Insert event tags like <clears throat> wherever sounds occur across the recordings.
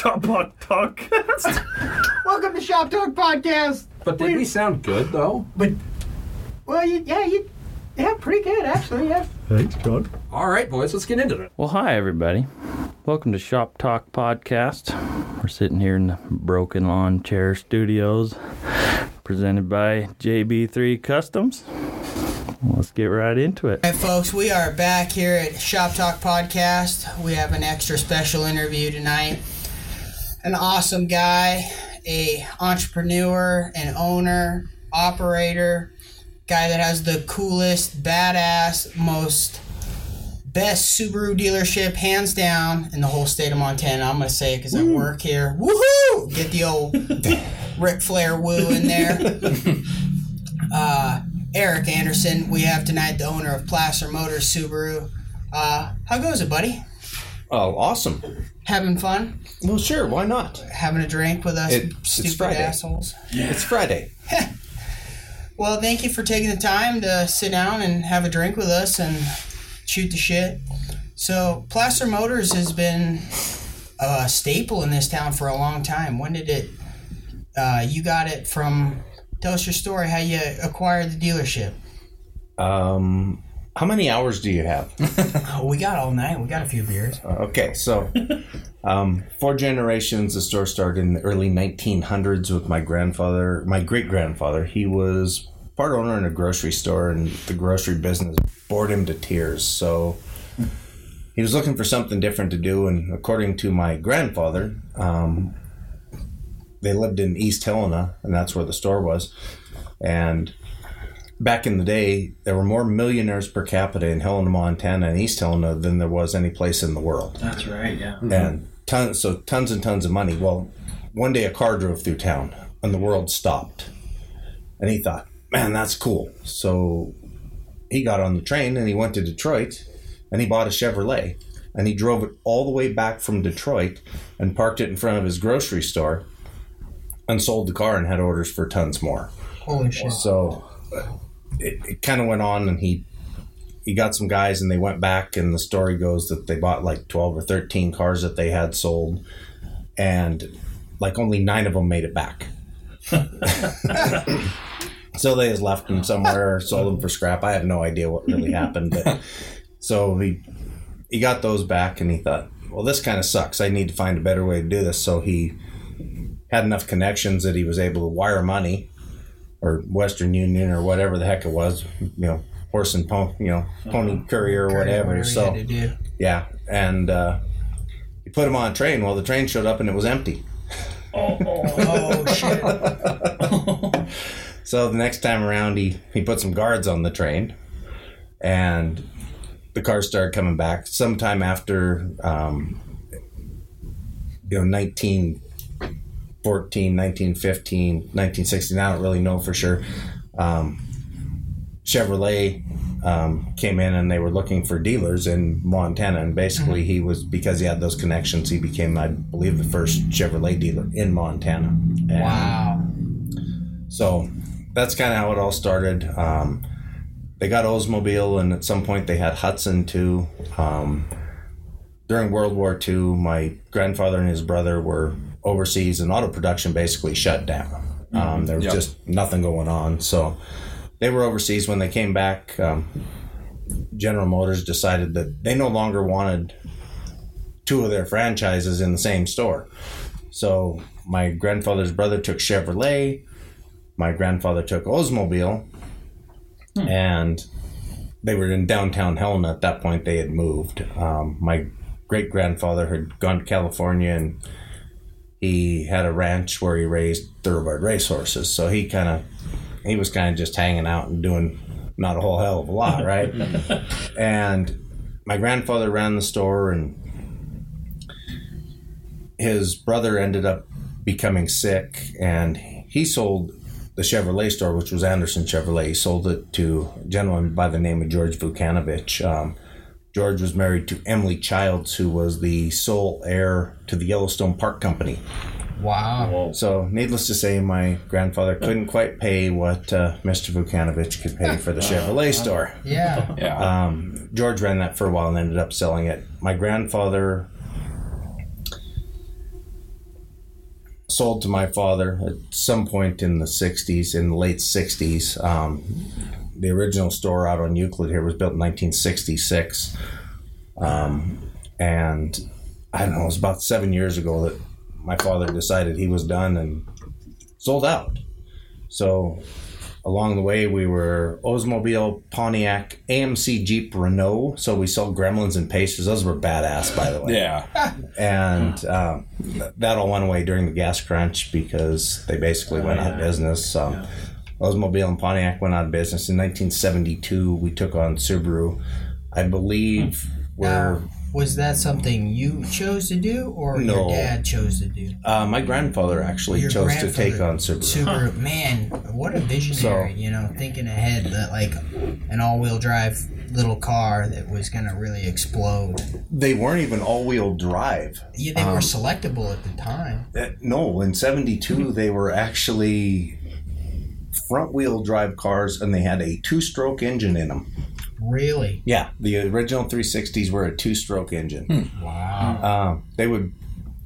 Shop Talk Podcast. <laughs> Welcome to Shop Talk Podcast. But did we sound good though? But, well, you, yeah, you, yeah, pretty good actually. Yeah. Thanks, John. All right, boys, let's get into it. Well, hi, everybody. Welcome to Shop Talk Podcast. We're sitting here in the Broken Lawn Chair Studios, presented by JB3 Customs. Let's get right into it. Hey, folks, we are back here at Shop Talk Podcast. We have an extra special interview tonight. An awesome guy, a entrepreneur, an owner, operator, guy that has the coolest, badass, most best Subaru dealership, hands down, in the whole state of Montana. I'm gonna say it because I work here. Woohoo! Get the old <laughs> Ric Flair woo in there. <laughs> uh, Erick Anderson, we have tonight the owner of Placer Motors Subaru. Uh, how goes it, buddy? Oh, awesome. Having fun? Well, sure. Why not? Having a drink with us, It- it's stupid Friday. assholes? It's Friday. <laughs> Well, thank you for taking the time to sit down and have a drink with us and shoot the shit. So, Placer Motors has been a staple in this town for a long time. When did it? Uh, you got it from. Tell us your story. How you acquired the dealership? Um, how many hours do you have? Oh, <laughs> we got all night. We got a few beers. okay, so um, four generations. The store started in the early 1900s with my grandfather, my great grandfather. He was part owner in a grocery store, and the grocery business bored him to tears. So he was looking for something different to do, and according to my grandfather, um, they lived in East Helena, and that's where the store was. And back in the day, there were more millionaires per capita in Helena, Montana, and East Helena than there was any place in the world. That's right, yeah. Hmm. And tons, so tons and tons of money. Well, one day a car drove through town, and the world stopped. And he thought, "Man, that's cool." So he got on the train and he went to Detroit, and he bought a Chevrolet, and he drove it all the way back from Detroit and parked it in front of his grocery store, and sold the car and had orders for tons more. Holy shit! So it, it kind of went on, and he he got some guys, and they went back, and the story goes that they bought like twelve or thirteen cars that they had sold, and like only nine of them made it back. <laughs> so they just left them somewhere, sold them for scrap. I have no idea what really <laughs> happened, but so he he got those back, and he thought, well, this kind of sucks. I need to find a better way to do this. So he had enough connections that he was able to wire money or Western Union or whatever the heck it was, you know, horse and pony, you know, pony courier or whatever. you So had to do. yeah, and uh, he put him on a train. Well, the train showed up and it was empty. Oh shit! <laughs> <laughs> So the next time around, he he put some guards on the train, and the cars started coming back. Sometime after, um, you know, 1914, 1915, 1916, I don't really know for sure. Um, Chevrolet um, came in and they were looking for dealers in Montana, and basically he was because he had those connections, he became, I believe, the first Chevrolet dealer in Montana. And Wow. so that's kind of how it all started. Um, they got Oldsmobile, and at some point they had Hudson too. Um, during World War II, my grandfather and his brother were overseas, and auto production basically shut down. Um, there was Yep. just nothing going on. So they were overseas when they came back. Um, General Motors decided that they no longer wanted two of their franchises in the same store. So my grandfather's brother took Chevrolet, my grandfather took Oldsmobile, and they were in downtown Helena at that point. They had moved. Um, my great grandfather had gone to California and he had a ranch where he raised thoroughbred racehorses. So he kind of he was kind of just hanging out and doing not a whole hell of a lot, <laughs> right? and my grandfather ran the store, and his brother ended up becoming sick, and he sold the Chevrolet store, which was Anderson Chevrolet. He sold it to a gentleman by the name of George Vukanovich. Um, George was married to Emily Childs, who was the sole heir to the Yellowstone Park Company. Wow. So, needless to say, my grandfather couldn't quite pay what uh, Mr. Vukanovich could pay for the Chevrolet store. Yeah. <laughs> Yeah. Um, George ran that for a while and ended up selling it. My grandfather sold to my father at some point in the 60s, in the late 60s. Um, the original store out on Euclid here was built in 1966. Um, and I don't know, it was about seven years ago that my father decided he was done and sold out. So along the way, we were Oldsmobile, Pontiac, AMC, Jeep, Renault. So we sold Gremlins and Pacers. Those were badass, by the way. yeah. <laughs> And um, that all went away during the gas crunch because they basically went out of business. Um, Oldsmobile and Pontiac went out of business. In 1972, we took on Subaru. I believe we're. Was that something you chose to do, or No. your dad chose to do? Uh, my grandfather actually Your chose to take on Subaru. Subaru, <laughs> man, what a visionary! So- you know, thinking ahead that like an all-wheel drive little car that was gonna really explode. They weren't even all wheel drive. Yeah, they were Um, selectable at the time. Uh, no, in 72, they were actually front wheel drive cars and they had a two stroke engine in them. Really? Yeah, the original 360s were a two stroke engine. Wow. Um, they would,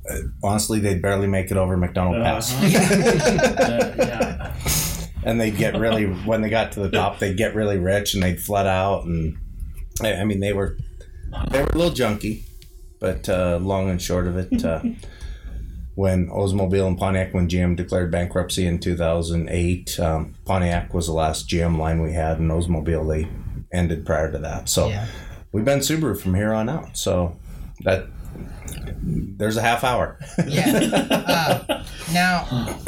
uh, honestly, they'd barely make it over McDonald Pass. <laughs> yeah. And they'd get really, when they got to the top, they'd get really rich and they'd flood out. And I I mean, they were, they were a little junky, but uh, long and short of it, uh, when Oldsmobile and Pontiac, when GM declared bankruptcy in 2008, um, Pontiac was the last GM line we had, and Oldsmobile, they ended prior to that. So Yeah. we've been Subaru from here on out. So that, there's a half hour. Yeah. <laughs> Uh, now,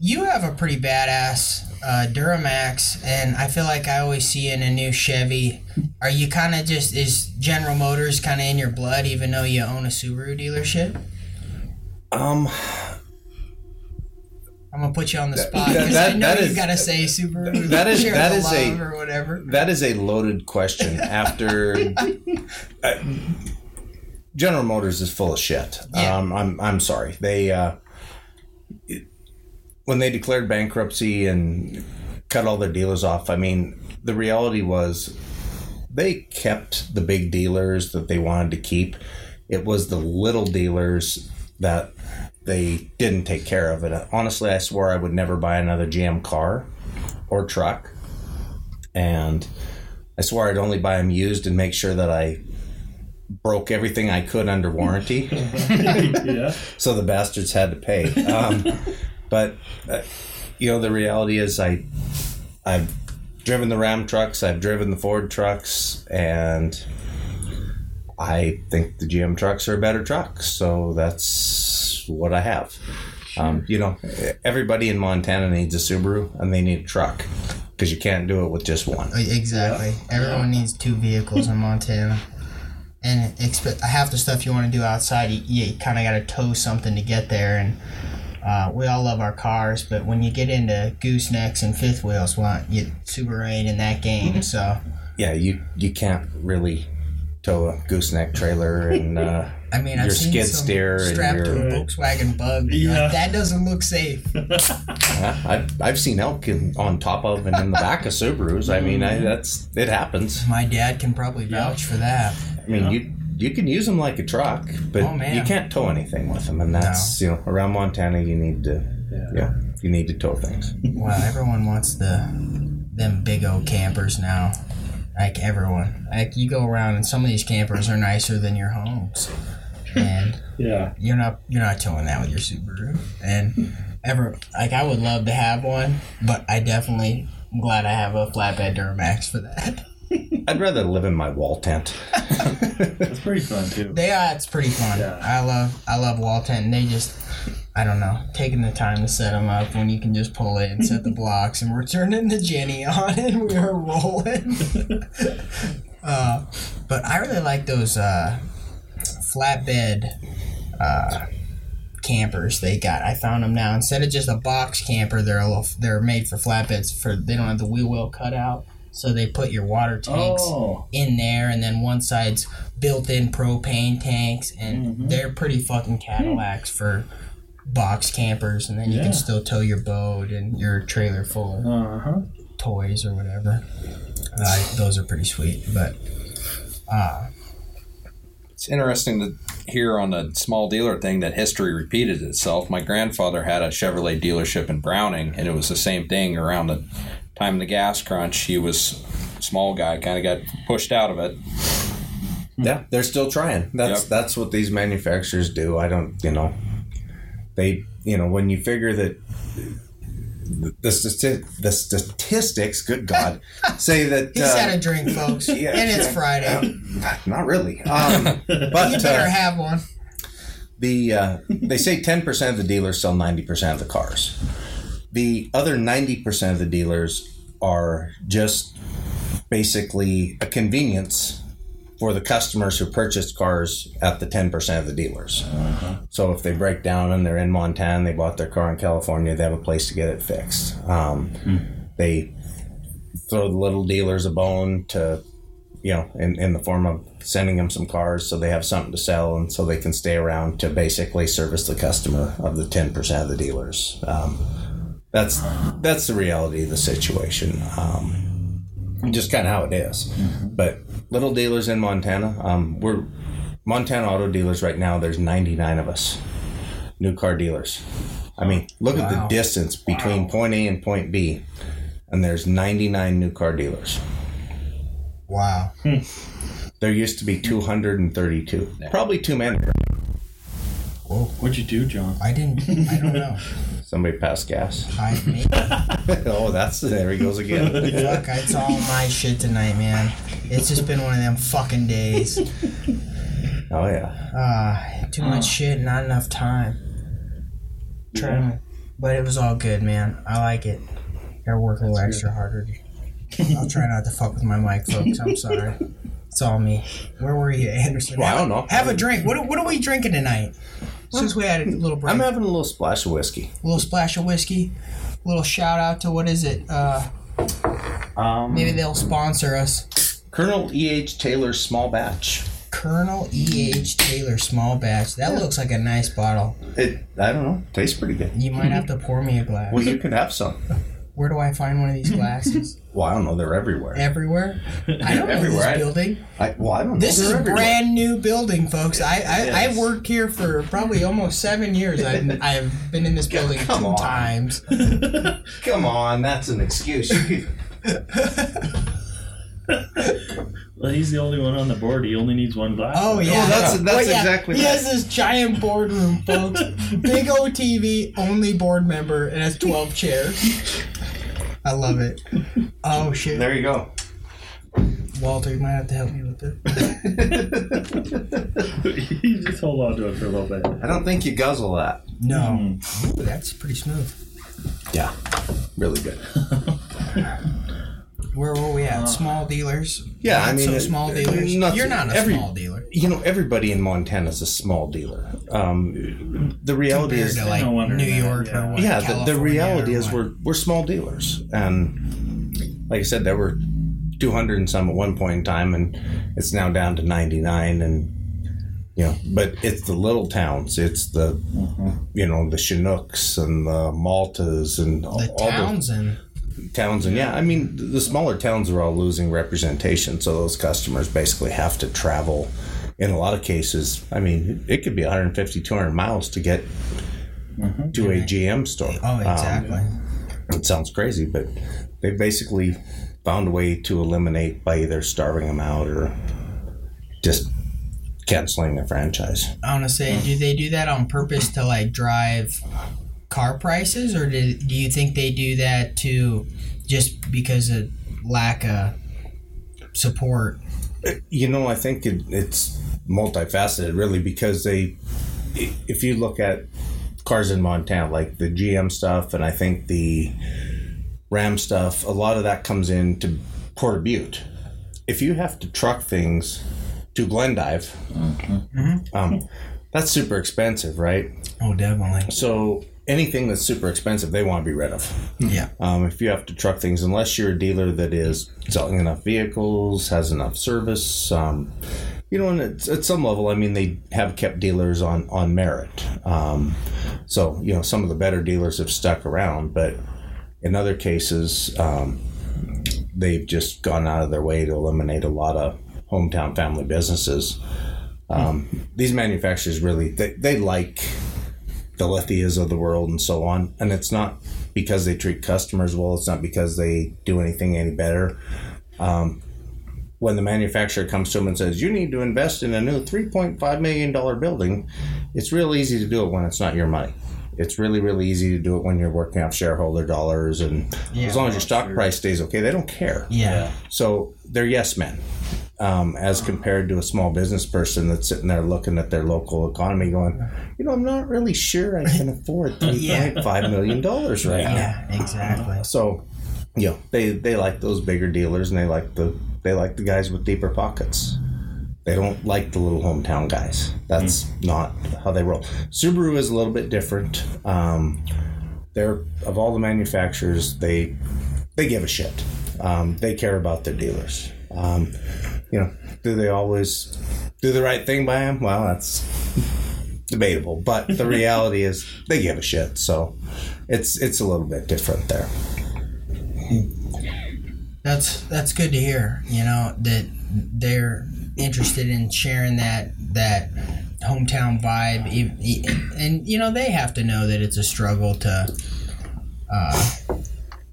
you have a pretty badass uh, Duramax, and I feel like I always see you in a new Chevy. Are you kind of just is General Motors kind of in your blood, even though you own a Subaru dealership? Um, I'm gonna put you on the spot because I know that you is- gotta say Subaru. that is- that is a- or whatever. That is a loaded question. After <laughs> uh, General Motors is full of shit. Yeah. Um, I'm I'm sorry. They uh, it- when they declared bankruptcy and cut all their dealers off. I mean, the reality was they kept the big dealers that they wanted to keep. It was the little dealers that they didn't take care of it. Honestly, I swore I would never buy another GM car or truck and I swore I'd only buy them used and make sure that I broke everything I could under warranty. <laughs> yeah. so the bastards had to pay. Um, but uh, you know, the reality is, I I've driven the Ram trucks, I've driven the Ford trucks, and I think the GM trucks are better trucks. So that's what I have. Um, you know, everybody in Montana needs a Subaru, and they need a truck because you can't do it with just one. Exactly. Everyone needs two vehicles in Montana. And expe- half the stuff you want to do outside, you, you kind of got to tow something to get there. And uh, we all love our cars, but when you get into goosenecks and fifth wheels, well, you Subaru ain't in that game. So yeah, you you can't really tow a gooseneck trailer and uh, <laughs> I mean, I've your seen skid some steer and strapped your. to a Volkswagen Bug. Yeah. like, that doesn't look safe. <laughs> Yeah, I've, I've seen elk in, on top of and in the back of Subarus. I mean, I, that's it happens. My dad can probably vouch for that. I mean, you you can use them like a truck, but Oh, you can't tow anything with them, and that's you know around Montana you need to yeah, you need to tow things. Well, everyone wants the them big old campers now. Like everyone, like you go around and some of these campers are nicer than your homes, and <laughs> Yeah. you're not you're not towing that with your Subaru. And ever like I would love to have one, but I definitely am glad I have a flatbed Duramax for that. I'd rather live in my wall tent. That's pretty fun too. They are. It's pretty fun. Yeah. I love. I love wall tent. And they just. I don't know. Taking the time to set them up when you can just pull it and set the blocks, and we're turning the Jenny on and we are rolling. <laughs> uh, but I really like those uh, flatbed uh, campers they got. I found them now. Instead of just a box camper, they're a little, they're made for flatbeds. For they don't have the wheel well cut out, so they put your water tanks Oh, in there, and then one side's built-in propane tanks, and they're pretty fucking Cadillacs for box campers, and then you Yeah. can still tow your boat and your trailer full of uh huh. toys or whatever. Uh, those are pretty sweet, but uh, It's interesting to hear on the small dealer thing that history repeated itself. My grandfather had a Chevrolet dealership in Browning, and it was the same thing around the time of the gas crunch. He was small guy, kind of got pushed out of it. Yeah, they're still trying. That's Yep. that's what these manufacturers do. I don't, you know, they, you know, when you figure that the stati- the statistics, good God, <laughs> say that he's uh, had a drink, folks, <laughs> yeah, and it's yeah. Friday. not really, um, <laughs> but You but better uh, have one. the uh, they say ten percent of the dealers sell ninety percent of the cars. The other ninety percent of the dealers are just basically a convenience for the customers who purchased cars at the ten percent of the dealers. So if they break down and they're in Montana, they bought their car in California, they have a place to get it fixed. Um, They throw the little dealers a bone to you know, in, in the form of sending them some cars so they have something to sell and so they can stay around to basically service the customer of the 10% of the dealers. Um, that's that's the reality of the situation. Um, just kind of how it is. But little dealers in Montana, um, we're Montana auto dealers right now. There's 99 of us, new car dealers. I mean, look at the distance between point A and point B, and there's 99 new car dealers. Wow. There used to be 232. Probably too many. Whoa. What'd you do, John? I didn't. I don't know. <laughs> Somebody passed gas. I maybe. <laughs> oh, that's there he goes again. <laughs> Fuck, it's all my shit tonight, man. It's just been one of them fucking days. <laughs> Oh yeah. Uh, too much shit, not enough time. Trying, but it was all good, man. I like it. Gotta work a little extra harder. I'll try not to fuck with my mic, folks. I'm sorry. It's all me. Where were you, Anderson? Well, I don't know. Have a drink. What, what are we drinking tonight? Since we had a little break, I'm having a little splash of whiskey. a little splash of whiskey. A little shout out to what is it? Uh, Um, maybe they'll sponsor us. Colonel E. H. Taylor small batch. Colonel E. H. Taylor small batch. That looks like a nice bottle. It. I don't know. Tastes pretty good. You might have to pour me a glass. Well, you could have some. <laughs> Where do I find one of these glasses? <laughs> Well, I don't know. They're everywhere. Everywhere. <laughs> I don't know Everywhere. I- this building. I, well, I don't know. This is a brand new building, folks. I I, Yes. I worked here for probably almost seven years. I've, <laughs> I've been in this building Come two on. times. Come on, that's an excuse. Well, he's the only one on the board. He only needs one glass. Oh yeah, Well, that's- that's Well, yeah, exactly He right. has this giant boardroom, folks. Big old TV, only board member, and has twelve chairs. I love it. Oh shit, there you go. Walter, you might have to help me with it. <laughs> you just hold on to it for a little bit. I don't think you guzzle that. No, hmm. Ooh, that's pretty smooth. Yeah, really good. <laughs> Where were we at? Small dealers. Yeah, I mean, so it- small dealers. nothing- You're not a every- small dealer. You know, everybody in Montana is a small dealer. Um, the reality Compared is, to like no wonder New that, York yeah. or what? yeah, the, the reality or is we're we're small dealers, and like I said, there were two hundred and some at one point in time, and it's now down to ninety nine, and you know, but it's the little towns, it's the you know the Chinooks and the Maltas and the all towns and the towns, and yeah, I mean the smaller towns are all losing representation, so those customers basically have to travel. In a lot of cases, I mean, it could be 150, 200 miles to get to a GM store. oh, Um, exactly. it sounds crazy, but they basically found a way to eliminate by either starving them out or just canceling the franchise. I want to say, do they do that on purpose to like drive car prices, or do, do you think they do that to just because of lack of support? You know, I think it, it's multifaceted, really, because they, if you look at cars in Montana, like the GM stuff, and I think the Ram stuff, a lot of that comes into Port Butte. If you have to truck things to Glendive, um, that's super expensive, right? Oh, definitely. So anything that's super expensive, they want to be rid of. Yeah. Um, if you have to truck things, unless you're a dealer that is selling enough vehicles, has enough service, um, you know, and it's, at some level, I mean, they have kept dealers on on merit. Um, so you know, some of the better dealers have stuck around, but in other cases, um, they've just gone out of their way to eliminate a lot of hometown family businesses. Um, these manufacturers really they, they like the Lithias of the world and so on. And it's not because they treat customers well. It's not because they do anything any better. Um, when the manufacturer comes to them and says, "You need to invest in a new three point five million dollar building," it's real easy to do it when it's not your money. It's really, really easy to do it when you're working off shareholder dollars, and as long as your stock price stays okay, they don't care. Yeah. So they're yes men, um, as compared to a small business person that's sitting there looking at their local economy, going, you know, I'm not really sure I can <laughs> afford three point five million dollars right now. Yeah. Exactly. So, you know, they they like those bigger dealers, and they like the they like the guys with deeper pockets. They don't like the little hometown guys. That's not how they roll. Subaru is a little bit different. Um, they're of all the manufacturers, they they give a shit. Um, they care about their dealers. Um, you know, do they always do the right thing by them? Well, that's debatable. But the <laughs> reality is, they give a shit. So it's it's a little bit different there. That's that's good to hear. You know that they're interested in sharing that that hometown vibe, and you know they have to know that it's a struggle to, uh,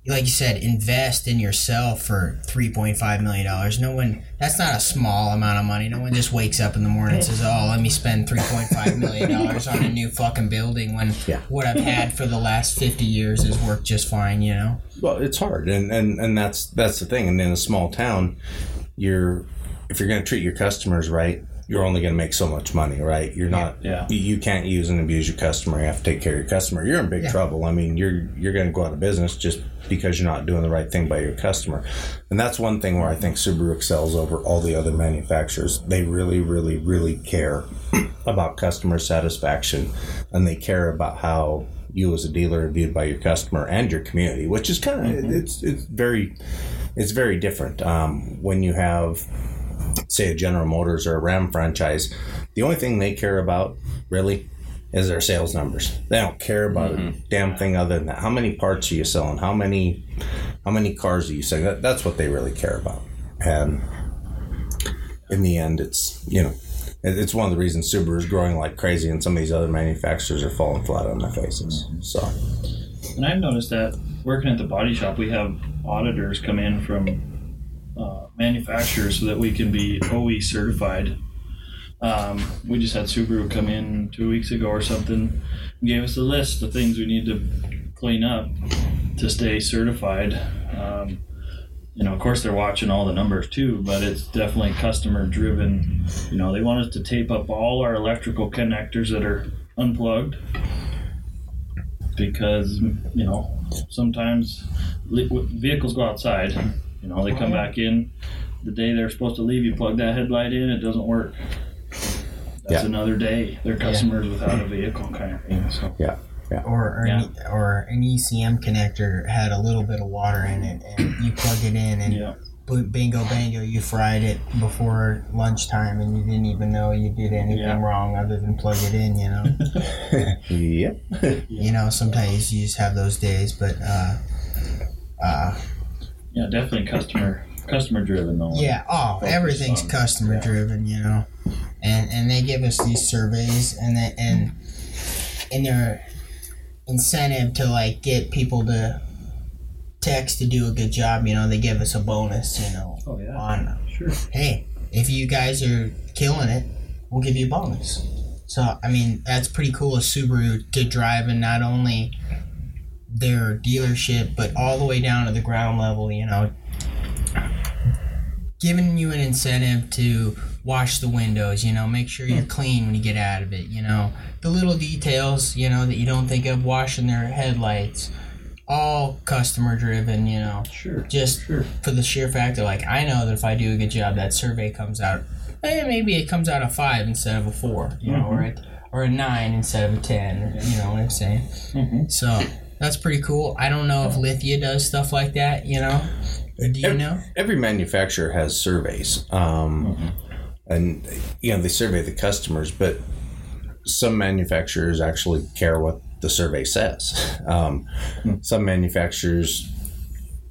like you said, invest in yourself for three point five million dollars. No one that's not a small amount of money. No one just wakes up in the morning and says, "Oh, let me spend three point five million dollars on a new fucking building." When Yeah. what I've had for the last fifty years has worked just fine. You know. Well, it's hard, and and and that's that's the thing. And in a small town, you're if you're going to treat your customers right, you're only going to make so much money, right? You're not. Yeah. You, you can't use and abuse your customer. You have to take care of your customer. You're in big Yeah. trouble. I mean, you're you're going to go out of business just because you're not doing the right thing by your customer. And that's one thing where I think Subaru excels over all the other manufacturers. They really, really, really care <clears throat> about customer satisfaction, and they care about how you as a dealer are viewed by your customer and your community, which is kind of it's it's very it's very different um, when you have say a General Motors or a Ram franchise. The only thing they care about really is their sales numbers. They don't care about mm-hmm. a damn thing other than that. How many parts are you selling? How many how many cars are you selling? That, that's what they really care about. And in the end, it's you know. It's one of the reasons Subaru is growing like crazy, and some of these other manufacturers are falling flat on their faces. So, And I've noticed that working at the body shop, we have auditors come in from uh, manufacturers so that we can be OE certified. Um, we just had Subaru come in two weeks ago or something, gave us a list of things we need to clean up to stay certified. Um, you know, of course, they're watching all the numbers too, but it's definitely customer driven. You know, they want us to tape up all our electrical connectors that are unplugged because you know sometimes vehicles go outside. You know, they come back in the day they're supposed to leave. You plug that headlight in, it doesn't work. That's Yeah. another day. They're customers without a vehicle, kind of thing. So yeah, yeah. or or, Yeah. an, or an ECM connector had a little bit of water in it, and you plug it in, and yeah, bingo bango, you fried it before lunchtime, and you didn't even know you did anything Yeah. wrong other than plug it in. You know, <laughs> Yep. you know. Sometimes you just have those days, but uh, uh, yeah, definitely customer customer driven though. yeah. Oh, everything's customer yeah. driven. You know, and and they give us these surveys, and they, and and their incentive to like get people to text to do a good job. You know, they give us a bonus. You know, Oh yeah. on Sure. hey, if you guys are killing it, we'll give you a bonus. So, I mean, that's pretty cool of Subaru to drive and not only their dealership, but all the way down to the ground level, you know. giving you an incentive to wash the windows, you know, make sure you're clean when you get out of it, you know. The little details, you know, that you don't think of, washing their headlights, all customer driven, you know. Sure. Just Sure. for the sheer fact that, like, I know that if I do a good job, that survey comes out, eh, maybe it comes out a five instead of a four, you know, or a, or a nine instead of a ten, you know what I'm saying? Mhm. So that's pretty cool. I don't know if Lithia does stuff like that, you know? Do you Every, know? every manufacturer has surveys, um, and you know they survey the customers, but some manufacturers actually care what the survey says. <laughs> Um, Some manufacturers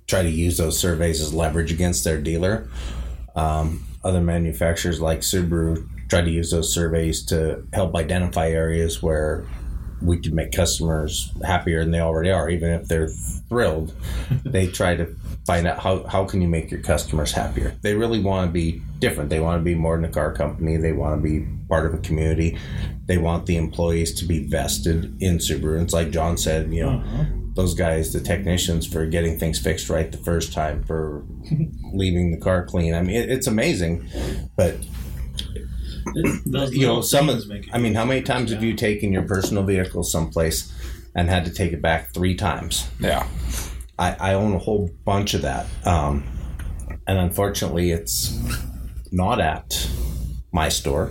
try to use those surveys as leverage against their dealer. Um, other manufacturers, like Subaru, try to use those surveys to help identify areas where we can make customers happier than they already are, even if they're thrilled. <laughs> they try to find out how, how can you make your customers happier. They really want to be different. They want to be more than a car company. They want to be part of a community. They want the employees to be vested in Subaru. It's like John said, you know, uh-huh. those guys, the technicians, for getting things fixed right the first time, for <laughs> leaving the car clean. I mean, it, it's amazing, but you know, little some things of. make mean, how many difference, times have you taken your personal vehicle someplace and had to take it back three times? Yeah. I, I own a whole bunch of that, um, and unfortunately, it's not at my store.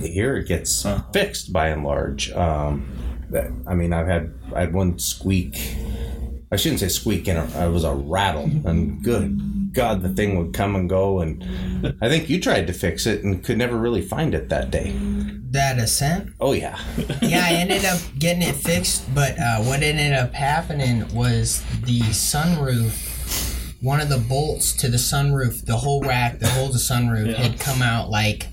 Here, it gets Uh-huh. fixed by and large. Um, that, I mean, I've had I had one squeak. I shouldn't say squeak, and it was a rattle. And good God, the thing would come and go. And I think you tried to fix it and could never really find it that day. That Ascent? Oh yeah, <laughs> Yeah, I ended up getting it fixed, but uh, what ended up happening was the sunroof, one of the bolts to the sunroof, the whole rack that holds the sunroof, Yeah. had come out like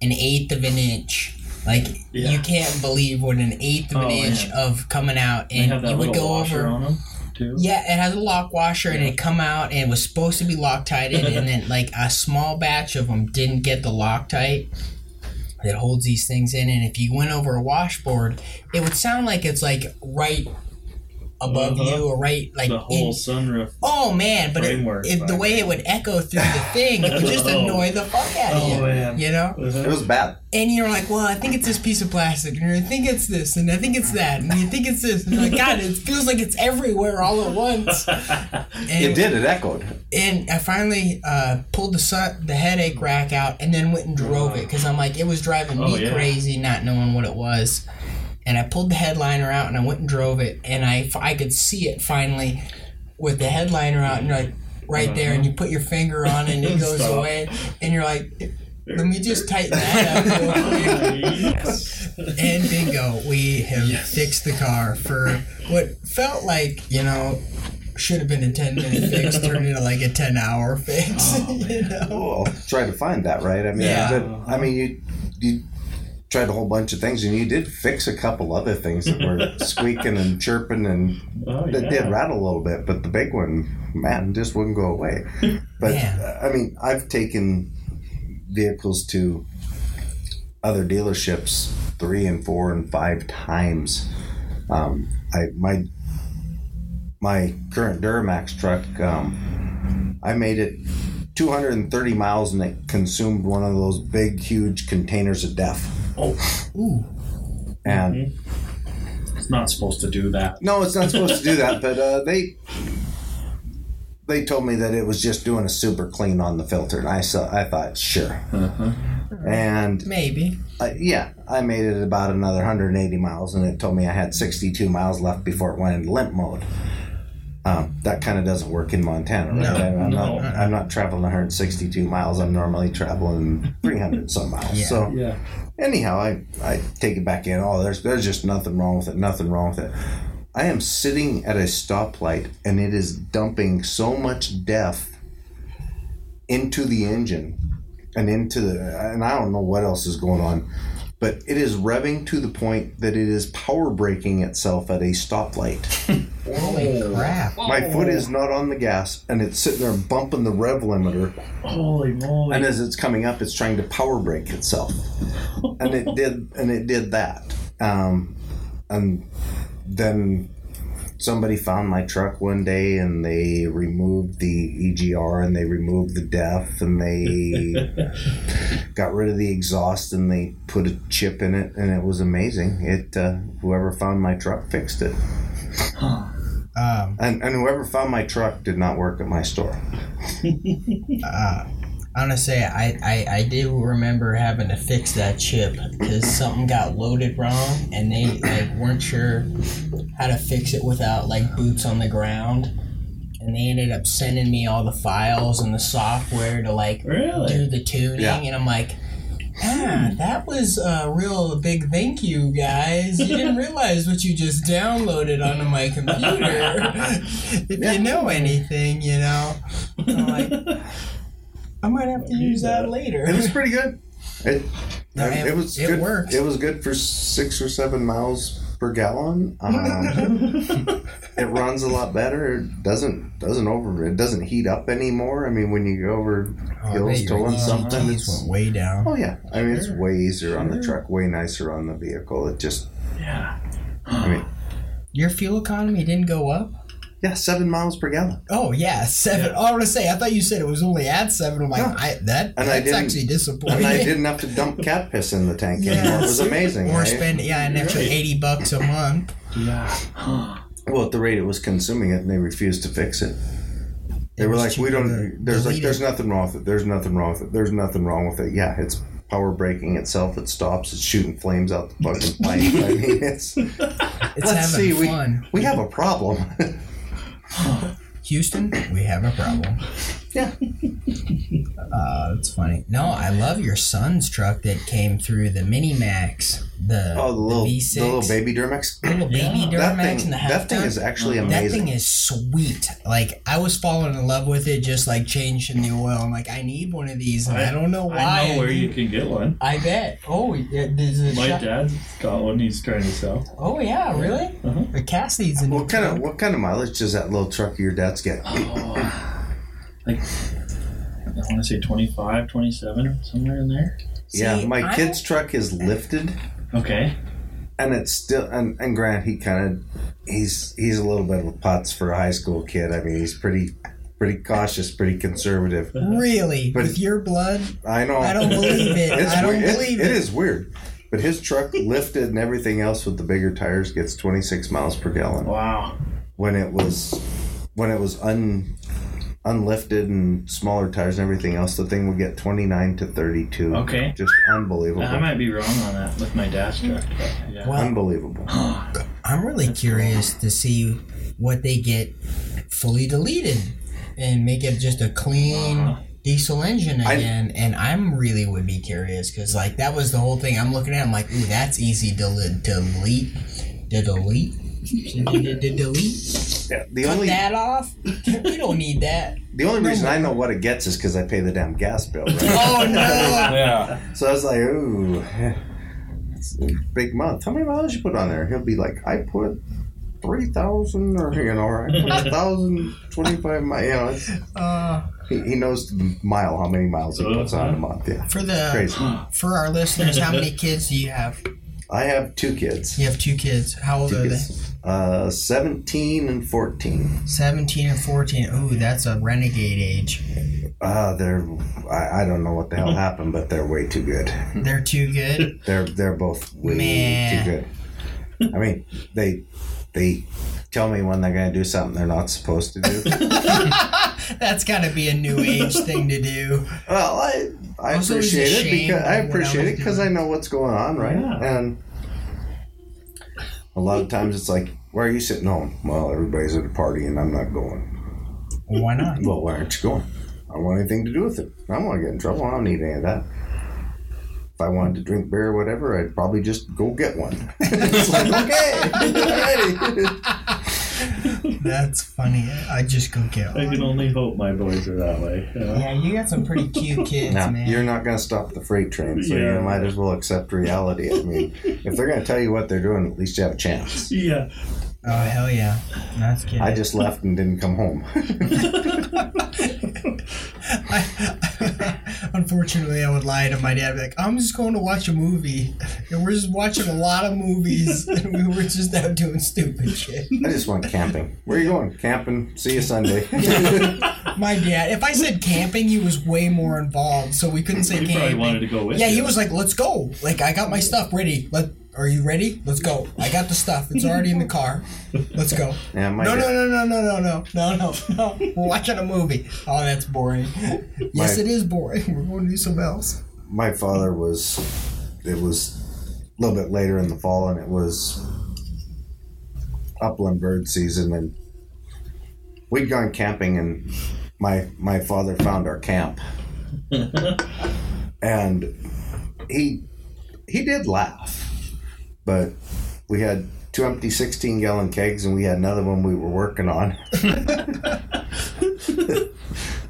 an eighth of an inch. Like Yeah. you can't believe what an eighth of an Oh, inch yeah. of coming out, and you would go over. on them too. Yeah, it has a lock washer and it come out and it was supposed to be Loctite and then <laughs> like a small batch of them didn't get the Loctite that holds these things in and if you went over a washboard, it would sound like it's like right above Uh-huh. you or right like the whole in, sunroof. Oh man, but it, it, the way it would echo through the thing, it would just <laughs> Oh. annoy the fuck out of Oh, you. man. You know? it was bad. And you're like, well, I think it's this piece of plastic, and I think it's this, and I think it's that, and you think it's this, and you're like, God, it feels like it's everywhere all at once. <laughs> And, It did. It echoed. And I finally uh, pulled the sun, the headache rack out, and then went and drove it because I'm like, it was driving me Oh, yeah. crazy, not knowing what it was. And I pulled the headliner out, and I went and drove it, and I I could see it finally with the headliner out, and you're like right there, and you put your finger on, it and it <laughs> goes Stop. away, and you're like. Let me just tighten that up real quick. yes. <laughs> And bingo, we have Yes. fixed the car for what felt like, you know, should have been a 10 minute fix, turned into like a 10 hour fix. <laughs> Oh, you know? Well, try to find that, right? I mean, Yeah. but, I mean, you you tried a whole bunch of things, and you did fix a couple other things that were <laughs> squeaking and chirping, and Oh, that yeah. did rattle a little bit. But the big one, man, just wouldn't go away. <laughs> But Man. uh, I mean, I've taken vehicles to other dealerships three and four and five times. Um, I my my current Duramax truck, um, I made it 230 miles and it consumed one of those big, huge containers of DEF. Oh, Ooh. And it's not supposed to do that. no, it's not supposed to do that, <laughs> but uh, they they told me that it was just doing a super clean on the filter, and I saw I thought sure, and Maybe. uh, yeah, I made it about another 180 miles, and it told me I had 62 miles left before it went into limp mode. Um, that kind of doesn't work in Montana, right? No, I'm, I'm no. not. I'm not traveling 162 miles. I'm normally traveling 300 some miles. Yeah. So Yeah. Anyhow, I, I take it back in. Oh, there's there's just nothing wrong with it. Nothing wrong with it. I am sitting at a stoplight, and it is dumping so much DEF into the engine and into the and I don't know what else is going on, but it is revving to the point that it is power braking itself at a stoplight. <laughs> Holy crap. My foot is not on the gas, and it's sitting there bumping the rev limiter. Holy moly. And as it's coming up, it's trying to power brake itself, and it did, and it did that. Um, and then somebody found my truck one day and they removed the EGR and they removed the def and they <laughs> got rid of the exhaust and they put a chip in it and it was amazing. It uh, whoever found my truck fixed it. Um, And, and whoever found my truck did not work at my store. <laughs> uh, I want to say I, I, I do remember having to fix that chip because something got loaded wrong and they like weren't sure how to fix it without like boots on the ground. And they ended up sending me all the files and the software to like Really? do the tuning. Yeah. And I'm like, ah, that was a real big thank you, guys. You didn't <laughs> realize what you just downloaded onto my computer. <laughs> if you know anything, you know. I'm like, <laughs> I might have to use that later. It was pretty good. It, No, it, it- was it good. works. It was good for six or seven miles per gallon. Um, <laughs> it runs a lot better. It doesn't doesn't over. It doesn't heat up anymore. I mean, when you go over Oh, hills your towing ECTs something, went it's way down. oh yeah. I mean, it's way easier on the truck, way nicer on the vehicle. It just, Yeah. I mean, Your fuel economy didn't go up? Yeah, seven miles per gallon. Oh yeah, seven. Oh, I want to say I thought you said it was only at seven. I'm like, No. I, that And that's didn't- actually disappointing. <laughs> And I didn't have to dump cat piss in the tank anymore. It was amazing. Or right? spend yeah an extra Right. eighty bucks a month. Yeah. Well, at the rate it was consuming it, and they refused to fix it. They It were like, "We don't." to There's like, "There's it. nothing wrong with it. There's nothing wrong with it. There's nothing wrong with it." Yeah, it's power braking itself. It stops. It's shooting flames out the fucking pipe. I mean, it's. <laughs> It's Let's having see. fun. We we have a problem. <laughs> Houston, we have a problem. Yeah. <laughs> Uh, it's funny. No, I love your son's truck that came through the Mini Max. The Oh, the little V6. the little baby Duramax. little baby Yeah. That Duramax thing. and the half That thing is actually That amazing. thing is sweet. Like I was falling in love with it, just like changing the oil. I'm like, I need one of these, and I, don't know why. I know where you can get one. I bet. Oh, yeah, there's a My shop- dad's got one. He's trying to sell. Oh yeah, really? Uh-huh. Or Cassidy's in what kind of what kind of mileage does that little truck of your dad's get? Oh, like I want to say 25, 27, somewhere in there. yeah, See, my I kid's truck is lifted. Okay. and it's still and, and Grant he kind of he's he's a little bit of a putz for a high school kid. I mean he's pretty pretty cautious, pretty conservative. Really? But- With your blood? I know. I don't believe it. <laughs> It's I don't weird. It- believe it it. is weird, but his truck <laughs> lifted and everything else with the bigger tires gets 26 miles per gallon. Wow. When it was when it was un unlifted and smaller tires and everything else, the thing would get 29 to 32. Okay. Just unbelievable. I might be wrong on that with my dad's truck. But yeah. Well, Unbelievable. <gasps> I'm really curious to see what they get fully deleted and make it just a clean Uh-huh. diesel engine I- again. and I'm really would be curious because like that was the whole thing. I'm looking at. I'm like, ooh, that's easy to li- delete. To delete. To to- to delete. Yeah, the Cut only that off. we don't need that. the only reason I know what it gets is because I pay the damn gas bill. Right? <laughs> Oh no. <laughs> Yeah. So I was like, ooh, it's a big month. How many miles you put on there? He'll be like, I put three thousand, or you know, or I put <laughs> a thousand twenty-five miles. You know, it's, Uh, he, he knows the mile how many miles he puts on a month. Yeah, for the crazy. for our listeners, how many kids do you have? I have two kids. You have two kids. How old Two are kids. Uh, seventeen and fourteen. Seventeen and fourteen. Ooh, that's a renegade age. Uh, they're I, I don't know what the hell happened, but they're way too good. They're too good. <laughs> They're they're both way Man. too good. I mean, they they tell me when they're gonna do something they're not supposed to do. <laughs> That's got to be a new age thing to do. Well, I I Also, appreciate it because I of what I appreciate it because I know what's going on, right? Yeah. And a lot of times it's like, "Why are you sitting home?" Well, everybody's at a party and I'm not going. Well, why not? <laughs> Well, why aren't you going? I don't want anything to do with it. I don't want to get in trouble. I don't need any of that. If I wanted to drink beer or whatever, I'd probably just go get one. <laughs> it's like, okay. <laughs> That's funny. I just go get I can only hope my boys are that way. Yeah. Yeah, you got some pretty cute <laughs> kids, Now, man. you're not going to stop the freight train, so Yeah. you might as well accept reality. I mean, if they're going to tell you what they're doing, at least you have a chance. Yeah. Oh hell yeah, that's good. I just left and didn't come home. <laughs> I, <laughs> unfortunately, I would lie to my dad. Be like, I'm just going to watch a movie, and we're just watching a lot of movies, <laughs> and we were just out doing stupid shit. I just went camping. Where are you going? Camping. See you Sunday. My dad, if I said camping, he was way more involved, so we couldn't say He camping. probably wanted to go with yeah, you. he was like, "Let's go!" Like, I got my stuff ready. Let, are you ready? Let's go. I got the stuff. It's already in the car. Let's go. <laughs> Yeah, my No, no, no, no, no, no, no, no, no, no. We're watching a movie. Oh, that's boring. <laughs> Yes, My- it is boring. <laughs> We're going to do something else. my father was it was a little bit later in the fall and it was upland bird season and we'd gone camping and my my father found our camp and he he did laugh but we had two empty 16 gallon kegs and we had another one we were working on <laughs>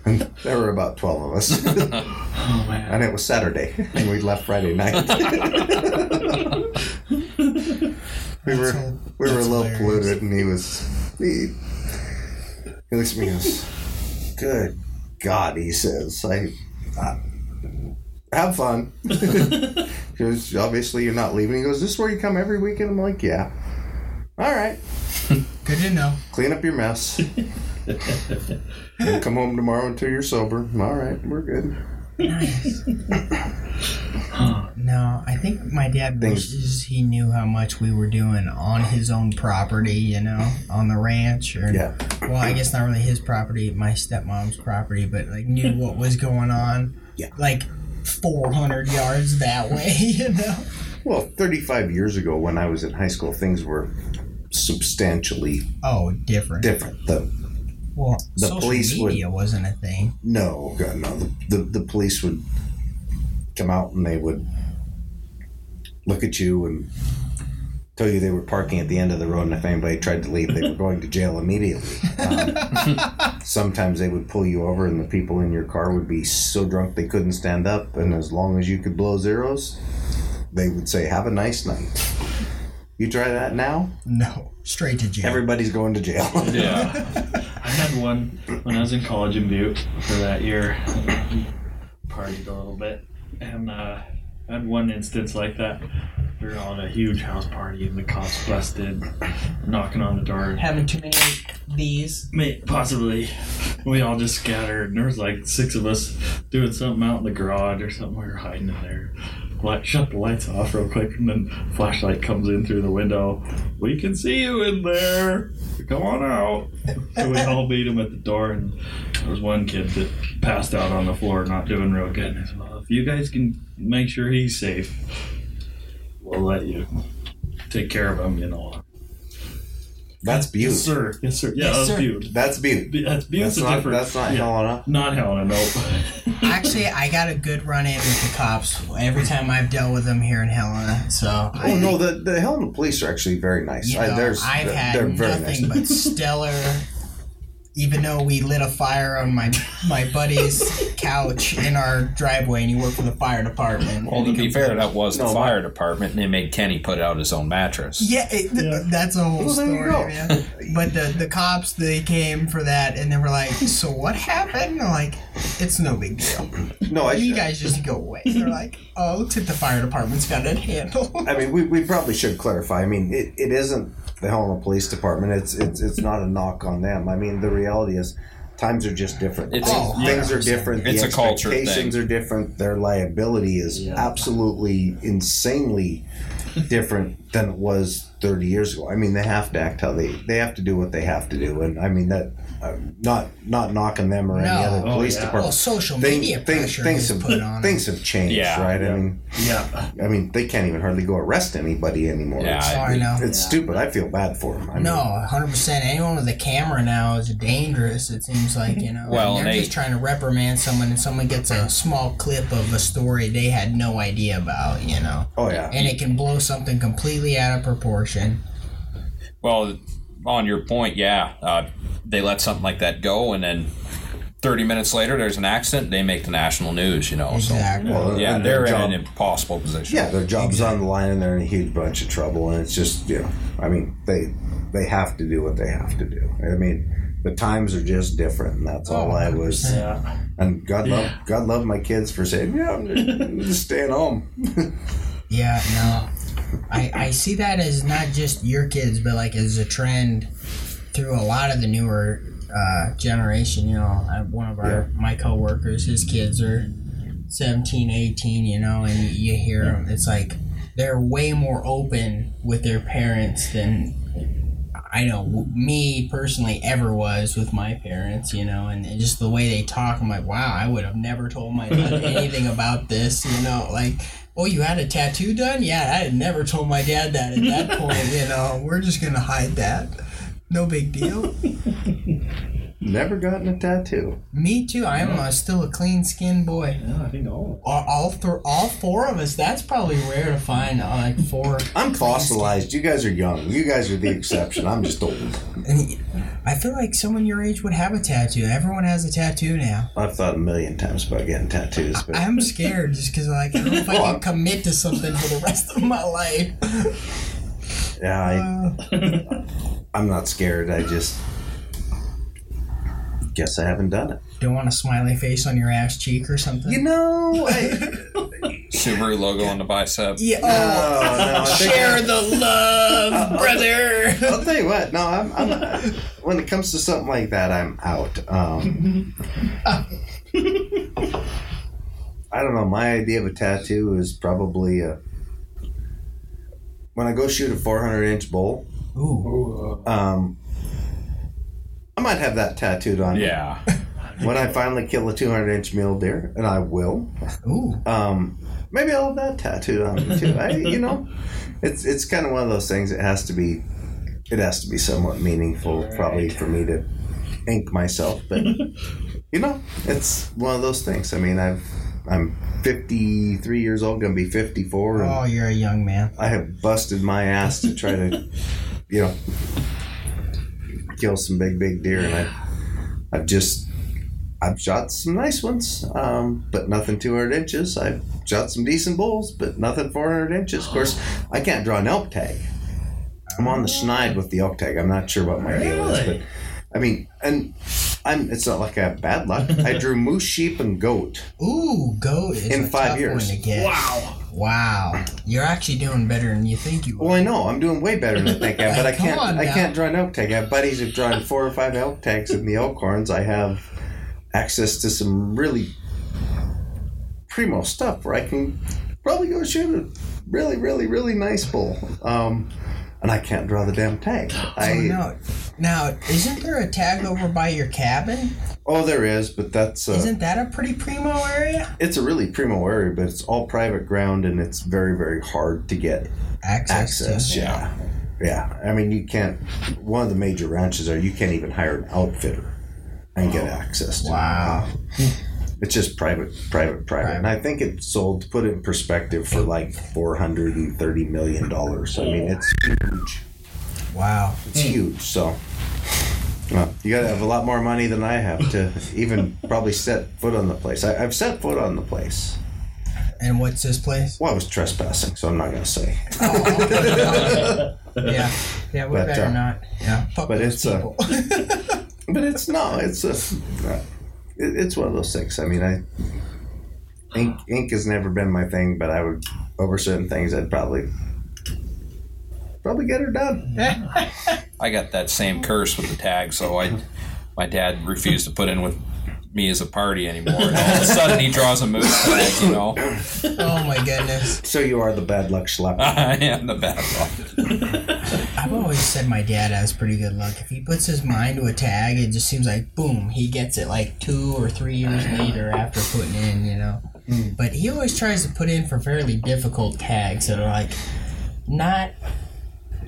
and there were about 12 of us Oh man. and it was Saturday, and we left Friday night. <laughs> we were That's we were a little hilarious. polluted, and he was he, he looks at me and goes, "Good God," he says, "I, I have fun." <laughs> Because "Obviously, you're not leaving." He goes, "This is where you come every weekend." I'm like, "Yeah." All right, <laughs> Good to know. clean up your mess. come home tomorrow until you're sober. All right, we're good. Nice. <laughs> no, I think my dad Things- wishes he knew how much we were doing on his own property, you know, on the ranch. Or, Yeah. Well, I guess not really his property, my stepmom's property, but like knew what was going on. Yeah. Like 400 yards that way, <laughs> you know? Well, 35 years ago when I was in high school, things were substantially Oh, different. different. The Well, The police would- media wasn't a thing. no, God, no, the, the the police would come out and they would look at you and tell you they were parking at the end of the road, and if anybody tried to leave, they were going to jail immediately. Um, <laughs> sometimes they would pull you over, and the people in your car would be so drunk they couldn't stand up, and as long as you could blow zeros, they would say, "Have a nice night." You try that now, No, straight to jail. everybody's going to jail. Yeah. <laughs> I had one when I was in college in Butte for that year. Partied a little bit, and uh, I had one instance like that. We were on a huge house party, and the cops busted, knocking on the door. Having too many these. May possibly. We all just scattered, and there was like six of us doing something out in the garage or something. We were hiding in there. Like, shut the lights off real quick, and then flashlight comes in through the window. We can see you in there. Come on out. So we all beat him at the door, and there was one kid that passed out on the floor, not doing real good. And I said, you guys can make sure he's safe, we'll let you take care of him, you know. That's Yes, sir. Yes, sir. Yeah, Yes, that's sir. Butte. That's Butte. That's Butte's That's a not, different. that's not yeah. Helena. Not Helena, nope. <laughs> Actually, I got a good run in with the cops every time I've dealt with them here in Helena. So Oh no, the the Helena police are actually very nice. You I, know, there's, I've they're, had they're very nothing nice. but <laughs> stellar. Even though we lit a fire on my my buddy's <laughs> couch in our driveway, and he worked for the fire department. Well, to he be comes fair, in- that was the No, fire department, and they made Kenny put out his own mattress. yeah, it, that's a whole Well, there you story, go. man. But the the cops they came for that, and they were like, "So what happened?" I'm like, "It's no big deal. no, I, You guys just go away." They're like, "Oh, looks like the fire department's got it handled." I mean, we, we probably should clarify. I mean, it, it isn't the Helena Police Department. It's it's it's not a knock on them. I mean, the reality is, times are just different. It's- Oh, things are different. It's the a culture thing. expectations are different. Their liability is Yeah. absolutely insanely different than it was 30 years ago. I mean, they have to act how they they have to do what they have to do, and I mean that. Uh, not not knocking them or any No. other Oh, police yeah. department. Well, social media thing- pressure things is have put on 'em. things have changed, Yeah. right? Yeah. I mean, yeah. I mean, they can't even hardly go arrest anybody anymore. Yeah, it's, I know. it's stupid. I feel bad for them. I No, hundred percent. Anyone with a camera now is dangerous. It seems like you know. Well, they're and they- just trying to reprimand someone, and someone gets a small clip of a story they had no idea about. You know, Oh yeah. and it can blow something completely out of proportion. Well, on your point, yeah, uh, they let something like that go, and then 30 minutes later, there's an accident. They make the national news, you know. Exactly. So, Well, yeah, and they're their in an impossible position. yeah, their job's on the line, and they're in a huge bunch of trouble. And it's just, you know, I mean, they they have to do what they have to do. I mean, the times are just different, and that's all Oh, I was. Yeah. And God love God love my kids for saying, "Yeah, I'm just, I'm just staying home." <laughs> Yeah, no. I, I see that as not just your kids, but like as a trend through a lot of the newer uh, generation. You know, I, one of our my coworkers, his kids are 17, 18, you know, and you, you hear them. It's like they're way more open with their parents than I know me personally ever was with my parents, you know, and, and just the way they talk, I'm like, wow, I would have never told my dad <laughs> anything about this, you know, like, oh, you had a tattoo done? Yeah, I had never told my dad that at that <laughs> point, you know, we're just gonna hide that. No big deal. <laughs> Never gotten a tattoo. Me too. I'm uh, still a clean skinned boy. Yeah, I think all. All, all, th- all four of us. That's probably rare to find. Uh, like four. <laughs> I'm fossilized. You guys are young. You guys are the exception. I'm just old. And I feel like someone your age would have a tattoo. Everyone has a tattoo now. I've thought a million times about getting tattoos, but I'm scared just because like I don't know if I <laughs> can I'm- commit to something for the rest of my life. yeah, I, Uh, <laughs> I'm not scared. I just guess I haven't done it. don't want a smiley face on your ass cheek or something. You know, I, <laughs> Subaru logo on the bicep. yeah. Oh, no, I think share the love, brother. I'll tell you what. No, I'm, I'm. When it comes to something like that, I'm out. Um, I don't know. My idea of a tattoo is probably a. When I go shoot a 400 inch bull, Ooh. um, I might have that tattooed on. me. Yeah. <laughs> When I finally kill a 200 inch mule deer, and I will, Ooh. um, maybe I'll have that tattooed on me too. I, you know, it's it's kind of one of those things. It has to be, it has to be somewhat meaningful, probably for me to ink myself. But <laughs> you know, it's one of those things. I mean, I've I'm 53 years old, gonna be 54, Oh, you're a young man. I have busted my ass to try to, <laughs> you know, kill some big big deer, and I, I've just. I've shot some nice ones, um, but nothing 200 inches. I've shot some decent bulls, but nothing 400 inches. Of course, I can't draw an elk tag. I'm on the schneid with the elk tag. I'm not sure what my deal is, but I mean, and I'm. It's not like I have bad luck. I <laughs> drew moose, sheep, and goat. Ooh, goat is In a five tough years. One to get. Wow. Wow. You're actually doing better than you think you Are. Well. I know I'm doing way better than I think I am, but I <laughs> can't. I can't draw an elk tag. I have buddies who've drawn four or five elk tags in the Elkhorns. I have access to some really primo stuff where I can probably go shoot a really, really, really nice bull. Um, and I can't draw the damn tag. I Oh, no. Now, isn't there a tag over by your cabin? oh, there is, but that's uh, Isn't that a pretty primo area? it's a really primo area, but it's all private ground and it's very, very hard to get Access, access. to. Yeah. Yeah. I mean, you can't, one of the major ranches are you can't even hire an outfitter and get access to. Wow. It's just private, private, private. And I think it sold, to put it in perspective, for like $430 million. I mean, it's huge. Wow. It's huge. So, well, you got to have a lot more money than I have to even probably set foot on the place. I, I've set foot on the place. And what's this place? Well, I was trespassing, so I'm not going to say. <laughs> Yeah. Yeah, we But, better uh, not. Yeah. Fuck but it's, uh, people. <laughs> But it's no, it's a, it, it's one of those things. I mean, I ink ink has never been my thing, but I would over certain things I'd probably probably get her done. I got that same curse with the tag, so I, my dad refused to put in with me as a party anymore. And all of a sudden, he draws a moose tag. You know, oh my goodness. So you are the bad luck schlepper. <laughs> I am the bad luck. I've always said my dad has pretty good luck. If he puts his mind to a tag, it just seems like boom, he gets it like two or three years later after putting in, you know. Hmm. But he always tries to put in for fairly difficult tags that are like not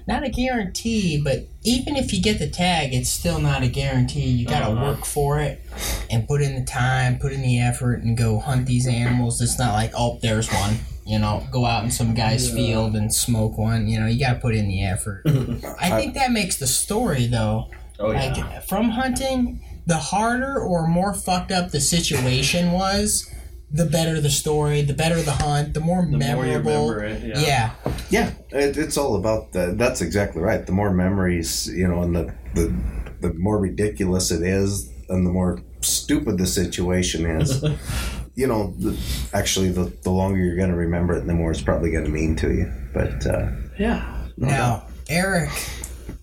not a guarantee, but even if you get the tag, it's still not a guarantee. You gotta uh-huh. work for it and put in the time, put in the effort, and go hunt these animals. It's not like oh, there's one. You know, go out in some guy's field and smoke one. You know, you gotta put in the effort. <laughs> I think that makes the story though. Oh yeah. Like from hunting, the harder or more fucked up the situation was, the better the story, the better the hunt, the more the more you memorable. remember it, yeah. yeah. Yeah, it, it's all about that. That's exactly right. The more memories, you know, and the the the more ridiculous it is, and the more stupid the situation is, <laughs> you know, the, actually, the, the longer you're going to remember it, the more it's probably going to mean to you. But uh, Yeah. Now, Erick,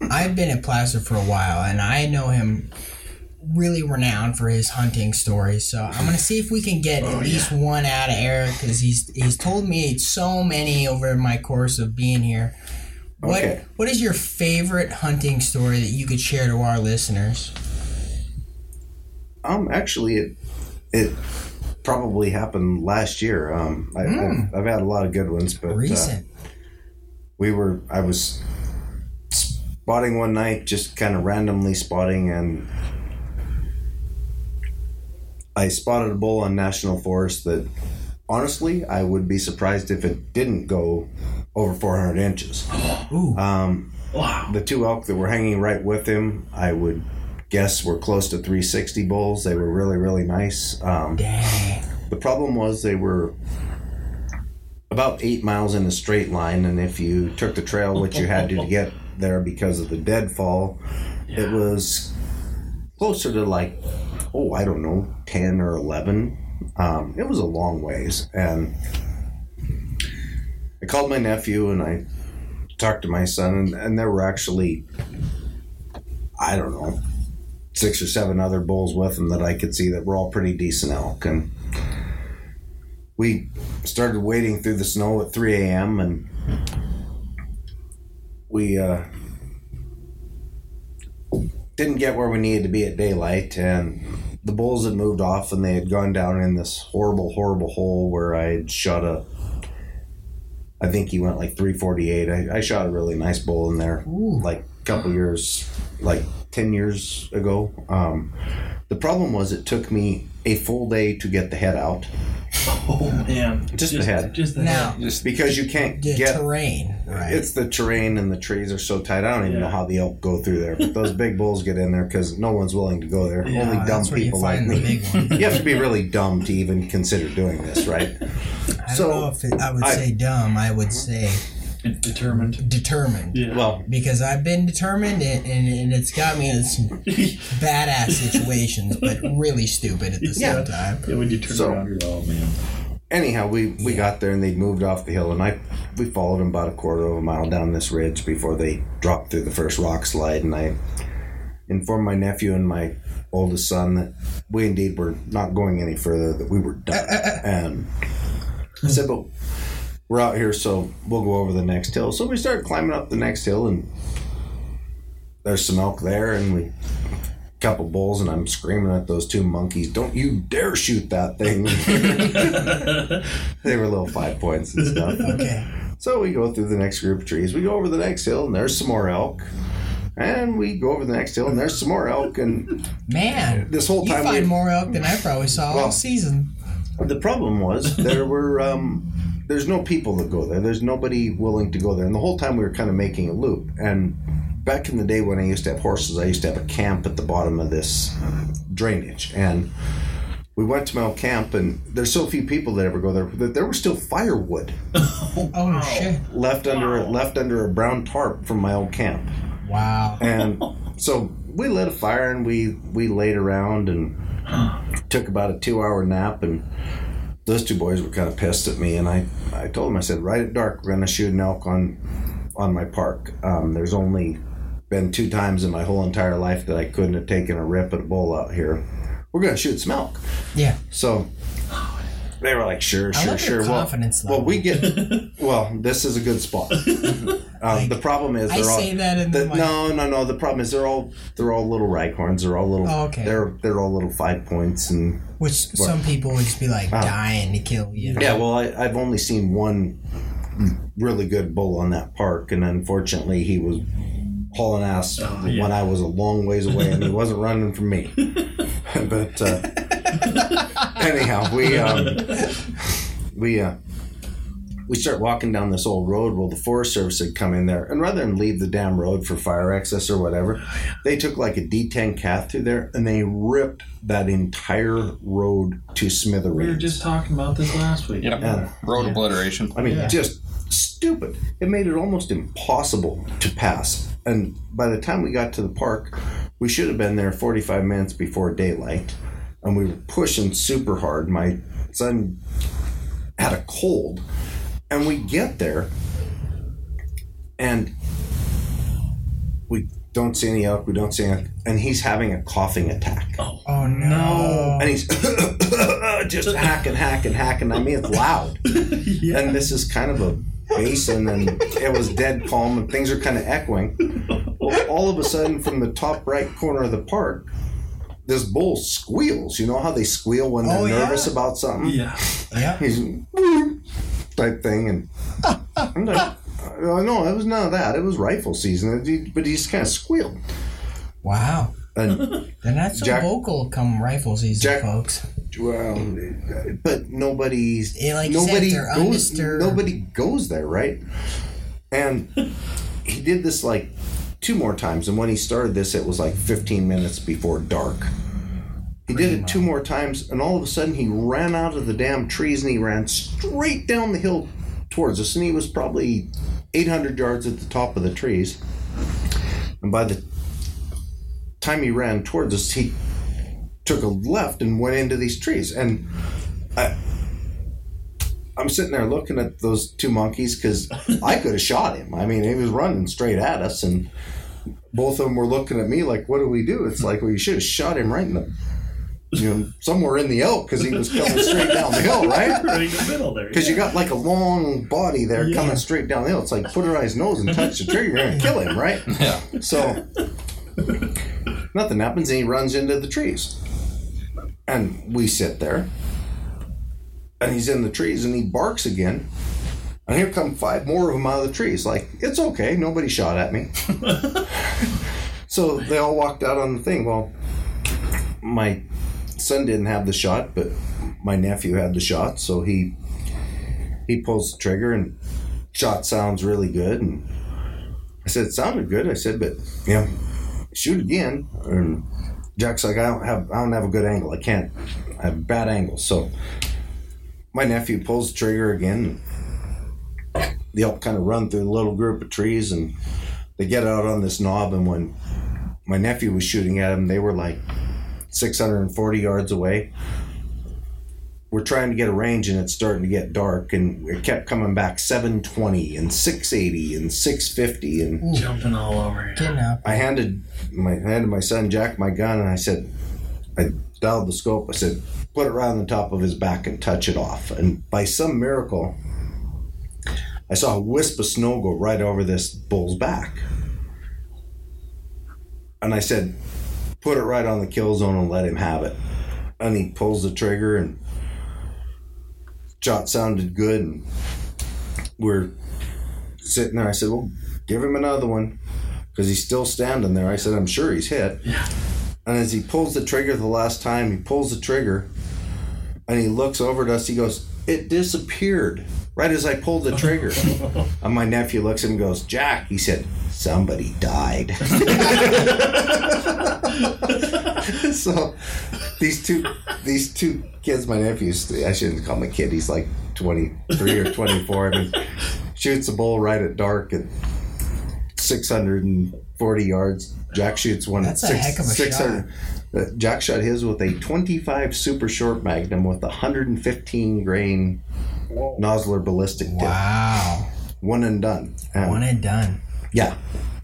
I've been in Placer for a while, and I know him really renowned for his hunting stories. So I'm gonna see if we can get at least one out of Erick because he's he's told me so many over my course of being here. What Okay. what is your favorite hunting story that you could share to our listeners? um, actually, it it probably happened last year. Um, I, I've, I've had a lot of good ones, but uh, Recent. we were I was spotting one night, just kind of randomly spotting, and I spotted a bull on national forest that honestly I would be surprised if it didn't go over 400 inches. Ooh. Um, Wow. the two elk that were hanging right with him, I would guess were close to 360 bulls. They were really really nice. Um, Dang. the problem was they were about eight miles in a straight line, and if you took the trail, which you had to, to <laughs> get there because of the deadfall, it was closer to like, oh, I don't know, 10 or 11. Um, it was a long ways. And I called my nephew and I talked to my son, and, and there were actually, I don't know, six or seven other bulls with him that I could see that were all pretty decent elk. And we started wading through the snow at 3 a.m. and we uh, didn't get where we needed to be at daylight. And the bulls had moved off and they had gone down in this horrible, horrible hole where I had shot a. I think he went like 348. I, I shot a really nice bull in there, like a couple years, like 10 years ago. Um, the problem was it took me a full day to get the head out Oh man. Just the head. Just the Now, head. Just because you can't the get terrain, right? it's the terrain and the trees are so tight. I don't even know how the elk go through there, but those big bulls get in there because no one's willing to go there. Yeah, Only dumb That's where you people like find the me. big one. <laughs> You have to be really dumb to even consider doing this, right? I So, don't know if it, I would I- say dumb. I would say It's determined. determined. Yeah. Well, because I've been determined and, and, and it's got me in some <laughs> badass situations, but really stupid at the same Yeah. time. yeah, when you turn So- around, you're oh man. anyhow, we, we got there and they'd moved off the hill, and I we followed them about a quarter of a mile down this ridge before they dropped through the first rock slide, and I informed my nephew and my oldest son that we indeed were not going any further, that we were done, uh, uh, uh. and I said, "But we're out here, so we'll go over the next hill." So we start climbing up the next hill, and there's some elk there, and we couple bulls and I'm screaming at those two monkeys, don't you dare shoot that thing. <laughs> they were little five points and stuff. Okay. So we go through the next group of trees. We go over the next hill and there's some more elk. And we go over the next hill and there's some more elk. And Man, this whole you time find we- more elk than I probably saw all season. the problem was there were um, there's no people that go there. There's nobody willing to go there. And the whole time we were kind of making a loop. And back in the day when I used to have horses, I used to have a camp at the bottom of this uh, drainage. And we went to my old camp, and there's so few people that ever go there that there was still firewood <laughs> Oh shit! left under left under a brown tarp from my old camp. Wow. And so we lit a fire and we we laid around and took about a two hour nap and those two boys were kind of pissed at me and I, I told them I said right at dark we're gonna shoot an elk on on my park. Um, there's only been two times in my whole entire life that I couldn't have taken a rip at a bull out here. We're gonna shoot some elk. Yeah. So they were like, sure, I sure, sure. your Well, confidence well, level. we get. <laughs> Well, this is a good spot. <laughs> Um, the problem is I they're all. say that in the, my- no, no, no. The problem is they're all they're all little raghorns. They're all little. Oh, okay. They're they're all little five points and. Which some people would just be like dying to kill you. Yeah, well, I, I've only seen one really good bull on that park, and unfortunately, he was hauling ass Oh, yeah. when I was a long ways away, and he wasn't running from me. <laughs> but uh, anyhow, we <laughs> um, we uh, we start walking down this old road. Well, the Forest Service had come in there, and rather than leave the damn road for fire access or whatever, they took like a D10 Cat through there, and they ripped that entire road to smithereens. We were just talking about this last week. Yep. Yeah. Road obliteration. I mean, Yeah. just stupid. It made it almost impossible to pass. And by the time we got to the park, we should have been there 45 minutes before daylight. And we were pushing super hard. My son had a cold, and we get there, and we don't see any elk. We don't see any, and he's having a coughing attack, Oh, oh no. and he's <coughs> just hacking, hacking, hacking. I mean, it's loud, <laughs> yeah. and this is kind of a basin, and it was dead calm, and things are kind of echoing. <laughs> Well, all of a sudden, from the top right corner of the park, this bull squeals. You know how they squeal when they're Oh, yeah. nervous about something? Yeah. <laughs> Yeah. He's type thing, and <laughs> I'm like, oh, no, it was none of that. It was rifle season, but he just kind of squealed. Wow. And <laughs> They're not so Jack- vocal come rifle season, Jack- folks. well, but nobody's Yeah, like you said, nobody goes. undisturbed. Nobody goes there, right? And he did this like two more times, and when he started this, it was like 15 minutes before dark. He did it two more times, and all of a sudden he ran out of the damn trees and he ran straight down the hill towards us, and he was probably 800 yards at the top of the trees. And by the time he ran towards us, he took a left and went into these trees. And I, I'm sitting there looking at those two monkeys because I could have <laughs> shot him. I mean, he was running straight at us, and both of them were looking at me like, "What do we do?" It's like, well, you should have shot him right in the, you know, somewhere in the elk because he was coming straight down the hill, right? <laughs> Right in the middle there. Because you got like a long body there coming straight down the hill. It's like put it on his nose and touch the trigger, you're gonna kill him, right? <laughs> Yeah. So nothing happens, and he runs into the trees. And we sit there, and he's in the trees, and he barks again. And here come five more of them out of the trees. Like, it's okay, nobody shot at me. <laughs> so they all walked out on the thing. Well, my son didn't have the shot, but my nephew had the shot, so he he pulls the trigger and shot sounds really good and I said it sounded good. I said, but yeah, shoot again. And Jack's like, I don't have I don't have a good angle. I can't I have bad angles. So my nephew pulls the trigger again. They all kind of run through a little group of trees and they get out on this knob and when my nephew was shooting at them, they were like 640 yards away. We're trying to get a range and it's starting to get dark and it kept coming back 720 and 680 and 650 and Jumping all over you. Getting. I handed my I handed my son Jack my gun and I said I dialed the scope. I said, put it right on the top of his back and touch it off. And by some miracle, I saw a wisp of snow go right over this bull's back. And I said, put it right on the kill zone and let him have it. And he pulls the trigger and shot sounded good and we're sitting there. I said, Well, give him another one. Because he's still standing there. I said, I'm sure he's hit. And as he pulls the trigger the last time, he pulls the trigger and he looks over at us. He goes, It disappeared right as I pulled the trigger. <laughs> and my nephew looks at him and goes, Jack, he said, Somebody died. <laughs> <laughs> so these two these two kids, my nephews, I shouldn't call him a kid, he's like 23 or 24. I mean, shoots a bull right at dark at 640 yards. Jack shoots one That's at six, heck of a 600. Uh, Jack shot his with a 25 super short magnum with a 115 grain Nosler ballistic tip. Wow. One and done. Um, One and done. yeah.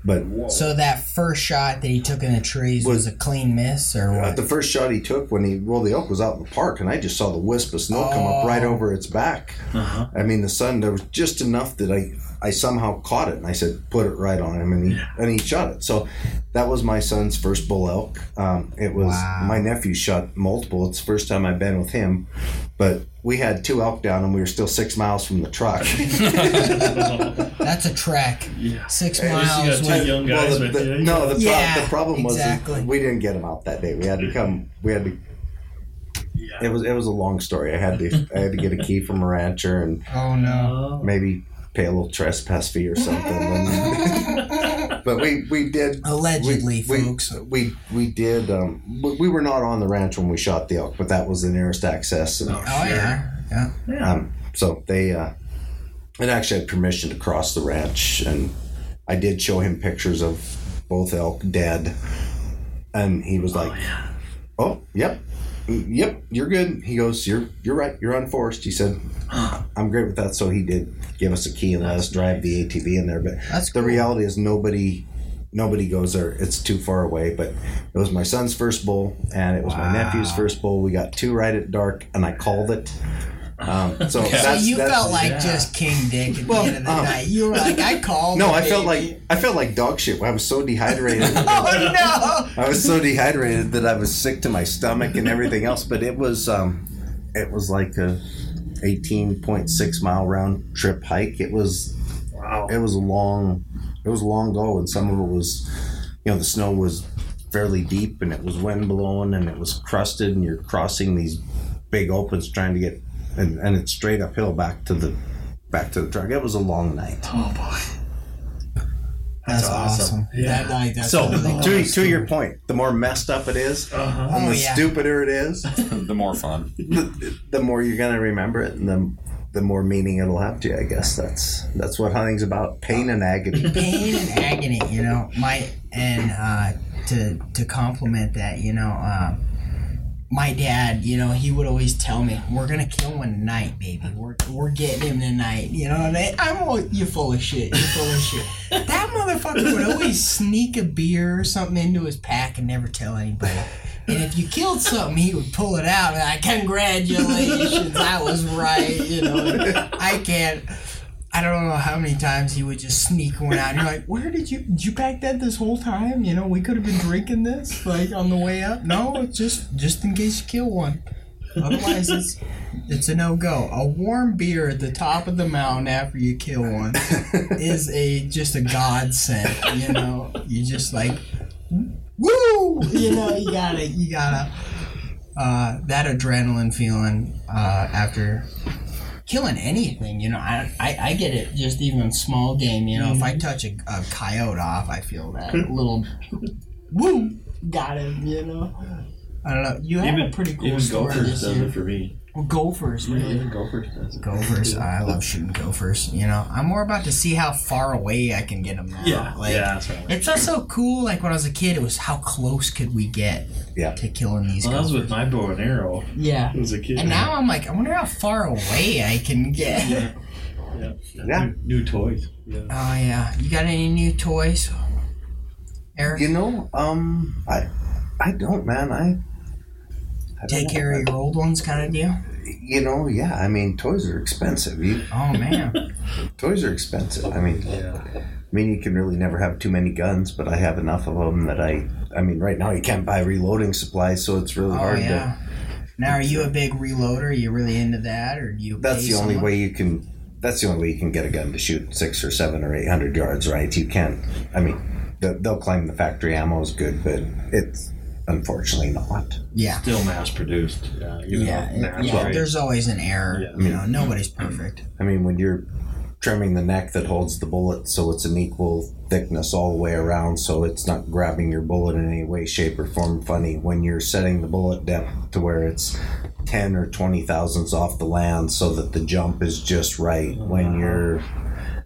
But So that first shot that he took in the trees was, Was- a clean miss or uh, what? the first shot he took when he rolled the elk was out in the park, and I just saw the wisp of snow come up right Oh. over its back. Uh-huh. I mean, the sun, there was just enough that I, I somehow caught it, and I said, put it right on him, and he, and he shot it. So that was my son's first bull elk. Um, it was Wow. my nephew shot multiple. It's the first time I've been with him, but we had two elk down, and we were still six miles from the truck. <laughs> <laughs> That's a trek. Yeah. Six least you miles. got two young guys well, the, with the- no, the, pro- Yeah, the problem was exactly. we didn't get him out that day. We had to come. We had to. It was it was a long story. I had to I had to get a key from a rancher and oh no. Oh. maybe pay a little trespass fee or something. <laughs> But we we did Allegedly, we, folks. We we did. Um, we, we were not on the ranch when we shot the elk, but that was the nearest access. And, Oh yeah. Yeah. um, so they uh, and actually had permission to cross the ranch, and I did show him pictures of both elk dead, and he was like, "Oh, yeah. "Oh, yep." Yep, you're good. He goes, You're you're right, you're unforced. He said, I'm great with that. So he did give us a key and let us drive the ATV in there. But That's the cool. reality is nobody nobody goes there. It's too far away. But it was my son's first bull and it was my nephew's first bull. We got two right at dark and I called it. Um, <laughs> so So that's, you that's, felt like just King Dick at Well, the end of the um, night. You were like, I called. <laughs> no, it, I felt baby. like I felt like dog shit. I was so dehydrated. <laughs> Oh no! I was so dehydrated that I was sick to my stomach and everything else. But it was um, it was like a eighteen point six mile round trip hike. It was Wow. it was a long it was a long go, and some of it was you know the snow was fairly deep and it was wind blowing and it was crusted and you're crossing these big opens trying to get and, and it's straight uphill back to the back to the truck. It was a long night. Oh boy. That's awesome. awesome. Yeah. That night, that's So really to, cool. to your point, the more messed up it is, Uh-huh. and Oh, the yeah. stupider it is, <laughs> the more fun. the, the more you're gonna remember it, and the the more meaning it'll have to you. I guess that's that's what hunting's about: pain and agony. <laughs> pain and agony, you know. My and uh, to to complement that, you know, uh, my dad, you know, he would always tell me, "We're gonna kill one tonight, baby. We're we're getting him tonight." You know, and I, I'm all, you full of shit. You full of shit. <laughs> That motherfucker would always sneak a beer or something into his pack and never tell anybody. And if you killed something, he would pull it out and like, congratulations, I was right. You know, I can't. I don't know how many times he would just sneak one out. You're like, where did you did you pack that this whole time? You know, we could have been drinking this like on the way up. No, it's just just in case you kill one. Otherwise, it's it's a no go. A warm beer at the top of the mountain after you kill one is a just a godsend. You know, you just like woo. You know, you gotta you gotta uh, that adrenaline feeling uh, after killing anything. You know, I, I I get it just even small game. You know, if I mhm. touch a, a coyote off, I feel that hmm. little <laughs> woo got him. You know. I don't know. You have a pretty cool even story Gophers this does year. it for me. Well, gophers, really. Even Gophers does it. Gophers. I love shooting gophers. You know, I'm more about to see how far away I can get them now. Yeah, like, yeah, that's right. It's not so cool. Like when I was a kid, it was how close could we get Yeah. to killing these Well, that was with my bow and arrow yeah. as a kid. And now I'm like, I wonder how far away I can get. yeah. <laughs> yeah. Yeah. New, new toys. Yeah. Oh yeah. You got any new toys, Erick? You know, um, I I don't, man. I, I don't Take know. care of your old ones, kind of deal. You know, yeah. I mean, toys are expensive. You Oh man. <laughs> toys are expensive. I mean, Yeah. I mean, you can really never have too many guns, but I have enough of them that I. I mean, right now you can't buy reloading supplies, so it's really Oh hard yeah. Now, are you a big reloader? Are you really into that, or do you? That's the only someone? way you can. That's the only way you can get a gun to shoot six or seven or eight hundred yards, right? You can't. I mean, they'll, they'll claim the factory ammo is good, but it's unfortunately not. Yeah. Still mass produced. Yeah. even Yeah, though mass yeah. rate- There's always an error. Yeah. You know, nobody's perfect. I mean, when you're trimming the neck that holds the bullet so it's an equal thickness all the way around so it's not grabbing your bullet in any way, shape, or form funny. When you're setting the bullet depth to where it's 10 or 20 thousandths off the land so that the jump is just right. When you're.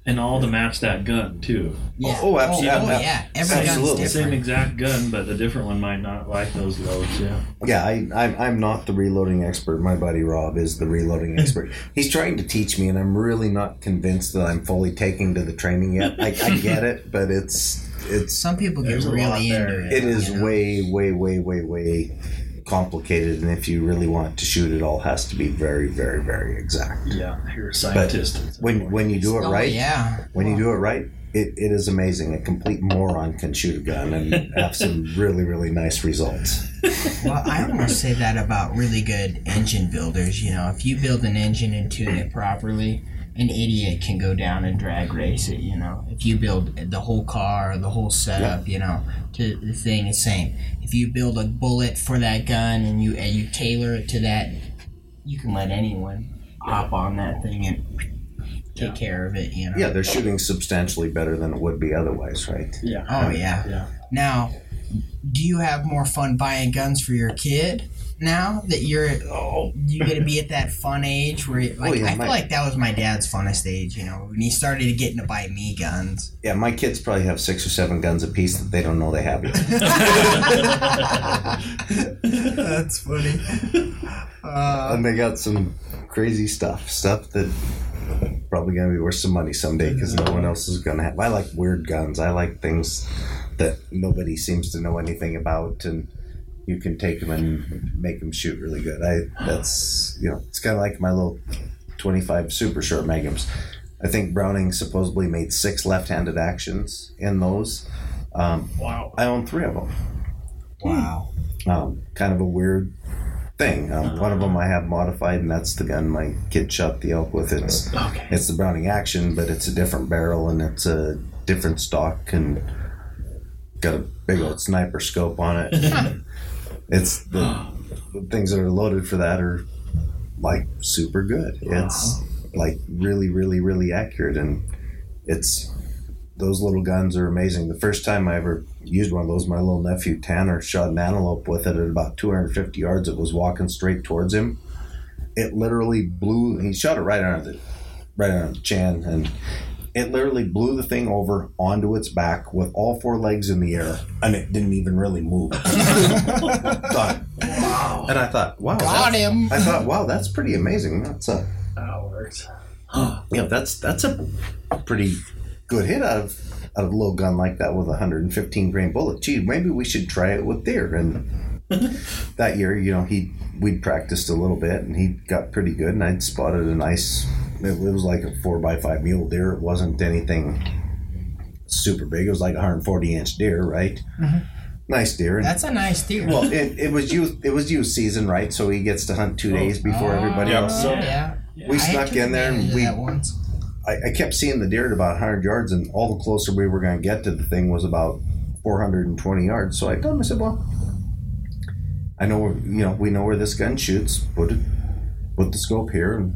And all to match that gun too. Yeah. Oh, oh abso- Oh, ab- ab- yeah. Every absolutely. gun's The same exact gun, but the different one might not like those loads. Yeah. Yeah, I, I'm, I'm not the reloading expert. My buddy Rob is the reloading <laughs> expert. He's trying to teach me, and I'm really not convinced that I'm fully taking to the training yet. I, I get it, but it's it's Some people get There's a lot really into it. It is you know? way, way, way, way, way complicated, and if you really want to shoot, it all has to be very, very, very exact. Yeah. You're a scientist. When when you do it Oh, right, yeah. when you do it right, it, it is amazing. A complete moron can shoot a gun and have some <laughs> really, really nice results. Well, I almost say that about really good engine builders. You know, if you build an engine and tune it properly, an idiot can go down and drag race it. You know, if you build the whole car, the whole setup, you know, to the thing is same. If you build a bullet for that gun and you and you tailor it to that, you can let anyone hop on that thing and take care of it. You know. Yeah, they're shooting substantially better than it would be otherwise, right? yeah. Oh yeah. Yeah. Now, do you have more fun buying guns for your kid now that you're you get to be at that fun age where you, like Oh, yeah, I feel like that was my dad's funnest age. You know, when he started getting to buy me guns. Yeah, my kids probably have six or seven guns apiece that they don't know they have yet. <laughs> That's funny. Uh, and they got some crazy stuff, stuff that probably gonna be worth some money someday because no one else is gonna have. I like weird guns. I like things that nobody seems to know anything about, and you can take them and make them shoot really good. I that's you know it's kind of like my little twenty-five super short magnums. I think Browning supposedly made six left-handed actions in those. Um, Wow. I own three of them wow. um, kind of a weird thing. Um, one of them I have modified, and that's the gun my kid shot the elk with. It's Okay. it's the Browning Action, but it's a different barrel and it's a different stock and got a big old sniper scope on it. <laughs> it's the, the things that are loaded for that are like super good. It's like really, really, really accurate, and it's those little guns are amazing. The first time I ever used one of those, my little nephew Tanner shot an antelope with it at about 250 yards. It was walking straight towards him. It literally blew. He shot it right under the right under the chin, and it literally blew the thing over onto its back with all four legs in the air, and it didn't even really move. <laughs> Thought, wow. And I thought, wow, Got that's- him. I thought, wow, that's pretty amazing. That's a That works. <gasps> yeah, that's that's a pretty good hit out of out of a little gun like that with a 115 grain bullet. Gee, maybe we should try it with deer. And <laughs> that year, you know, he we'd practiced a little bit, and he got pretty good. And I'd spotted a nice. It, it was like a four by five mule deer. It wasn't anything super big. It was like a 140 inch deer, right? Mm-hmm. Nice deer. And, That's a nice deer. well, it, it was youth. It was youth season, right? So he gets to hunt two oh. days before everybody Yep. else. So yeah. we I snuck in there and we that once. I, I kept seeing the deer at about 100 yards, and all the closer we were going to get to the thing was about 420 yards. So I told him, I said, "Well, I know where, you know we know where this gun shoots. Put it, put the scope here." And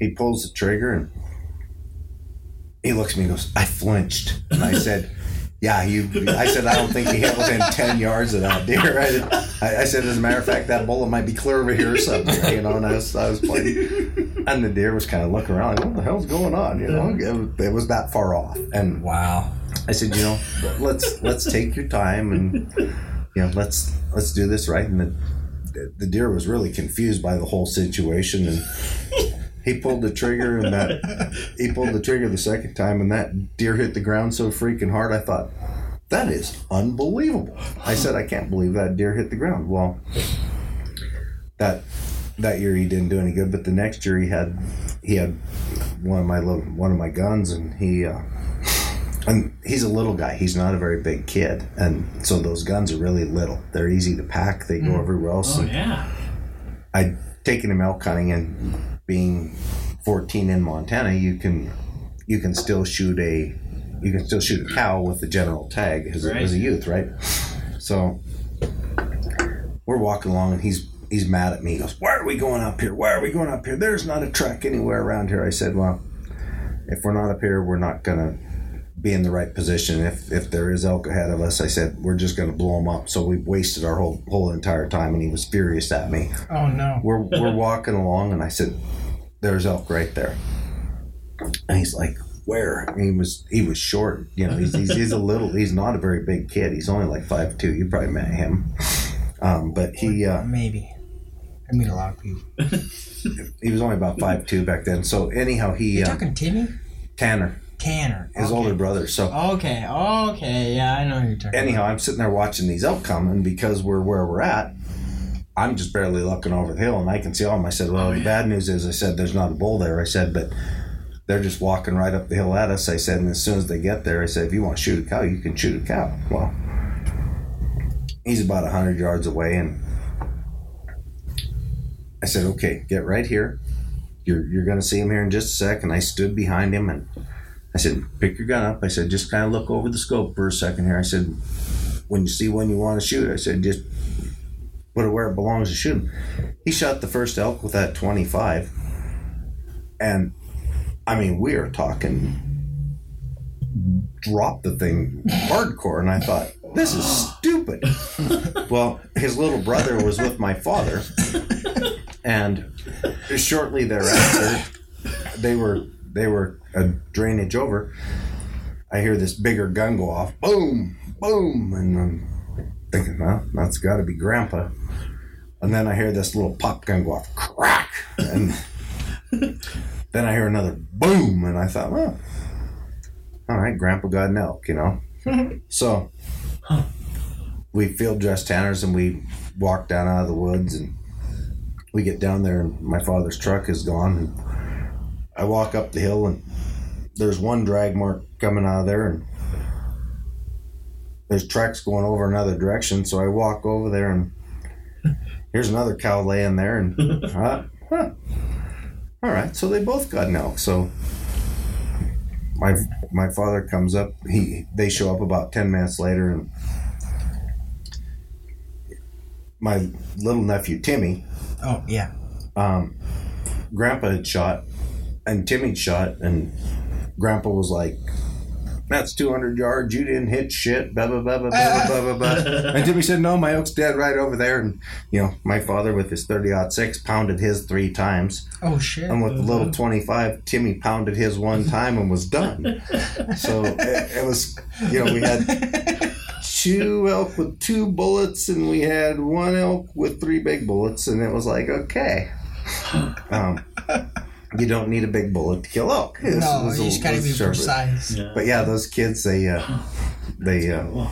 he pulls the trigger, and he looks at me and goes, "I flinched," and I said. <laughs> Yeah, you. I said I don't think he hit within ten yards of that deer. <laughs> I, I, said, as a matter of fact, that bullet might be clear over here or something. <laughs> You know, and I was, I was playing, and the deer was kind of looking around, like, what the hell's going on? You know, it was, it was that far off, and Wow. I said, you know, let's let's take your time and you know let's let's do this right. And the the deer was really confused by the whole situation, and he pulled the trigger, and that <laughs> he pulled the trigger the second time, and that deer hit the ground so freaking hard. I thought. That is unbelievable. I said, I can't believe that deer hit the ground. Well, that that year he didn't do any good, but the next year he had he had one of my little one of my guns, and he uh, and he's a little guy. He's not a very big kid, and so those guns are really little. They're easy to pack. They go everywhere else. Oh yeah. I'd taken him elk hunting, and being 14 in Montana, you can you can still shoot a you can still shoot a cow with the general tag as, a, as a youth, right? So we're walking along, and he's he's mad at me. He goes, "Why are we going up here? Why are we going up here? There's not a truck anywhere around here." I said, "Well, if we're not up here, we're not gonna." be in the right position if if there is elk ahead of us i said we're just going to blow them up so we've wasted our whole whole entire time and he was furious at me Oh no. we're we're walking along and I said, "There's elk right there," and he's like, "Where?" And he was he was short, you know. He's, he's, he's a little. He's not a very big kid. He's only like five two. You probably met him, um, but he uh, Maybe. I meet a lot of people. <laughs> he was only about five two back then. So anyhow, he You uh, talking Timmy? Tanner, Tanner. his okay. older brother. So Okay. Okay. Yeah, I know who you're talking. anyhow, I'm sitting there watching these elk come, and because we're where we're at, I'm just barely looking over the hill, and I can see all them. I said, "Well, the bad news is," I said, "there's not a bull there." I said, "But they're just walking right up the hill at us." I said, "And as soon as they get there, I said, if you want to shoot a cow, you can shoot a cow." Well, he's about hundred yards away, and I said, "Okay, get right here. You're you're going to see him here in just a sec." And I stood behind him, and I said, "Pick your gun up." I said, "Just kind of look over the scope for a second here." I said, "When you see when you want to shoot," I said, "Just put it where it belongs to shoot." him." He shot the first elk with that 25, and I mean, we are talking drop the thing hardcore, and I thought, "This is stupid." <laughs> well, his little brother was with my father, and shortly thereafter, they were they were a drainage over. I hear this bigger gun go off, boom, boom, and thinking, well, that's got to be Grandpa. And then I hear this little pop gun go off, crack, and <laughs> then I hear another boom, and I thought, well, all right, Grandpa got an elk, you know. <laughs> so we field dress Tanner's and we walk down out of the woods and we get down there and my father's truck is gone and I walk up the hill and there's one drag mark coming out of there and there's tracks going over another direction so I walk over there and here's another cow laying there and <laughs> huh, huh. all right so they both got an elk so my my father comes up he they show up about 10 minutes later and my little nephew Timmy Oh yeah. um, Grandpa had shot, and Timmy shot, and Grandpa was like, "That's 200 yards. You didn't hit shit." Blah blah blah blah blah blah blah. blah. <laughs> And Timmy said, "No, my oak's dead right over there." And you know, my father with his thirty ought six pounded his three times, Oh shit. and with the little 25, Timmy pounded his one time and was done. <laughs> So it, it was, you know, we had two elk with two bullets, and we had one elk with three big bullets, and it was like, okay. <laughs> Um, you don't need a big bullet to kill elk. This no, was you just gotta be sharp. precise. Yeah. But yeah, those kids, they, uh, they, uh,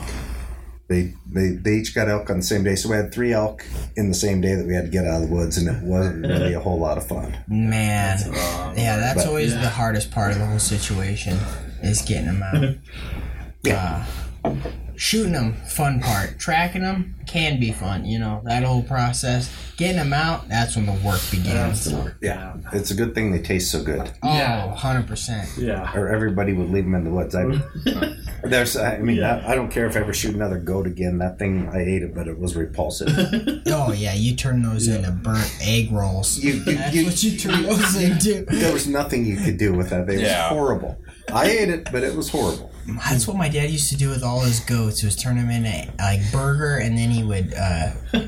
they, they, they each got elk on the same day. So we had three elk in the same day that we had to get out of the woods, and it wasn't really a whole lot of fun. Man, yeah, that's But- always the hardest part of the whole situation is getting them out. <laughs> Yeah. Uh, shooting them, fun part. Tracking them can be fun, you know, that whole process. Getting them out, that's when the work begins. Yeah, it's a good thing they taste so good. Oh, Yeah. 100%. Yeah. or everybody would leave them in the woods. I, <laughs> there's, I mean, I, I don't care if I ever shoot another goat again. That thing, I ate it, but it was repulsive. <laughs> Oh, yeah, you turn those into burnt egg rolls. You, you, That's you, what you turn those into. <laughs> there was nothing you could do with that. It was horrible. I ate it, but it was horrible. That's what my dad used to do with all his goats. Was turn them into like burger, and then he would uh, <laughs>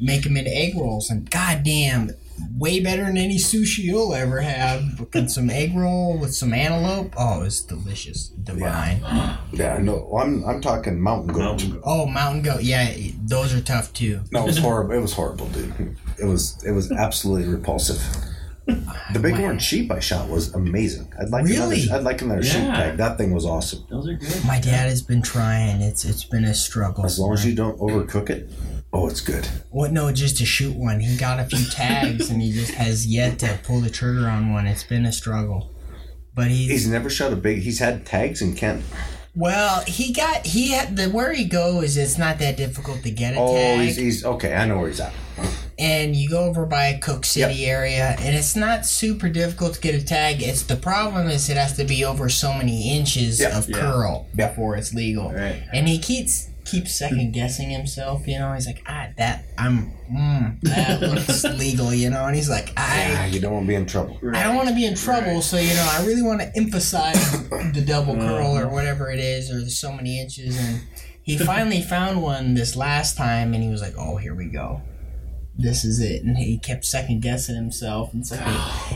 make them into egg rolls. And goddamn, way better than any sushi you'll ever have. With some egg roll with some antelope. Oh, it was delicious, divine. Yeah, <gasps> no, I'm, I'm talking mountain goat. Mountain goat. Oh, mountain goat. Yeah, those are tough too. No, it was <laughs> horrible. It was horrible, dude. It was, it was absolutely repulsive. The big horn sheep I shot was amazing. I'd like Really? another, I'd like another sheep tag. That thing was awesome. Those are good. My dad has been trying. It's it's been a struggle. As long as you don't overcook it, oh, it's good. What? No, just to shoot one. He got a few tags, and he just has yet to pull the trigger on one. It's been a struggle. But he's He's never shot a big. He's had tags in can't. Well, he got he had the where he goes. It's not that difficult to get a Oh, tag, he's, he's okay. I know where he's at. And you go over by Cooke City area, and it's not super difficult to get a tag. It's the problem is it has to be over so many inches Yeah. of Yeah. curl Yeah. before it's legal, Right. and he keeps keeps second guessing himself. You know, he's like, ah, that I'm mm, that <laughs> looks legal. You know, and he's like, Yeah, I. you don't want to be in trouble. I don't want to be in trouble, so you know I really want to emphasize <coughs> the double curl Uh-huh. or whatever it is, or the so many inches. And he finally found one this last time, and he was like, "Oh, here we go, this is it." And he kept second guessing himself, and second,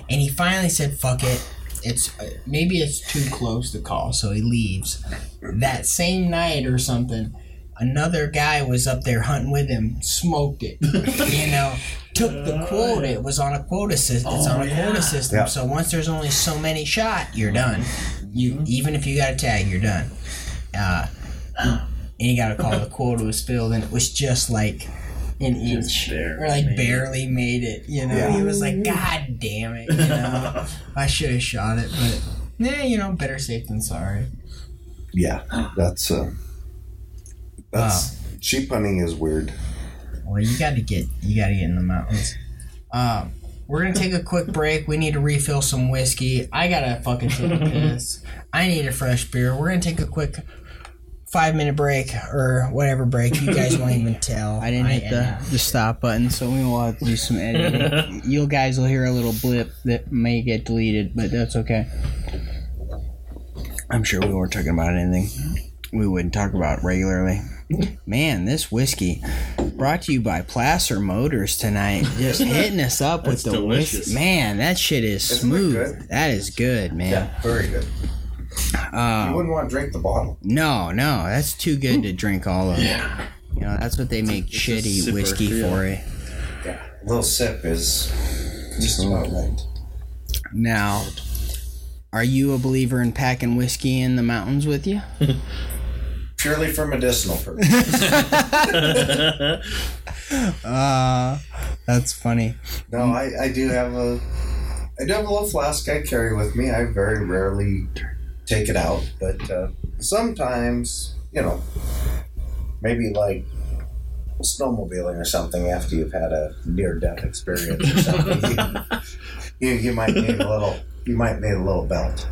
and he finally said, "Fuck it." It's uh, maybe it's too close to call, so he leaves. That same night or something, another guy was up there hunting with him, smoked it, <laughs> you know, took the quota. It was on a quota system. It's Oh, on a yeah. quota system. Yeah. So once there's only so many shot, you're done. You even if you got a tag, you're done. Uh, and you got to call the quota was filled, and it was just like an inch barely or like made it. barely made it. You know, Yeah. he was like, "God damn it!" You know, <laughs> I should have shot it, but yeah, you know, better safe than sorry. Yeah, that's uh, that's sheep hunting is weird. Well, you got to get you got to get in the mountains. Um, we're gonna take a quick break. We need to refill some whiskey. I gotta fucking take a piss. <laughs> I need a fresh beer. We're gonna take a quick five minute break or whatever break. You guys won't even <laughs> tell. I didn't hit the, the stop button, so we will have to do some editing. <laughs> you guys will hear a little blip that may get deleted, but that's okay. I'm sure we weren't talking about anything we wouldn't talk about regularly. Man, this whiskey brought to you by Placer Motors tonight. Just <laughs> hitting us up with the delicious. whiskey. Man, that shit is Isn't smooth. good? That is good, man. Yeah, very good. Uh, you wouldn't want to drink the bottle. no, no, that's too good to drink all of. Yeah. You know, that's what they make it's shitty whiskey for it. Yeah, a little sip is just about right. Now, are you a believer in packing whiskey in the mountains with you? <laughs> Purely for medicinal purposes. Uh, <laughs> <laughs> that's funny. no, I, I do have a I do have a little flask I carry with me. I very rarely take it out, but uh, sometimes you know, maybe like snowmobiling or something after you've had a near death experience or something. you, <laughs> you, you might need a little. You might need a little belt.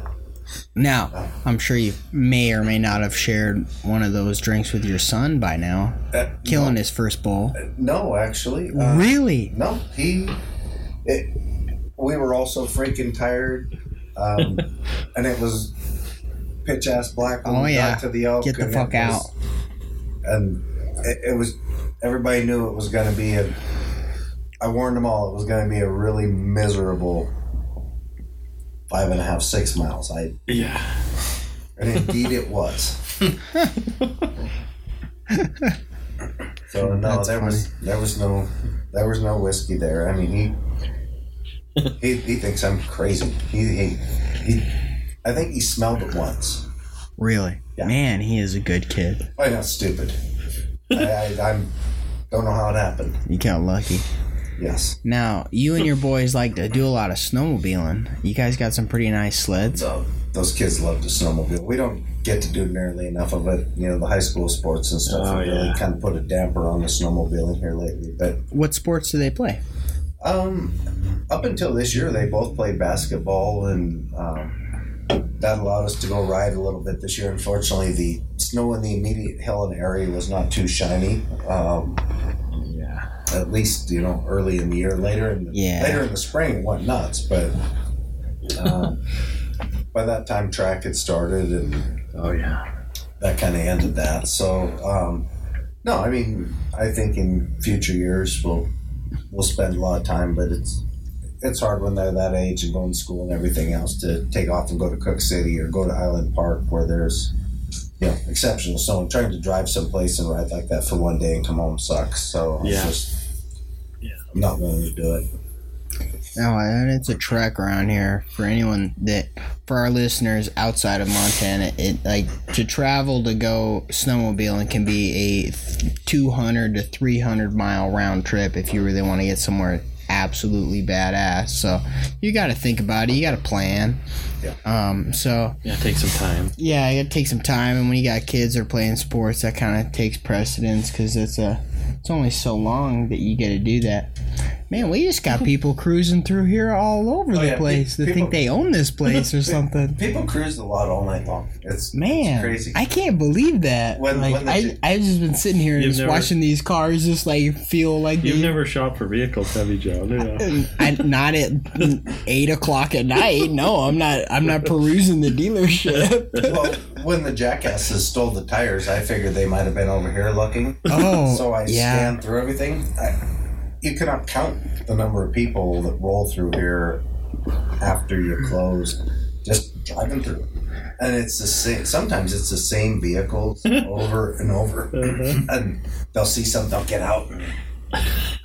Now, I'm sure you may or may not have shared one of those drinks with your son by now, Uh, killing his first bowl. No, actually, uh, really? No, he. It, we were all so freaking tired, um, <laughs> and it was pitch ass black when Oh, we yeah. got to the oak. Get the and it fuck out. And it, it was. Everybody knew it was going to be a. I warned them all. It was going to be a really miserable. Five and a half, six miles. I Yeah. and indeed it was. <laughs> so no, That's there was there was no there was no whiskey there. I mean he he, he thinks I'm crazy. He, he he I think he smelled it once. Really? Yeah. Man, he is a good kid. I'm not stupid. I, I I'm don't know how it happened. You got lucky. Yes. Now, you and your boys like to do a lot of snowmobiling. You guys got some pretty nice sleds. So those kids love to snowmobile. We don't get to do nearly enough of it. You know, the high school sports and stuff Oh, have really yeah. kind of put a damper on the snowmobiling here lately. But What sports do they play? Um, up until this year, they both played basketball, and um, that allowed us to go ride a little bit this year. Unfortunately, the snow in the immediate Helena area was not too shiny. Um, Yeah. at least you know early in the year. Later in the, Yeah. later in the spring, it went nuts. But um, <laughs> by that time, track had started, and Oh yeah. that kind of ended that. So, um, no, I mean, I think in future years we'll we'll spend a lot of time, but it's it's hard when they're that age and going to school and everything else to take off and go to Cooke City or go to Island Park where there's you know exceptional snow. And trying to drive someplace and ride like that for one day and come home sucks. So Yeah. it's just Yeah. I'm not willing to do it. Oh, no, and it's a trek around here for anyone that, for our listeners outside of Montana, it like to travel to go snowmobiling can be a 200 to 300 mile round trip if you really want to get somewhere absolutely badass. So you got to think about it. You got to plan. Yeah. Um. So Yeah. Take some time. yeah, you got to take some time, and when you got kids that are playing sports, that kind of takes precedence because it's a it's only so long that you get to do that. Man, we just got people cruising through here all over oh, the yeah, pe- place that people- think they own this place or something. People cruise a lot all night long. It's Man, it's crazy. I can't believe that. When- like when the I, j- I've just been sitting here and just never- watching these cars just like feel like You've they- never shopped for vehicles, have you, Joe? Do you? I, not at eight o'clock at night. No, I'm not. I'm not perusing the dealership. <laughs> well, when the jackasses stole the tires, I figured they might have been over here looking. Oh, <laughs> so I yeah. scanned through everything. I, you cannot count the number of people that roll through here after you hmm. close, just driving through. And it's the same. Sometimes it's the same vehicles <laughs> uh-huh. over and over, and they'll see something, they'll get out and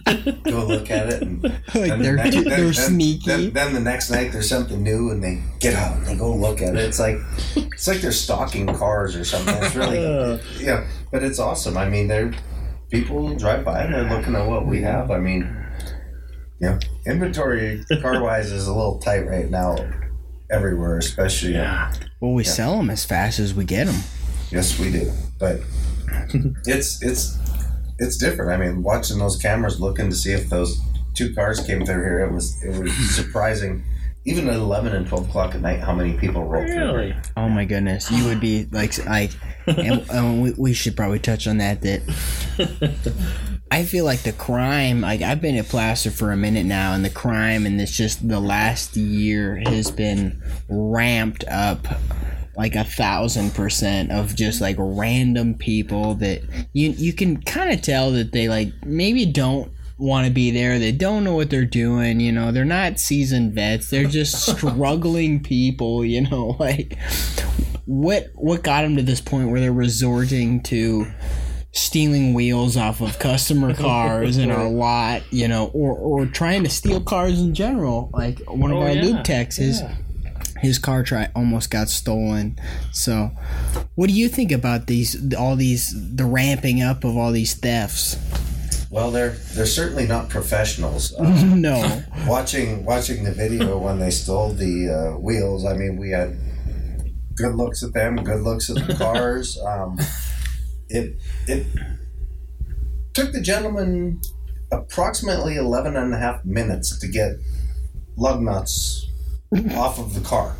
<laughs> go look at it, and <laughs> Like they're then- they're then- then- sneaky. Then, then the next night there's something new, and they get out and they go look at it. It's like it's like they're stalking cars or something. It's really uh. yeah, but it's awesome. I mean, they're people drive by and they're looking at what we have. I mean, yeah, inventory car wise is a little tight right now, everywhere, especially. Uh, yeah. well, we sell them as fast as we get them. Yes, we do, but <laughs> it's it's it's different. I mean, watching those cameras, looking to see if those two cars came through here, it was it was surprising. Even at eleven and twelve o'clock at night, how many people roll through? Really? Oh my goodness, you would be like like, and, <laughs> and we, we should probably touch on that. That I feel like the crime. Like I've been at Placer for a minute now, and the crime, and it's just the last year has been ramped up like a thousand percent of just like random people that you you can kind of tell that they like maybe don't want to be there. They don't know what they're doing. You know, they're not seasoned vets. They're just <laughs> struggling people. You know, <laughs> like what what got them to this point where they're resorting to stealing wheels off of customer <laughs> cars in our lot, you know, or or trying to steal cars in general. Like one of Oh, our yeah, lube techs, his yeah. his car try almost got stolen. So, what do you think about these all these the ramping up of all these thefts? Well, they're they're certainly not professionals. Uh, <laughs> no. watching watching the video when they stole the uh, wheels, I mean, we had good looks at them, good looks at the <laughs> cars. Um, it it took the gentleman approximately 11 and a half minutes to get lug nuts off of the car.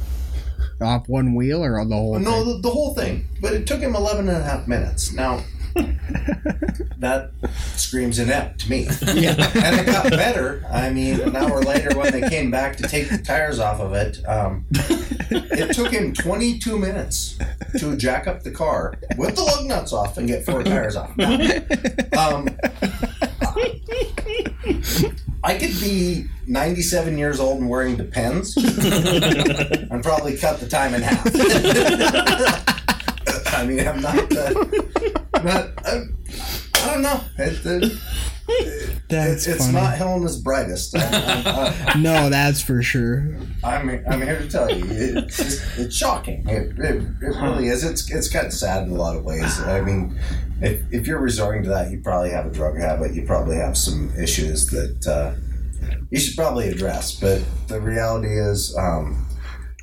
Off one wheel or on the whole No, thing? the, the whole thing. But it took him 11 and a half minutes. Now, <laughs> that screams inept to me. <laughs> Yeah. and it got better. I mean, an hour later, when they came back to take the tires off of it, um, it took him 22 minutes to jack up the car with the lug nuts off and get four tires off. Now, um, I could be 97 years old and wearing Depends <laughs> and probably cut the time in half. I mean, I'm not. Uh, not I'm, I don't know. It, it, That's it's funny. not Helena's brightest. I, I, <laughs> no, that's for sure. I, I'm, I'm here to tell you, it's, just, it's shocking. It, it, it really is. It's it's kind of sad in a lot of ways. I mean, if, if you're resorting to that, you probably have a drug habit. You probably have some issues that uh, you should probably address. But the reality is, um,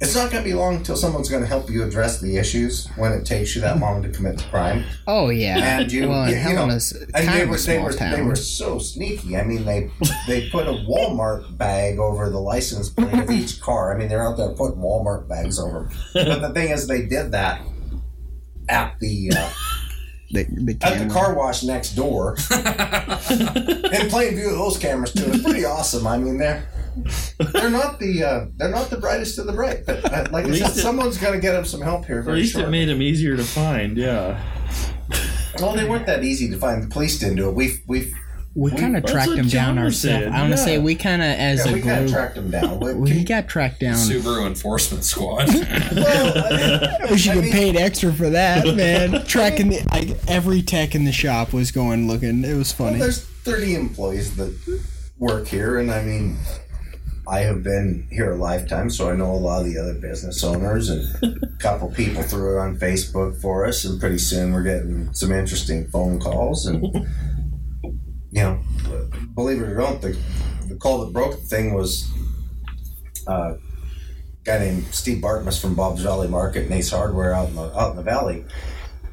it's not going to be long until someone's going to help you address the issues when it takes you that long to commit the crime. Oh yeah. And you, well, you, you know, and they were they were, town. they were so sneaky. I mean, they they put a Walmart bag over the license plate of each <laughs> car. I mean, they're out there putting Walmart bags over. But the thing is, they did that at the uh, <laughs> the, the at the car wash next door, <laughs> in plain view of those cameras too. It's pretty awesome. I mean, they're <laughs> they're not the uh, they're not the brightest of the bright. But uh, like I least said, it- someone's going to get them some help here At very least it made them easier to find. Yeah. Well, they weren't that easy to find. The police didn't do it. We we We kind of tracked what them down ourselves. I want to yeah. say we kind of, as yeah, a we kind of group, tracked them down. We, we got tracked down. Subaru Enforcement Squad. <laughs> well, I- We should I get mean- paid extra for that, <laughs> man. Tracking the like every tech in the shop was going looking. It was Well, funny. there's 30 employees that work here, and I mean, I have been here a lifetime, so I know a lot of the other business owners, and a <laughs> couple people threw it on Facebook for us, and pretty soon we're getting some interesting phone calls, and you know, believe it or not, the the call that broke the thing was uh, a guy named Steve Bartmus from Bob's Valley Market and Ace Hardware out in the out in the valley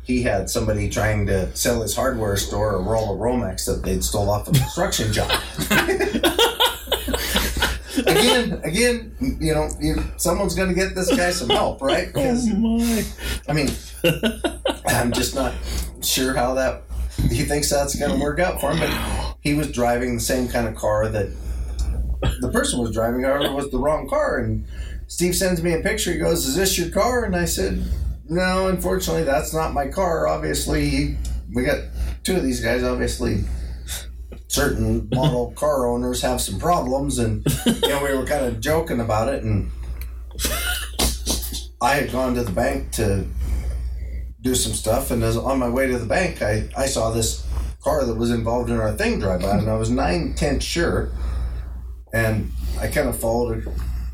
he had somebody trying to sell his hardware store a roll of Romex that they'd stole off a construction job. <laughs> again, again, you know, you, someone's going to get this guy some help, right? <laughs> Oh, because my. I mean, I'm just not sure how that he thinks that's going to work out for him. But he was driving the same kind of car that the person was driving, however, was the wrong car. And Steve sends me a picture. He goes, "Is this your car?" And I said, "No, unfortunately, that's not my car. Obviously, we got two of these guys. Obviously." Certain <laughs> model car owners have some problems, and you know we were kind of joking about it, and I had gone to the bank to do some stuff, and as on my way to the bank, I, I saw this car that was involved in our thing drive by, and I was nine tenths sure, and I kind of followed it.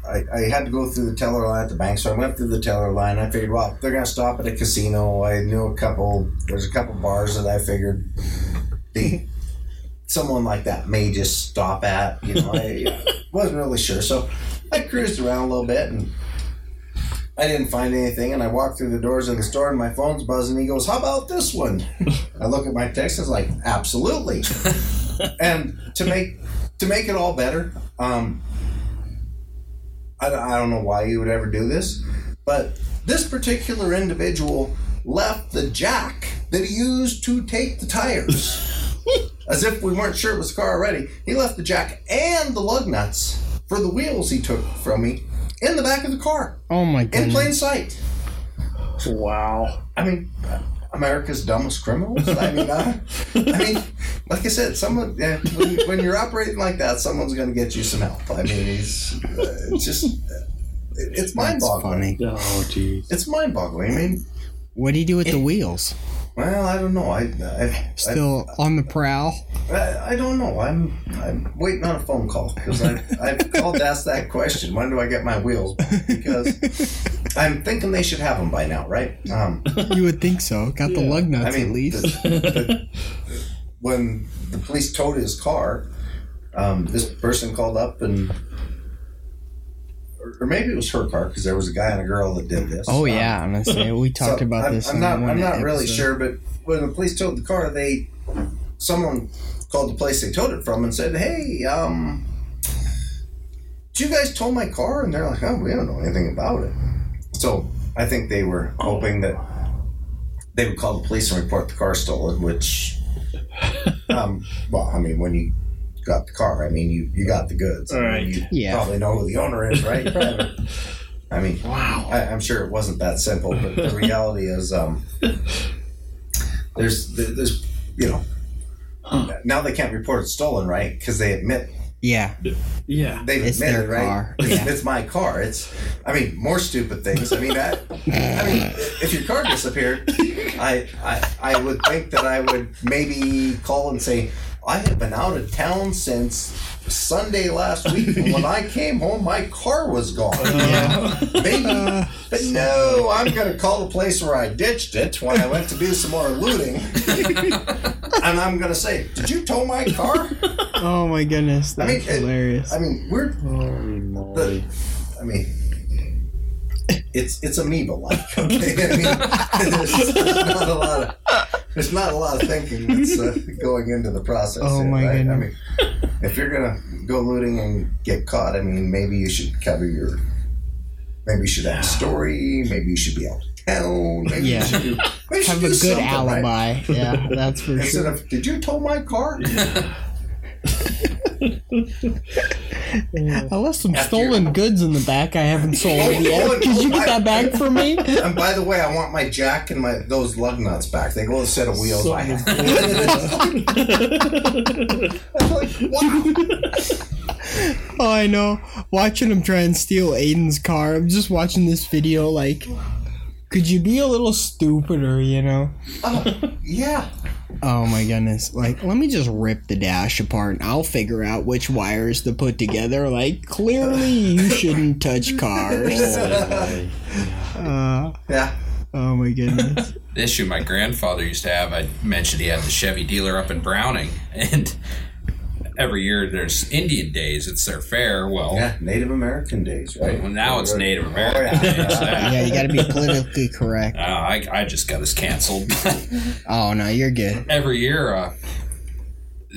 I, I had to go through the teller line at the bank, so I went through the teller line. I figured, well, they're gonna stop at a casino. I knew a couple. There's a couple bars that I figured the someone like that may just stop at. You know, I <laughs> wasn't really sure, so I cruised around a little bit and. I didn't find anything, and I walked through the doors of the store, and my phone's buzzing. He goes, "How about this one?" <laughs> I look at my text. I was like, "Absolutely." <laughs> and to make to make it all better, um, I, I don't know why you would ever do this, but this particular individual left the jack that he used to take the tires, as if we weren't sure it was a car already. He left the jack and the lug nuts for the wheels he took from me in the back of the car oh my god. in plain sight. Wow. I mean, America's dumbest criminals. I mean, I, I mean, like I said, someone yeah, when, when you're operating like that, someone's going to get you some help. I mean, he's uh, it's just uh, it- it's mind That's boggling. funny. Oh, jeez. It's mind boggling. I mean, What do you do with the wheels? Well, I don't know. I I, Still on the prowl? I, I don't know. I'm I'm waiting on a phone call because I I've called to ask that question. When do I get my wheels? Because <laughs> I'm thinking they should have them by now, right? Um, You would think so. Got the lug nuts I nuts mean, at least. the- the- when the police towed his car, um, this person called up and, or, maybe it was her car because there was a guy and a girl that did this. oh Um, yeah, honestly, we talked so about I'm, this. I'm not. I'm not really sure, but when the police towed the car, they someone called the place they towed it from and said, "Hey, um, did you guys tow my car?" And they're like, "Oh, we don't know anything about it." So I think they were hoping that they would call the police and report the car stolen. Which, um, well, I mean, when you got the car, I mean, you you got the goods. I mean, you Yeah. probably know who the owner is, right? <laughs> I mean, wow. I, I'm sure it wasn't that simple, but the reality is, um, there's, there's, you know, now they can't report it stolen, right? Because they admit Yeah, Yeah. they've It's admitted, their right? car, It's, yeah. it's my car. It's, I mean, more stupid things. I mean, I, I mean, if your car disappeared, I, I, I would think that I would maybe call and say, I have been out of town since Sunday last week, and when I came home, my car was gone. <laughs> Maybe, but no, I'm going to call the place where I ditched it when I went to do some more looting, <laughs> and I'm going to say, "Did you tow my car?" Oh my goodness, I that's mean, it- hilarious. I mean, we're. The, I mean, it's it's amoeba like. <laughs> Okay, I mean, there's, there's not a lot of there's not a lot of thinking that's uh, going into the process. Oh, here, my right? I mean, if you're gonna go looting and get caught, I mean, maybe you should cover your. Maybe you should have a story. Maybe you should be out of town. Maybe Yeah. you should, do, maybe you should Have a good something, right? alibi. Yeah, that's for Instead sure. of, did you tow my car? <laughs> I left some After stolen goods in the back I haven't sold yet. <laughs> oh, Could you get that back for me? And by the way, I want my jack and my those lug nuts back. They go with a set of wheels I have. It's like, wow. Oh, I know. Watching him try and steal Aiden's car. I'm just watching this video like, could you be a little stupider, you know? Yeah. Oh my goodness. Like, let me just rip the dash apart and I'll figure out which wires to put together. Like, clearly you <laughs> shouldn't touch cars. <laughs> Uh, Yeah. oh my goodness. <laughs> The issue my grandfather used to have, I mentioned he had the Chevy dealer up in Browning, and every year there's Indian Days. It's their fair. Well, Yeah. Native American days, right? well, now it's Native Oh, American yeah. Days. Uh, <laughs> Yeah, you gotta be politically correct. I, I just got us canceled. <laughs> Oh no, you're good. every year, uh,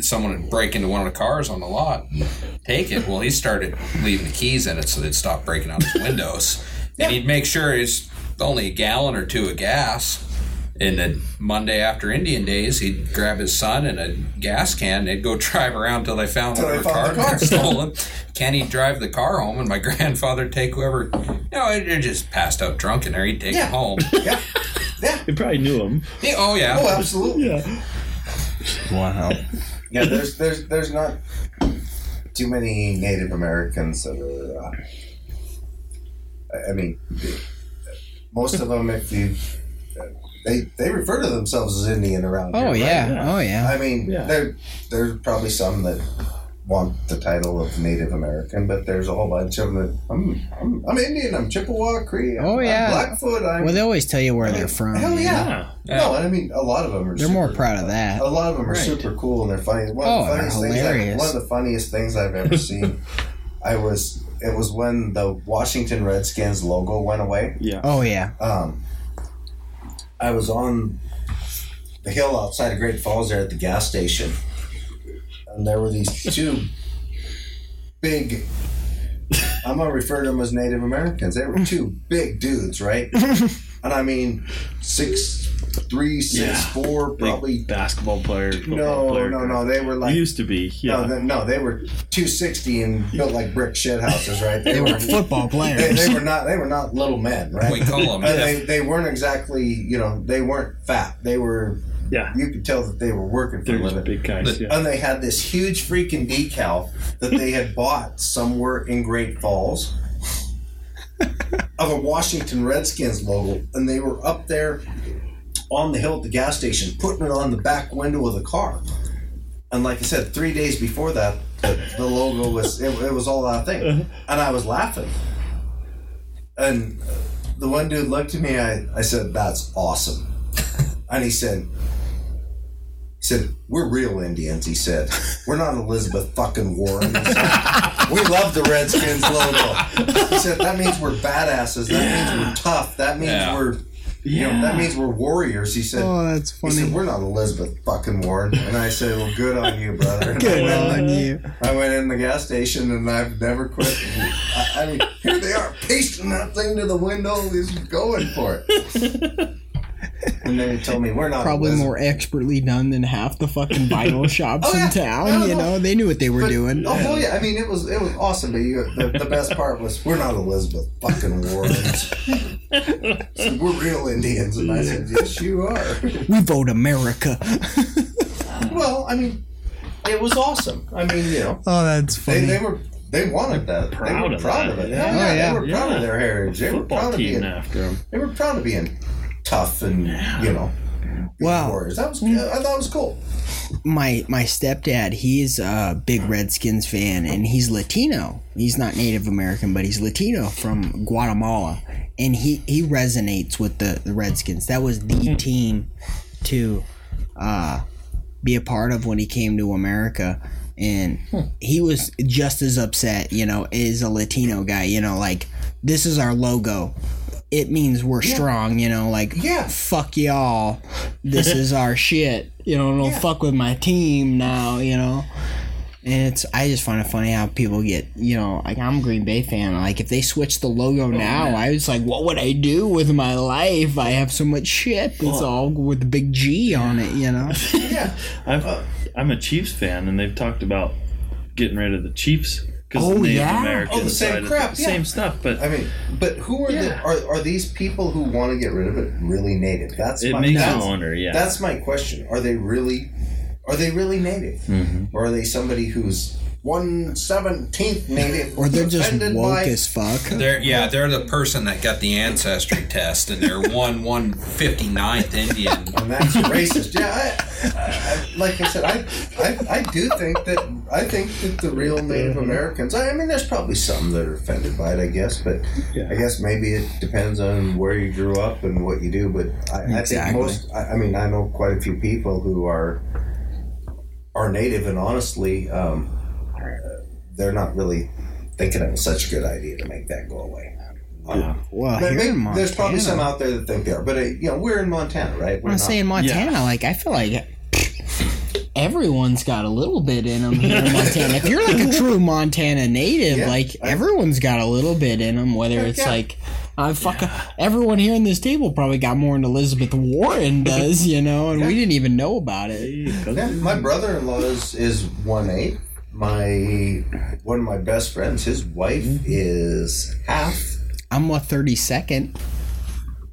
someone would break into one of the cars on the lot, take it. Well, he started leaving the keys in it so they'd stop breaking out his windows. <laughs> And he'd make sure it's only a gallon or two of gas. And then Monday after Indian Days, he'd grab his son and a gas can. They'd go <laughs> drive around till they found Till they whatever found car the car. got stolen. Can he drive the car home? And my <laughs> grandfather take whoever, you know, it just passed out drunk in there. He'd take Yeah. it home. <laughs> Yeah. Yeah. You probably knew him. Yeah, oh yeah. Oh, absolutely. Yeah. Wow. Yeah. There's there's there's not too many Native Americans that are. Uh, I- I mean, most of them, if you. They, they refer to themselves as Indian around here. Oh right? yeah. Oh yeah. I mean, Yeah. there there's probably some that want the title of Native American, but there's a whole bunch of them that I'm I'm, I'm Indian. I'm Chippewa Cree. I'm, Oh, yeah. I'm Blackfoot. I'm Well, they always tell you where they're from. hell you yeah. No, and I mean a lot of them are. They're super, more proud of that. A lot of them are Right. super cool and they're funny. One Oh, of the they're funniest things. I, hilarious. one of the funniest things I've ever <laughs> seen. I was. It was when the Washington Redskins logo went away. Yeah. Oh yeah. Um, I was on the hill outside of Great Falls there at the gas station, and there were these two <laughs> big. I'm gonna refer to them as Native Americans. They were two big dudes, right? <laughs> and I mean, six three, six, four, Big probably. basketball player. No, player. no, no. They were like used to be. Yeah. no, they, no. They were two sixty and built like brick shit houses, right? They were football players. they were not. They were not little men, right? We call them. And they, they weren't exactly, you know, they weren't fat. They were. yeah. You could tell that they were working for They're a living. big guys. Yeah. And they had this huge freaking decal that they had bought somewhere in Great Falls <laughs> of a Washington Redskins logo, and they were up there on the hill at the gas station putting it on the back window of the car. And like I said, three days before that, the, the logo was it, it was all that thing, uh-huh. and I was laughing. And the one dude looked at me. I, I said, "That's awesome," <laughs> and he said, he said, "We're real Indians." He said, "We're not Elizabeth fucking Warren." Said, <laughs> we love the Redskins logo. He said, "That means we're badasses. That means we're tough. That means Yeah. we're, you know, that means we're warriors." He said. Oh, that's funny. He said, funny. "We're not Elizabeth fucking Warren," and I said, "Well, good on you, brother." And <laughs> Good I went, on you. I went in the gas station, and I've never quit. I, I mean, here they are pasting that thing to the window. He's going for it. <laughs> And then he told me, "We're not Probably more expertly done than half the fucking <laughs> vinyl oh, shops Oh, yeah. in town. No, you no. know, they knew what they were But- doing. Oh hell yeah! I mean, it was it was awesome. But you, the, the best part was we're not Elizabeth fucking Warrens. <laughs> So we're real Indians, and I said, "Yes, you are." We vote America. <laughs> well, I mean, it was awesome. I mean, you know, Oh, that's funny. they were they wanted that. Proud they were of proud that. of it. Yeah. Oh, yeah, yeah. they oh, were proud Yeah. of their heritage. They were Football proud of being after them. they were proud of being tough and you know Wow. warriors. That was mm. I thought it was cool. my my stepdad he's a big mm. redskins fan and he's latino. He's not native american but he's latino from guatemala and he he resonates with the the redskins. That was the mm. team to uh be a part of when he came to america and hmm. he was just as upset you know as a latino guy. You know like this is our logo it means we're strong you know like Yeah. fuck y'all. This is our <laughs> shit. You know don't Yeah. fuck with my team now you know. And it's i just find it funny how people get you know like i'm a green bay fan. Like if they switch the logo oh, now i was like what would i do with my life? I have so much shit. It's all with the big g on it you know? <laughs> Yeah. I've, I'm a Chiefs fan, and they've talked about getting rid of the Chiefs because Oh, the Native yeah? American Oh, the same crap, the yeah. same stuff. But I mean, but who are the are, are these people who want to get rid of it really native? That's it my, makes that's, you wonder. Yeah, That's my question. Are they really are they really native? Mm-hmm. Or are they somebody who's one seventeenth native or they're just offended woke by- as fuck They're yeah, they're the person that got the ancestry test, and they're <laughs> one one fifty ninth Indian. and that's racist. Yeah, I, I, I, like I said, I, I I do think that I think that the real Native Americans. I, I mean, there's probably some that are offended by it, I guess, but I guess maybe it depends on where you grew up and what you do. But I, I think most. I, I mean, I know quite a few people who are are Native, and honestly, um, they're not really thinking it was such a good idea to make that go away. Um, well here maybe- in Montana, there's probably some out there that think they are, but uh, you know, we're in Montana, right? We're I'm not- saying Montana, like I feel like everyone's got a little bit in them here in <laughs> Montana. if you're like a true Montana native, Yeah, like I- everyone's got a little bit in them. Whether it's yeah. like, uh, fuck, everyone here in this table probably got more than Elizabeth Warren <laughs> does, you know, and we didn't even know about it. Yeah, my brother-in-law is is one eight. My one of my best friends, his wife is half. I'm a thirty second.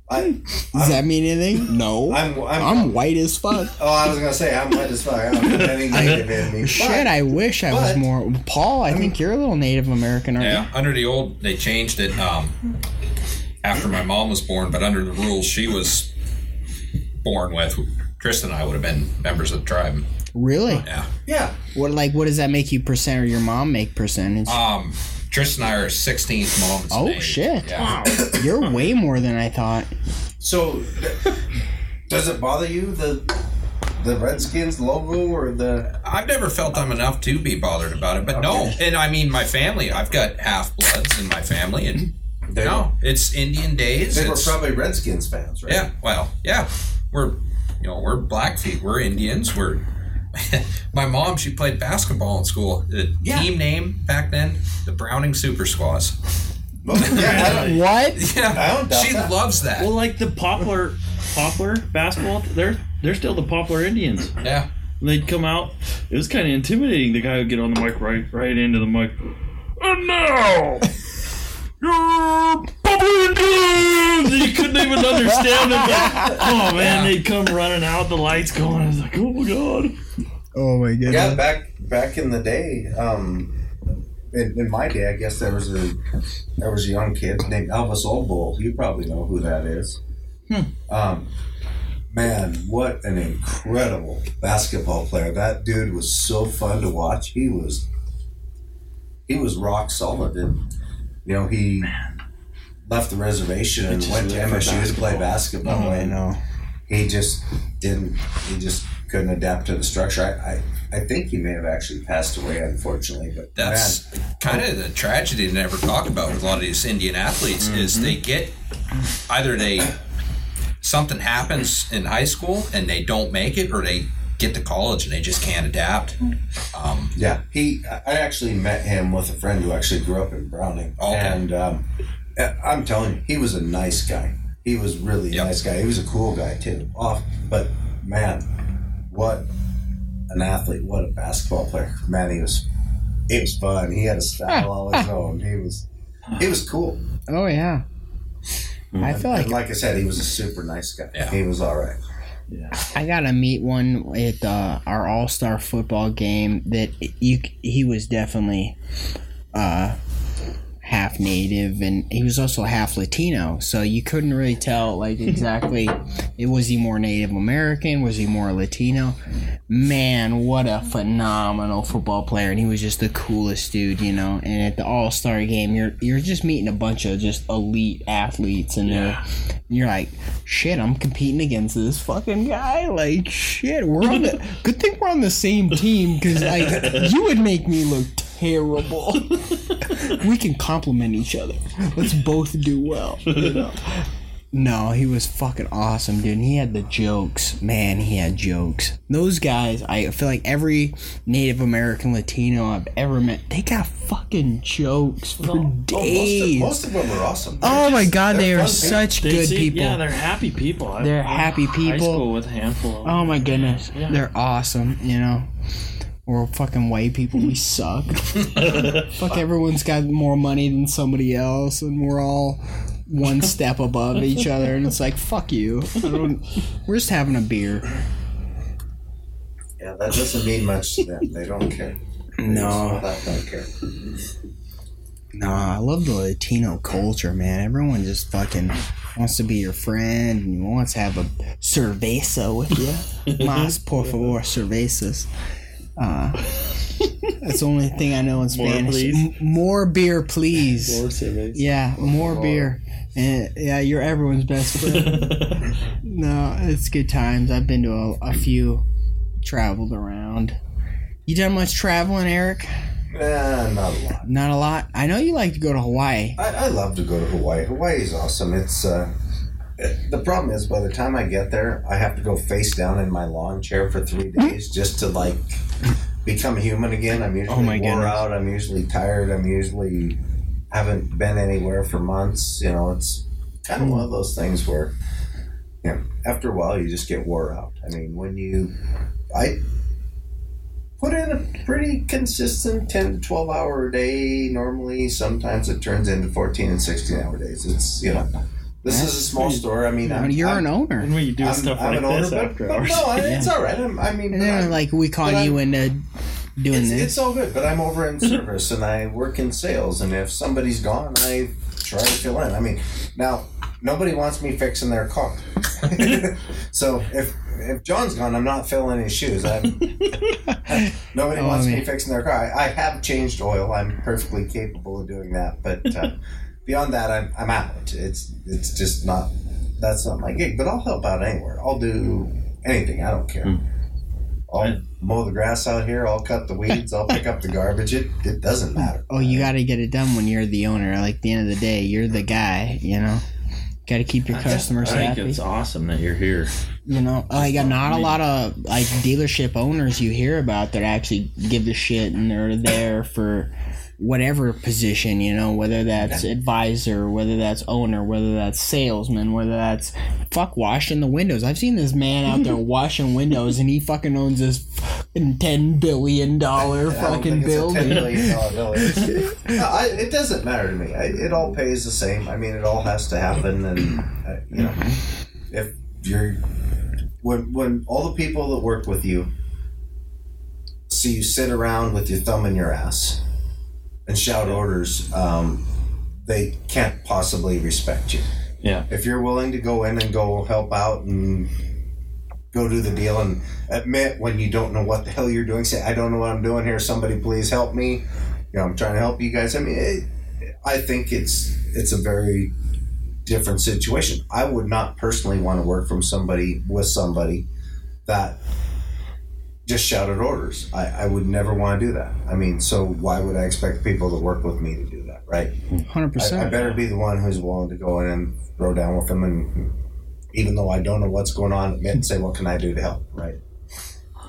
I, Does that mean anything? No. I'm, I'm, I'm white as fuck. Oh, I was gonna say I'm white as fuck. I don't have any native in me. Shit, I wish I was more. Paul, I think you're a little Native American, aren't Yeah, under the old, they changed it um, after my mom was born, but under the rules she was born with, Tristan and I would have been members of the tribe. You? Really? Yeah. yeah. What like what does that make you percent or your mom make percentage? Um, Tristan and I are 16th mom's oh name. shit! Yeah. <laughs> You're way more than I thought. So, <laughs> does it bother you the the Redskins logo or the? I've never felt I'm enough to be bothered about it, but no. And I mean, my family, I've got half bloods in my family, and They, no, it's Indian days. they were probably Redskins fans, right? Yeah, well, yeah, we're you know we're Blackfeet, we're Indians, we're. <laughs> my mom, she played basketball in school. The Yeah. team name back then, the Browning Super Squaws. Well, <laughs> yeah. What? Yeah, I don't doubt she that. loves that. well, like the poplar Poplar basketball. They're they're still the Poplar Indians. Yeah. They'd come out. It was kind of intimidating. The guy would get on the mic right right into the mic. And now, your Poplar Indians. And you couldn't even understand them. But, oh man, they'd come running out, the lights going. I was like, oh my god. Oh my goodness. Yeah, back back in the day, um, in, in my day, I guess there was a there was a young kid named Elvis Oldbull. You probably know who that is. Hmm. Um, man, what an incredible basketball player! That dude was so fun to watch. He was he was rock solid, and you know he left the reservation and went to MSU to play basketball. Oh, I know. he just didn't he just couldn't adapt to the structure. I, I, I think he may have actually passed away unfortunately but That's man, kind of the tragedy to never talk about with a lot of these Indian athletes is they get either they something happens in high school and they don't make it, or they get to college and they just can't adapt. Um, yeah he I actually met him with a friend who actually grew up in Browning. Okay. and um, I'm telling you he was a nice guy. He was really a Yep. nice guy. He was a cool guy too. Off but man what an athlete what a basketball player man he was it was fun he had a style all his <laughs> own he was he was cool Oh yeah. I feel And like like I said, he was a super nice guy. Yeah. He was all right. Yeah. I gotta meet one at uh, our All Star football game. That you he was definitely uh, half native, and he was also half Latino. So you couldn't really tell like exactly. <laughs> it was he more Native American? Was he more Latino? Man, what a phenomenal football player, and he was just the coolest dude, you know. And at the All Star game, you're you're just meeting a bunch of just elite athletes, and they're you're like, shit, I'm competing against this fucking guy. Like, shit, we're on the. <laughs> Good thing we're on the same team because like you would make me look terrible. <laughs> we can compliment each other. Let's both do well. You know? No, he was fucking awesome, dude. And he had the jokes. Man, he had jokes. Those guys, I feel like every Native American Latino I've ever met, they got fucking jokes for oh, days. most, of, most of them are awesome. Oh my god, they they're are people. such They good see- people. Yeah, they're happy people. I- They're I- happy High people. school with a handful of Oh my goodness, Yeah. they're awesome. You know, we're fucking white people. We <laughs> suck. Fuck, everyone's got more money than somebody else, and we're all one step above each other. And it's like, fuck you. I don't, we're just having a beer. Yeah, that doesn't mean much to them. They don't care. No. They just don't care. No, I love the Latino culture, man. Everyone just fucking wants to be your friend and wants to have a cerveza with you. <laughs> Mas, por favor, cervezas. Uh, <laughs> that's the only thing I know in Spanish. please. M- more beer, please. More surveys. Yeah, more beer. And yeah, you're everyone's best <laughs> friend. no, it's good times. I've been to a, a few, traveled around. You done much traveling, Erick? Nah, not a lot. Not a lot. I know you like to go to Hawaii. I, I love to go to Hawaii. Hawaii is awesome. It's uh, it- the problem is by the time I get there, I have to go face down in my lawn chair for three days just to like become human again. I'm oh usually Oh my wore goodness. out. I'm usually tired. I'm usually haven't been anywhere for months. You know, it's kind of hmm. one of those things where, you know, after a while you just get wore out. I mean, when you, I put in a pretty consistent 10 to 12 hour a day normally sometimes it turns into 14 and 16 hour days it's you know this is a small store i mean I I'm, mean, you're I'm, an owner. And we do I'm, stuff I'm like an owner this but, after but hours. no I- it's all right I'm, i mean And then, I'm- like, we but con I'm- you into doing it's, this. it's all good but i'm over in service and i work in sales and if somebody's gone i try to fill in i mean now nobody wants me fixing their car <laughs> so if if john's gone i'm not filling his shoes i'm <laughs> Nobody Oh, wants man. me fixing their car. I, I have changed oil. I'm perfectly capable of doing that. But uh, beyond that, I'm, I'm out. It's it's just not. That's not my gig. But I'll help out anywhere. I'll do anything. I don't care. Hmm. I'll mow the grass out here. I'll cut the weeds. I'll pick up the garbage. It it doesn't matter. oh, you got to get it done when you're the owner. Like, the end of the day, you're the guy, you know? Got to keep your customers I think happy. it's awesome that you're here. You know, oh, like not a lot of like dealership owners you hear about that actually give a shit and they're there for whatever position, you know, whether that's advisor, whether that's owner, whether that's salesman, whether that's fuck washing the windows. I've seen this man out there <laughs> washing windows and he fucking owns this fucking ten billion dollar I fucking think it's a 10 building. million dollar. <laughs> No, I, it doesn't matter to me. I, it all pays the same. I mean, it all has to happen, and uh, you know, if you're when when all the people that work with you see you sit around with your thumb in your ass and shout orders, um, they can't possibly respect you. Yeah. If you're willing to go in and go help out and go do the deal and admit when you don't know what the hell you're doing, say, I don't know what I'm doing here. Somebody please help me. You know, I'm trying to help you guys. I mean, it, I think it's it's a very different situation. I would not personally want to work from somebody with somebody that just shouted orders. I, I would never want to do that. I mean, so why would I expect people to work with me to do that, right? Hundred I, I better be the one who's willing to go in and throw down with them, and even though I don't know what's going on, admit and say, "What can I do to help?" Right?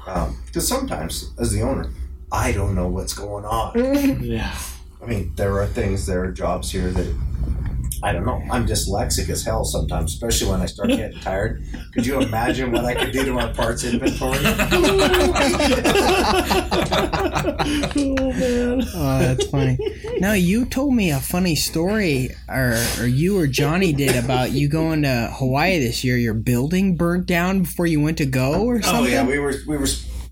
Um, because sometimes, as the owner, I don't know what's going on. <laughs> Yeah. I mean, there are things, there are jobs here that I don't know. I'm dyslexic as hell sometimes, especially when I start <laughs> getting tired. Could you imagine what I could do to our parts inventory? <laughs> Oh, oh, that's funny. No, you told me a funny story, or or you or Johnny did about you going to Hawaii this year. Your building burnt down before you went to go, or something. oh yeah, we were we were.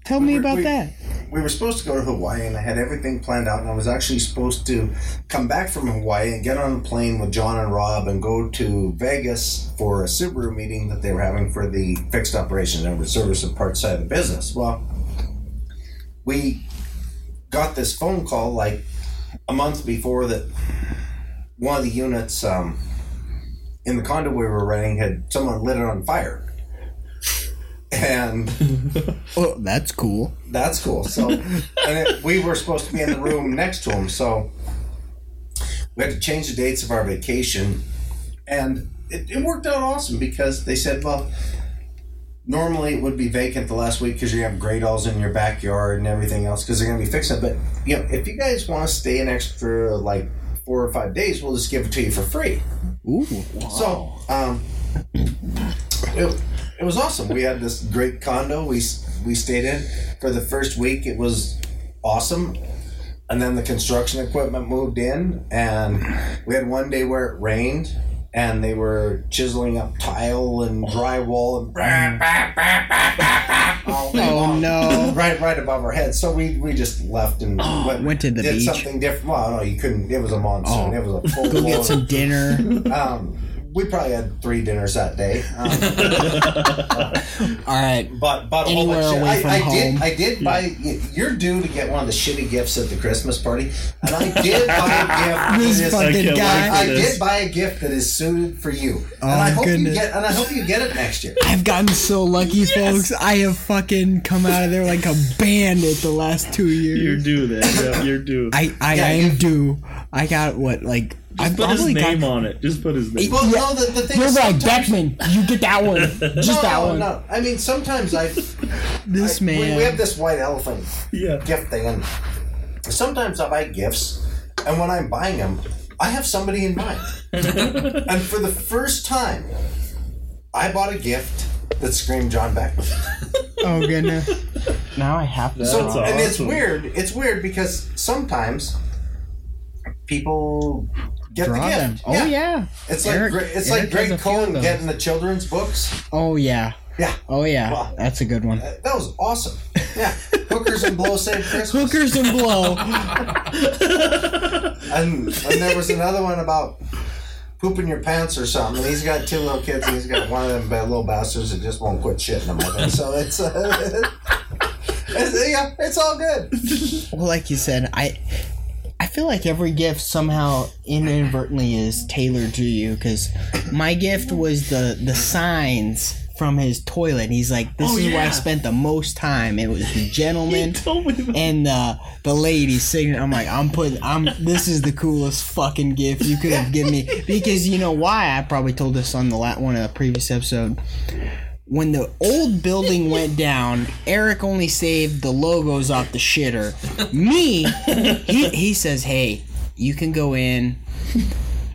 Tell we me were- about we- that. We were supposed to go to Hawaii and I had everything planned out and I was actually supposed to come back from Hawaii and get on a plane with John and Rob and go to Vegas for a Subaru meeting that they were having for the fixed operations and service and parts side of the business. Well, we got this phone call like a month before that one of the units um, in the condo we were renting had someone lit it on fire. And <laughs> Oh, that's cool. that's cool. So, <laughs> and it, we were supposed to be in the room next to him, so we had to change the dates of our vacation, and it, it worked out awesome because they said, well, normally it would be vacant the last week because you have gradles in your backyard and everything else because they're going to be fixing it. But you know, if you guys want to stay an extra like four or five days, we'll just give it to you for free. Ooh, So, um, it, it was awesome. We had this great condo we we stayed in for the first week. It was awesome, and then the construction equipment moved in, and we had one day where it rained. And they were chiseling up tile and drywall and all <laughs> day Oh, long. no. right right above our heads. So we, we just left and went, Went to the did beach. something different. Well, no, you couldn't. It was a monsoon. Oh. It was a full go get some dinner. <laughs> um, we probably had three dinners that day. Um, <laughs> All right. but but a whole Anywhere bunch away I, from I home. did I did buy. You're due to get one of the shitty gifts at the Christmas party, and I did buy a <laughs> gift. This that is- fucking can't guy. for I did buy a gift that is suited for you, Oh, and I hope goodness. you get and I hope you get it next year. I've gotten so lucky, folks. I have fucking come out of there like a bandit the last two You're years. due then. Yeah, you're due. I, I, Yeah, I am due. I got what like I Just put his name got. on it. Just put his name. Well, Yeah. no, the, the thing You're is like sometimes- Beckman. You get that one. <laughs> Just that one. no. I mean, sometimes I <laughs> This I- man. We, we have this white elephant Yeah. gift thing, and sometimes I buy gifts, and when I'm buying them, I have somebody in mind. <laughs> and for the first time, I bought a gift that screamed John Beckman. oh goodness. Now I have to. So, That's and it's weird. It's weird because sometimes people get draw the them. Oh yeah. It's like Eric- Gra- it's Eric like Greg Cohen getting the children's books. Oh yeah. Yeah, Oh yeah. Wow. That's a good one. Uh, that was awesome. Yeah, <laughs> hookers and blow save Christmas. Hookers and blow. <laughs> And, and there was another one about pooping your pants or something. And he's got two little kids, and he's got one of them ba- little bastards that just won't quit shitting them. I think. So it's, uh, <laughs> it's yeah, it's all good. well, like you said, I. I feel like every gift somehow inadvertently is tailored to you because my gift was the the signs from his toilet. He's like, "This Oh, is where I spent the most time." It was the <laughs> gentleman told me that. and the the lady sitting. I'm like, I'm putting. I'm. This is the coolest fucking gift you could have given me because you know why? I probably told this on the la- one of the previous episode. When the old building <laughs> went down, Eric only saved the logos off the shitter. Me, he, he says, hey, you can go in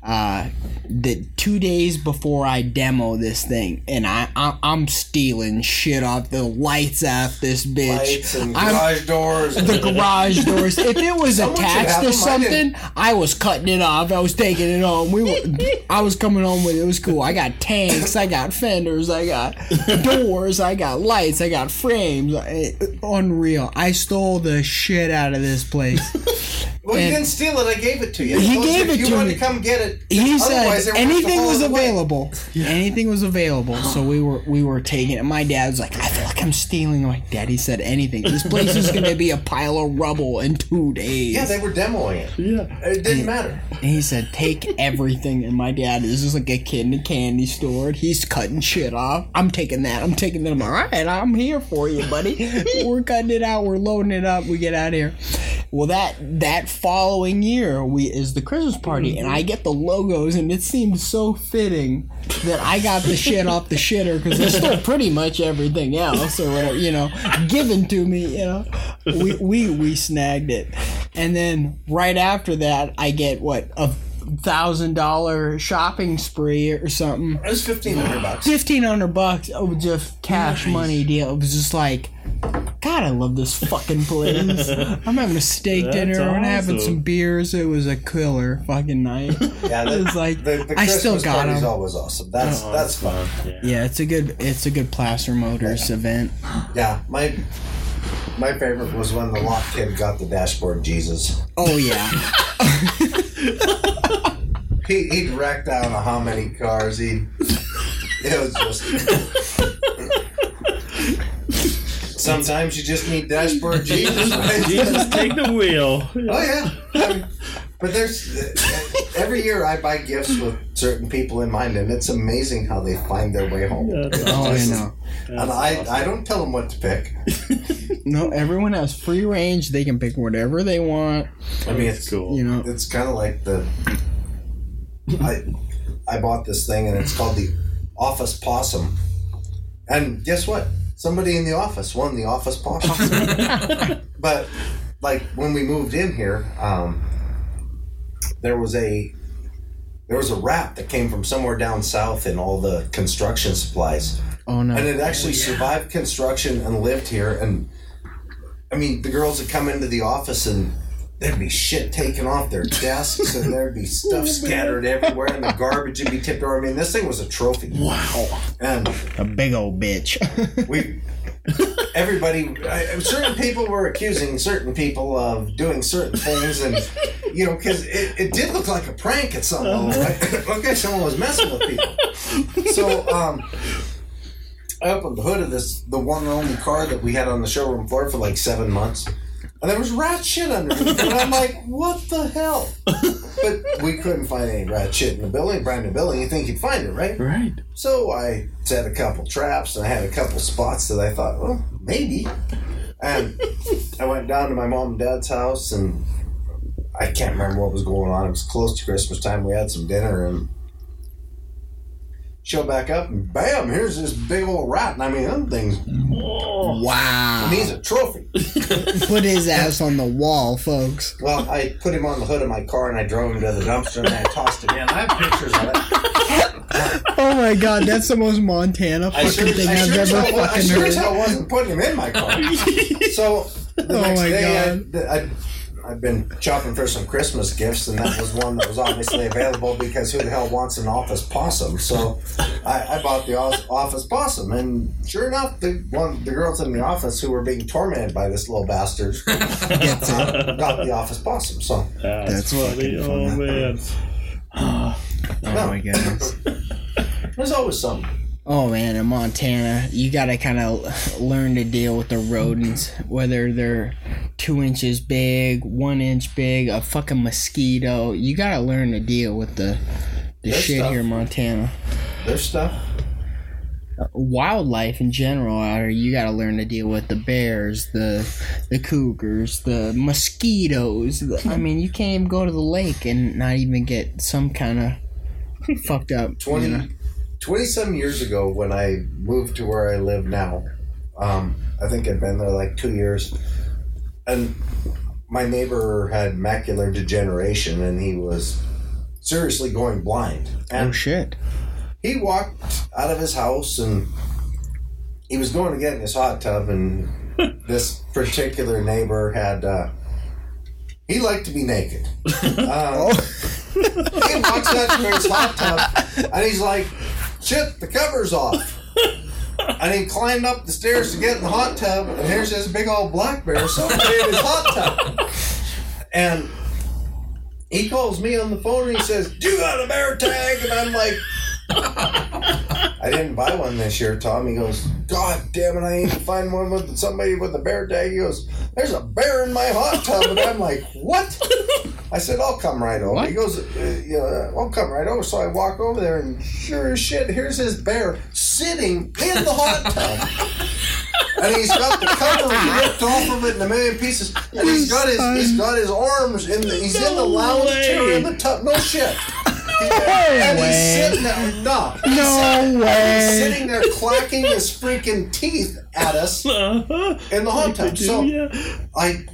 uh, the two days before I demo this thing, and I, I I'm stealing shit off the lights off this bitch. Lights and I'm- garage doors. the garage doors. If it was <laughs> Someone attached to. I something, I was cutting it off. I was taking it home. We were, I was coming home with it. It was cool. I got tanks. I got fenders. I got <laughs> doors. I got lights. I got frames. Eh, Unreal. I stole the shit out of this place. <laughs> well, you didn't steal it. I gave it to you. He you gave it you to wanted me. to come get it. He said Otherwise, they were gonna have to anything was it away. available. Anything was available. So we were we were taking it. My dad was like, I feel like I'm stealing. I'm like, Daddy said anything. This place is gonna be a pile of rubble in two days. Yeah, they were demoing it. Yeah, it didn't matter. And he said, "Take everything." And my dad is just like a kid in a candy store. and He's cutting shit off. I'm taking that. I'm taking that. I'm all right. I'm here for you, buddy. <laughs> we're cutting it out. We're loading it up. We get out of here. Well, that that following year, we is the Christmas party, and I get the logos, and it seemed so fitting that I got the shit off the shitter because it's still pretty much everything else or whatever, you know, given to me. You know, we we we snagged it, and then right after that, I get what a thousand dollar shopping spree or something. It was fifteen hundred bucks. Fifteen hundred bucks of just cash money deal. It was just like, God, I love this fucking place. <laughs> I'm having a steak That's dinner. I'm having some beers. It was a killer fucking night. <laughs> Yeah, It was like the, the I Christmas still got party's them. always awesome. That's oh, that's fun. Yeah, it's a good it's a good Placer Motors event. Yeah, my my favorite was when the lock kid got the dashboard Jesus. Oh yeah. <laughs> He he'd wreck down how many cars he. It was just. Sometimes you just need dashboard Jesus. <laughs> Jesus, take the wheel. Oh yeah. <laughs> I mean, but there's every year I buy gifts with certain people in mind, and it's amazing how they find their way home. Oh, I know. And I, I don't tell them what to pick. <laughs> No, everyone has free range. They can pick whatever they want. I mean, it's cool. You know. It's kind of like the. I I bought this thing and it's called the Office Possum, and guess what? Somebody in the office won the Office Possum. <laughs> but like when we moved in here, um, there was a there was a rat that came from somewhere down south in all the construction supplies. Oh no. And it actually oh, survived construction and lived here. And I mean, the girls would come into the office and there'd be shit taken off their desks and there'd be stuff <laughs> oh, scattered everywhere and the garbage would be tipped over. I mean, this thing was a trophy. Wow. And a big old bitch. we, <laughs> everybody, I, certain people were accusing certain people of doing certain things. And, you know, because it, it did look like a prank at some level. Right? It looked someone was messing with people. So, um, I opened the hood of this, the one and only car that we had on the showroom floor for like seven months. And there was rat shit underneath. And I'm like, what the hell? But we couldn't find any rat shit in the building, brand new building. You think you'd find it, right? Right. So I set a couple traps and I had a couple spots that I thought, well, maybe. And I went down to my mom and dad's house and I can't remember what was going on. It was close to Christmas time. We had some dinner and show back up and bam, here's this big old rat. And I mean, them things, oh. wow. and he's a trophy. <laughs> Put his ass on the wall, folks. Well, I put him on the hood of my car and I drove him to the dumpster and I tossed him in. I have pictures of it. Oh my god, that's the most Montana fucking sure, thing I I've sure, as ever hell, I fucking sure as hell wasn't putting him in my car. <laughs> so the Oh next my day, God. I, I, I've been shopping for some Christmas gifts, and that was one that was obviously available because who the hell wants an office possum? So I, I bought the office possum, and sure enough, the one the girls in the office who were being tormented by this little bastard Gets it. got the office possum. So That's fucking Oh fun. man. Oh my goodness. there's always something. Oh man, in Montana, you gotta kind of learn to deal with the rodents, whether they're two inches big, one inch big, a fucking mosquito. You gotta learn to deal with the the There's shit stuff. here in Montana. There's stuff. Wildlife in general, out here, you gotta learn to deal with the bears, the the cougars, the mosquitoes. I mean, you can't even go to the lake and not even get some kind of <laughs> fucked up. you 20, know? 20 some years ago when I moved to where I live now, um, I think I'd been there like two years, and my neighbor had macular degeneration and he was seriously going blind. And Oh shit. he walked out of his house and he was going to get in his hot tub and <laughs> this particular neighbor had uh, he liked to be naked <laughs> um, he walks out to his hot tub and he's like shit the cover's off <laughs> and he climbed up the stairs to get in the hot tub and here's this big old black bear sitting in his hot tub and he calls me on the phone and he says, "Do you got a bear tag?" And I'm like, <laughs> "I didn't buy one this year, Tom." He goes, "God damn it, I need to find one with somebody with a bear tag." He goes, "There's a bear in my hot tub," and I'm like, "What?" I said, "I'll come right over." He goes, uh, "You know, I'll come right over." So I walk over there, and sure as shit, here's his bear sitting in the hot tub. And he's got the cover ripped off of it in a million pieces. And he's got his he's got his arms in the he's in the lounge chair in the tub. No shit. And he's sitting there. No, he's No sitting, way. He's sitting there clacking his freaking teeth at us <laughs> uh-huh. in the hot tub. So I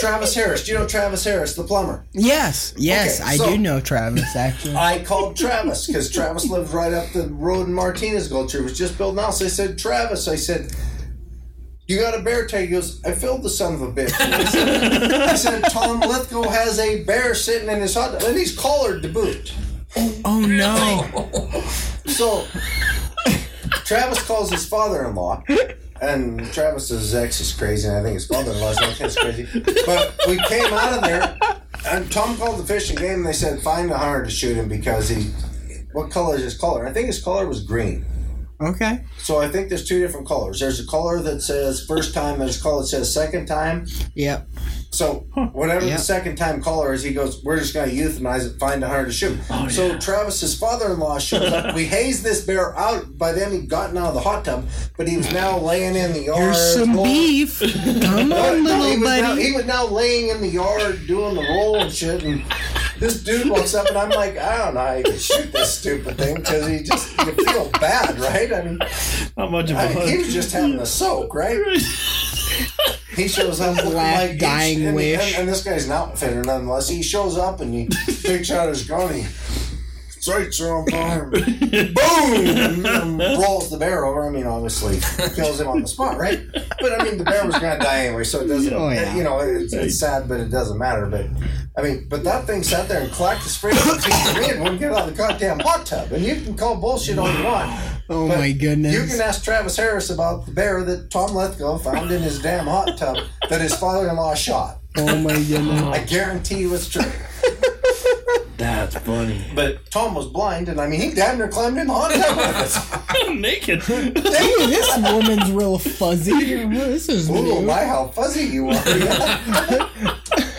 Travis Harris. Do you know Travis Harris, the plumber? Yes, yes, Okay, I so- do know Travis actually. I called Travis because Travis lived right up the road in Martinez Gulch. He was just building a house. I said, Travis, I said, you got a bear tag? He goes, I filled the son of a bitch. I said, I said, Tom Lithgow has a bear sitting in his hot tub, and he's collared to boot. oh no. <laughs> So Travis calls his father-in-law, and Travis's ex is crazy, and I think his father-in-law's ex is crazy. But we came out of there, and Tom called the fish and game, and they said find a hunter to shoot him because he. What color is his color? I think his color was green. Okay. So I think there's two different colors. There's a color that says first time. There's a color that says second time. Yep. So whatever Yeah. the second time caller is, he goes, "We're just going to euthanize it, find a hunter to shoot." Oh, so Travis's father-in-law shows up. we hazed this bear out. By then he'd gotten out of the hot tub, but he was now laying in the yard. Here's some rolling- beef. <laughs> Come No, on, no, he little now, buddy. he was now laying in the yard doing the roll and shit, and this dude walks up, and I'm like, I don't know how you can shoot this stupid thing because he just you feel bad, right? I mean, Not much of a I mean, he was just having a soak, right? <laughs> He shows up looking Black like dying and, wish. And, and this guy's an outfitter nonetheless. He shows up and he takes out his gun. He sights are on fire. Boom! <laughs> Rolls the bear over. I mean, obviously kills him on the spot, right? But I mean, the bear was going to die anyway, so it doesn't. Oh, yeah. You know, it's, it's sad, but it doesn't matter. But I mean, but that thing sat there and clacked his freaking teeth to me and wouldn't get out of the goddamn hot tub. And you can call bullshit all you want. Oh But my goodness. You can ask Travis Harris about the bear that Tom Lithgow found in his damn hot tub that his father-in-law shot. oh my goodness. I guarantee you it's true. <laughs> <laughs> That's funny. But Tom was blind, and I mean, he damn near climbed in the hot tub us. Naked. Hey, this woman's real fuzzy. This is Ooh, new. my, how fuzzy you are. <laughs> <laughs>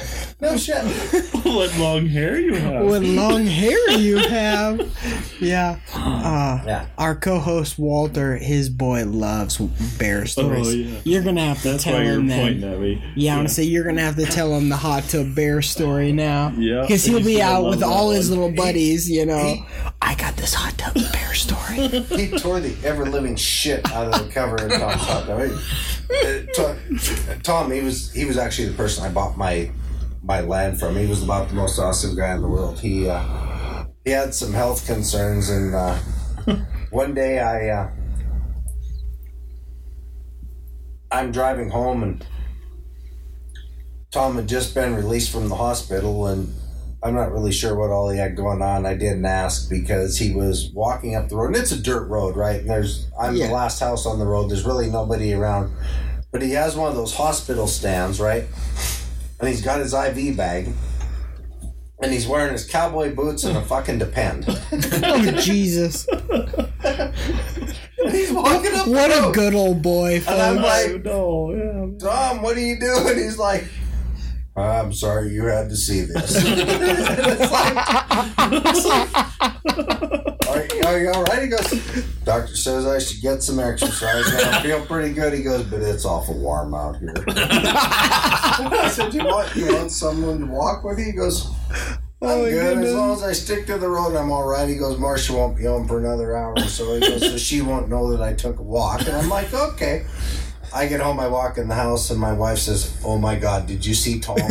Yeah. no shit. <laughs> what long hair you have. What long hair you have. Yeah. Uh, Yeah. Our co-host Walter, his boy loves bear stories. Oh, yeah. You're gonna have to That's tell why him that. pointing at me. Yeah, I'm gonna say you're gonna have to tell him the hot tub bear story now. Yeah, because he'll be <laughs> out with that all his little buddies. You know, he- I got this hot tub bear story. <laughs> He tore the ever living shit out of the cover of Tom's hot tub. Tom, Tom, he was he was actually the person I bought my my land from. He was about the most awesome guy in the world. He uh, he had some health concerns, and uh, <laughs> one day I uh, I'm driving home, and Tom had just been released from the hospital, and I'm not really sure what all he had going on. I didn't ask because he was walking up the road, and it's a dirt road, right? And there's I'm Yeah. the last house on the road. There's really nobody around, but he has one of those hospital stands, right? And he's got his IV bag, and he's wearing his cowboy boots and a fucking depend. oh Jesus! he's walking up. What the a road. good old boy, And I'm like, no, yeah. Tom, what are you doing? He's like, I'm sorry you had to see this. it's like, it's like, are, you- are you all right? He goes, Doctor says I should get some exercise. And I feel pretty good. He goes, but it's awful warm out here. I said, you want, you want someone to walk with you? He goes, Oh, my good. As long as I stick to the road, I'm all right. He goes, Marcia won't be home for another hour or so. He goes, so she won't know that I took a walk. And I'm like, okay. I get home, I walk in the house, and my wife says, "Oh my God, did you see Tom?" <laughs> <laughs>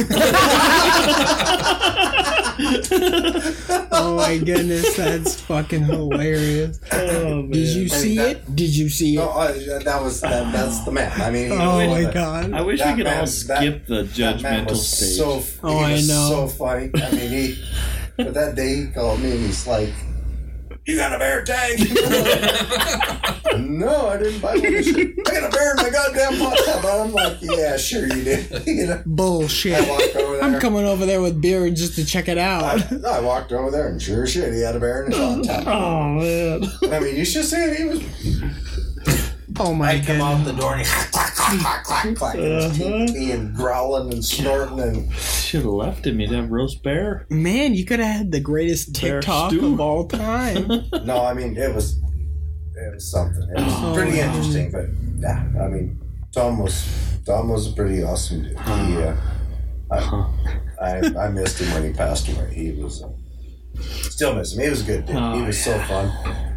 Oh my goodness, that's fucking hilarious. Did you see that- it? Did you see no, it? uh, that was that, that's the man. I mean, Oh my the- god. I wish That we could man- all skip the That man judgmental stage. so. Oh, he I was know. So funny. I mean, he. But that day he called me and he's like, "You got a bear tag?" <laughs> no, I didn't buy one. He said, I got a bear in my goddamn hot tub. I'm like, "Yeah, sure you did." <laughs> you know. Bullshit. I walked over there. I'm coming over there with beer just to check it out. I, I walked over there and sure as shit, he had a bear in his hot tub. <laughs> Oh man. I mean, you should see it. He was. Oh my I come god. out the door and he clack, clack, clack, clack, clack, and his teeth being growling and snorting and. Should have left him. He'd have roast bear. Man, you could have had the greatest Bear TikTok stew. of all time. <laughs> No, I mean it was it was something. It was Oh, pretty wow. interesting, but yeah, I mean Tom was Tom was a pretty awesome dude. He, uh, I, I I missed him when he passed away. He was uh, still miss him. He was a good dude. he was so fun.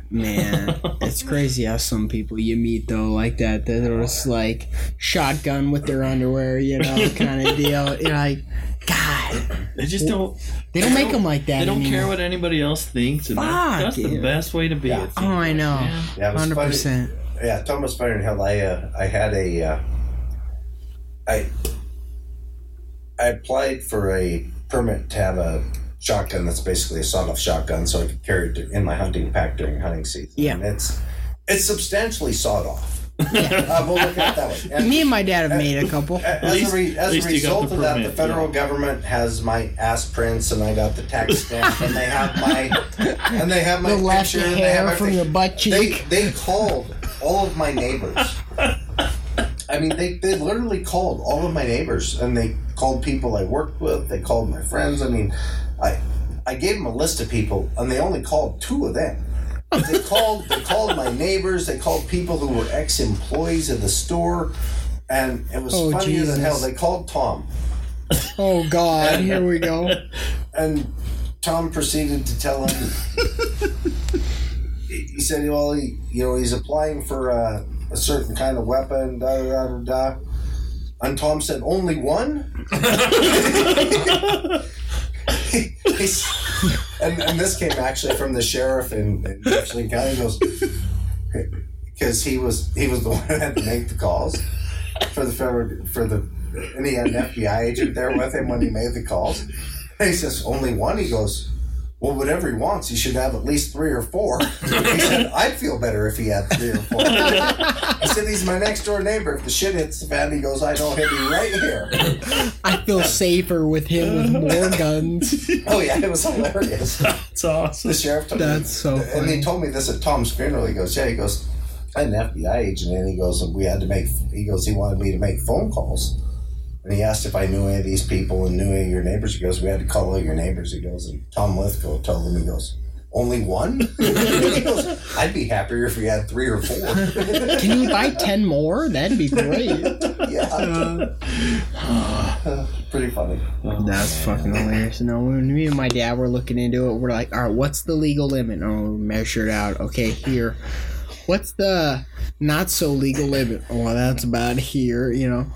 Man, it's <laughs> crazy how some people you meet though like that that are just like shotgun with their underwear, you know, kind of <laughs> deal. You're like, God, They just don't. they don't make them like that. They don't anymore. care what anybody else thinks, and that, Fuck, that's the best way to be. Yeah. Oh, I know. man. Yeah, it was Hundred funny. percent. Yeah, Tom was funny in hell. I uh, I had a uh, I I applied for a permit to have a shotgun that's basically a sawed-off shotgun, so I could carry it in my hunting pack during hunting season. Yeah. and it's it's substantially sawed off. <laughs> uh, we'll look at it that way. And <laughs> Me and my dad have made a couple. <laughs> a- as, least- a, re- as a least you result the of that, the federal yeah. government has my ass prints, and I got the tax stamp, and they have my and they have my The left picture, and they have hair from your butt They cheek. they called all of my neighbors. I mean, they, they literally called all of my neighbors, and they called people I worked with. They called my friends. I mean, I I gave them a list of people, and they only called two of them. They <laughs> called they called my neighbors. They called people who were ex employees of the store, and it was Oh, funnier than hell. They called Tom, Oh God, here we go. and Tom proceeded to tell him. he said, "Well, he, you know, he's applying for a, a certain kind of weapon." Da da da. da. And Tom said, "Only one." <laughs> <laughs> And, and this came actually from the sheriff in, in Jefferson County. Goes because he was he was the <laughs> one who had to make the calls for the federal for the and he had an FBI agent there with him when he made the calls. And he says, "Only one." He goes, "Well, whatever he wants, he should have at least three or four. He <laughs> said, <laughs> "I'd feel better if he had three or four. <laughs> I said, "He's my next door neighbor. If the shit hits the fan, he goes, I know he'll be right here." I feel safer with him with more guns. Oh yeah, it was hilarious. That's awesome. The sheriff told That's me, so and funny. he told me this at Tom's funeral. He goes, "Yeah," he goes, "I had an FBI agent," and he goes, "We had to make." He goes, "He wanted me to make phone calls." And he asked if I knew any of these people and knew any of your neighbors. He goes, "We had to call all your neighbors." He goes, and Tom Lithgow told him, he goes, "Only one?" <laughs> he goes, "I'd be happier if we had three or four. <laughs> Can you buy ten more? That'd be great. yeah, uh, <sighs> pretty funny. That's fucking hilarious. No, when me and my dad were looking into it, we're like, all right, what's the legal limit? Oh, we measure it out. Okay, here. What's the not so legal limit? Oh, well, that's about here, you know.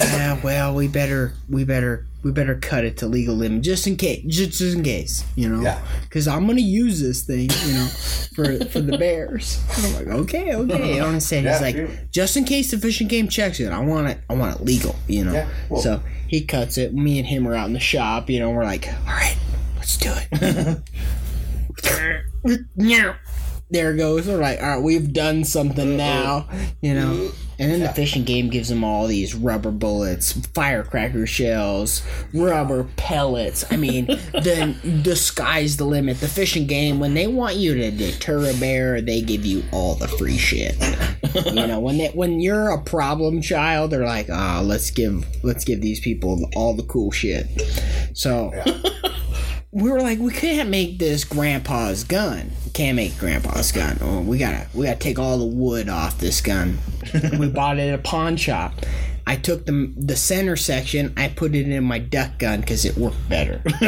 Yeah, well, we better, we better, we better cut it to legal limit just in case, just, just in case, you know. Yeah. Because I'm gonna use this thing, you know, for for the bears. And I'm like, okay, okay. I said, Yeah, he's like, true. just in case the fish and game checks it, I want it, I want it legal, you know. Yeah, so he cuts it. Me and him are out in the shop, you know. We're like, all right, let's do it. <laughs> <laughs> there goes. We're like, all right, we've done something now, you know. And then the fish and game gives them all these rubber bullets, firecracker shells, rubber pellets. I mean, <laughs> the the sky's the limit. The fish and game, when they want you to deter a bear, they give you all the free shit. you know, when they, when you're a problem child, they're like, ah, let's give let's give these people all the cool shit. So we were like, we can't make this grandpa's gun. Can't make grandpa's gun. Oh, we gotta we gotta take all the wood off this gun. we <laughs> bought it at a pawn shop. I took the the center section. I put it in my duck gun because it worked better. <laughs>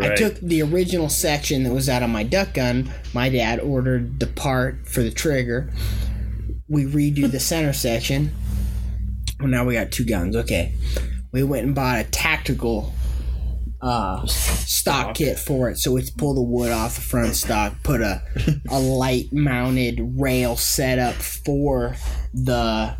I took the original section that was out of my duck gun. My dad ordered the part for the trigger. We redo the center section. Well, now we got two guns. Okay, we went and bought a tactical uh, stock kit for it. So we pull the wood off the front stock, put a a <laughs> light mounted rail setup for the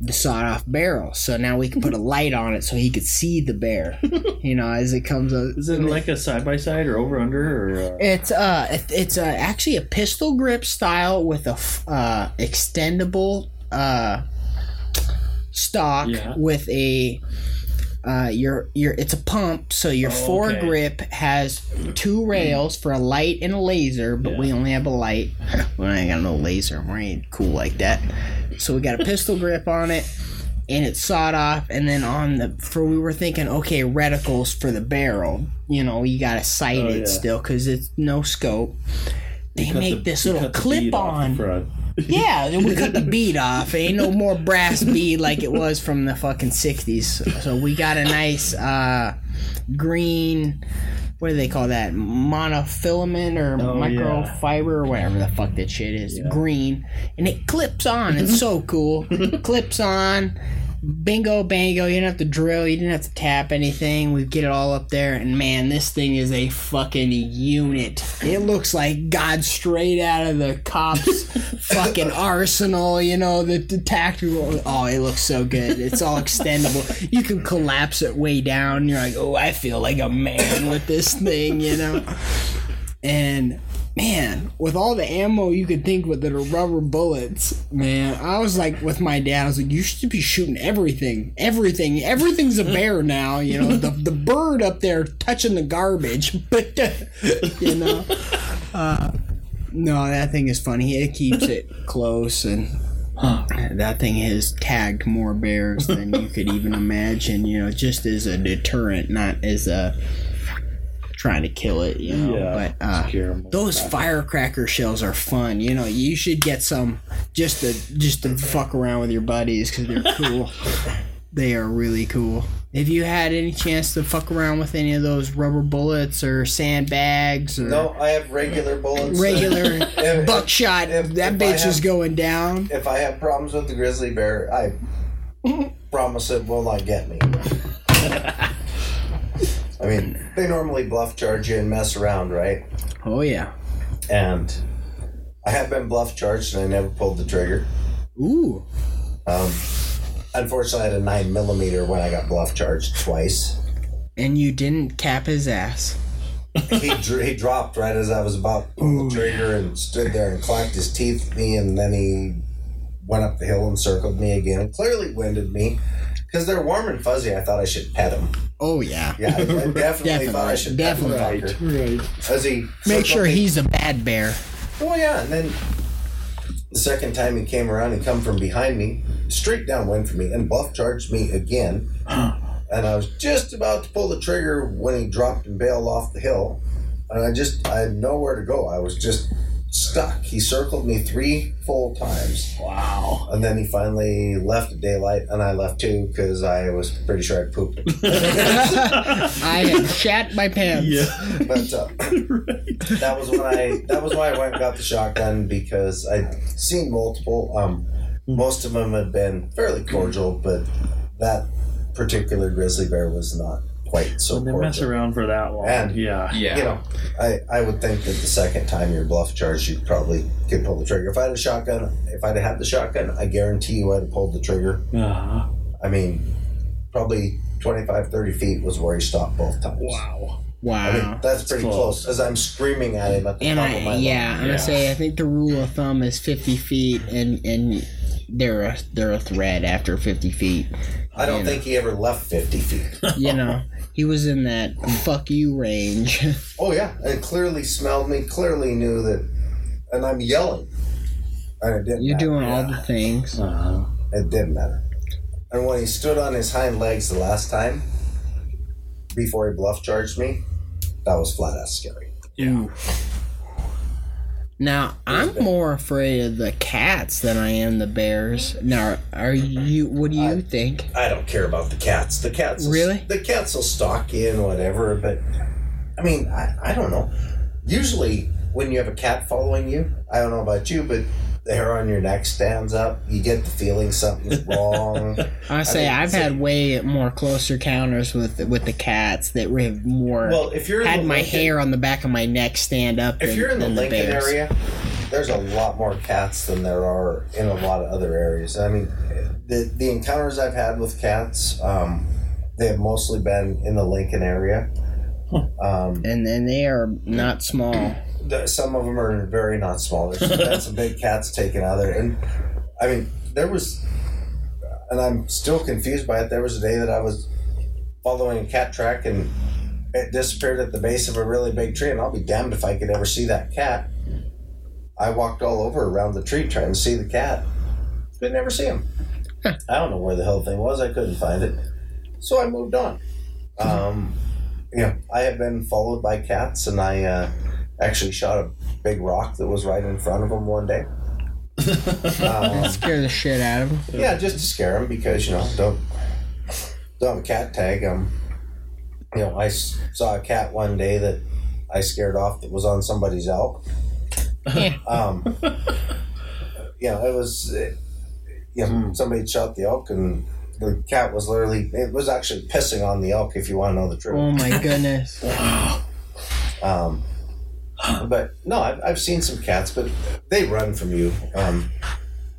the sawed off barrel. So now we can put a <laughs> light on it so he could see the bear. You know, as it comes up. Is it like a side by side or over under or? Uh... It's uh, it- it's uh, actually a pistol grip style with a uh, extendable uh, stock Yeah. with a uh, your your it's a pump, so your Oh, foregrip has two rails for a light and a laser, but we only have a light. <laughs> We ain't got no laser. We ain't cool like that. So we got a pistol grip on it, and it's sawed off. And then on the for we were thinking, okay, reticles for the barrel. You know, you gotta sight Oh, it yeah. still because it's no scope. They make the- this little cut the bead clip on. Yeah, <laughs> we cut the bead off. Ain't no more brass bead like it was from the fucking sixties. So we got a nice uh, green. What do they call that? Monofilament or Oh, microfiber or whatever the fuck that shit is. Green, and it clips on. It's so cool. <laughs> clips on. Bingo, bango. You didn't have to drill. You didn't have to tap anything. We get it all up there, and man, this thing is a fucking unit. It looks like God straight out of the cops' <laughs> fucking arsenal. You know, the, the tactical. Oh, it looks so good. It's all extendable. You can collapse it way down. You're like, oh, I feel like a man with this thing. You know, and man, with all the ammo you could think with are rubber bullets, man, I was like with my dad, I was like, you should be shooting everything, everything, everything's a bear now. You know, the the bird up there touching the garbage, but <laughs> you know, uh, no, that thing is funny. It keeps it close and. That thing has tagged more bears than you could even imagine, you know, just as a deterrent, not as a trying to kill it, you know. Yeah, but uh, those firecracker shells are fun. You know, you should get some just to just to fuck around with your buddies because they're cool. <laughs> they are really cool. Have you had any chance to fuck around with any of those rubber bullets or sandbags or No, I have regular bullets. regular <laughs> If- buckshot? if- that if bitch is going down. If I have problems with the grizzly bear, I <laughs> promise it will not get me. I mean, they normally bluff charge you and mess around, right? Oh yeah. And I have been bluff charged and I never pulled the trigger. Ooh. Um, unfortunately, I had a nine millimeter when I got bluff charged twice. And you didn't cap his ass. He <laughs> dr- he dropped right as I was about to pull the trigger and stood there and clacked his teeth at me, and then he went up the hill and circled me again and clearly winded me because they're warm and fuzzy. I thought I should pet him. Oh yeah. Yeah, definitely, thought I should Definitely. the. Right. He Make sure he's a bad bear. Oh yeah, and then the second time he came around, he come from behind me, straight downwind from me, and bluff charged me again. <gasps> and I was just about to pull the trigger when he dropped and bailed off the hill, and I just I had nowhere to go. I was just stuck. He circled me three full times. Wow. And then he finally left at daylight, and I left too because I was pretty sure I pooped. <laughs> I had shat my pants. Yeah. <laughs> But uh, that was when I that was why I went and got the shotgun because I'd seen multiple. Um, most of them had been fairly cordial, but that particular grizzly bear was not quite so When they cordial. mess around for that long. And- yeah. Yeah. You know, I, I would think that the second time you're bluff charged, you probably could pull the trigger. If I had a shotgun, if I'd had the shotgun, I guarantee you I'd have pulled the trigger. Uh-huh. I mean, probably 25, 30 feet was where he stopped both times. Wow. Wow. I mean, that's pretty close. close. As I'm screaming at him at the and top of my I, yeah, lungs. I'm gonna say I think the rule of thumb is 50 feet, and and they're a they're a threat after 50 feet. I don't you think he ever left 50 feet. <laughs> You know, he was in that fuck you range. <laughs> oh, yeah. It clearly smelled me, clearly knew that. And I'm yelling. And it didn't You're matter. doing all the things. Uh-huh. It didn't matter. And when he stood on his hind legs the last time, before he bluff charged me, that was flat ass scary. Ooh. Now I'm more afraid of the cats than I am the bears. Now, are mm-hmm. you? What do you I- think? I don't care about the cats. The cats, will- Really? The cats will stalk you and whatever, but I mean, I, I don't know. Usually, when you have a cat following you, I don't know about you, but hair on your neck stands up. You get the feeling something's <laughs> wrong. I say mean, I've so- had way more closer encounters with with the cats that have more Well, if you're had my Lincoln- hair on the back of my neck stand up. If than- you're in the Lincoln bears. area, there's a lot more cats than there are in a lot of other areas. I mean, the the encounters I've had with cats, um, they have mostly been in the Lincoln area. Um, and and they are not small. The- some of them are very not small. There's been some <laughs> big cats taken out of there, and I mean, there was, and I'm still confused by it. There was a day that I was following a cat track and it disappeared at the base of a really big tree, and I'll be damned if I could ever see that cat. I walked all over around the tree trying to see the cat, but never see him. I don't know where the hell the thing was. I couldn't find it, so I moved on. Um, you know, I have been followed by cats, and I uh, actually shot a big rock that was right in front of him one day. <laughs> Um, Scare the shit out of them. yeah, just to scare him because you know don't don't have a cat tag. Um, you know, I s- saw a cat one day that I scared off that was on somebody's elk. Yeah. <laughs> um, you know, it was uh, you know somebody shot the elk and the cat was literally it was actually pissing on the elk. If you want to know the truth. Oh my goodness. <laughs> Um, <gasps> but no, I've, I've seen some cats, but they run from you. Um,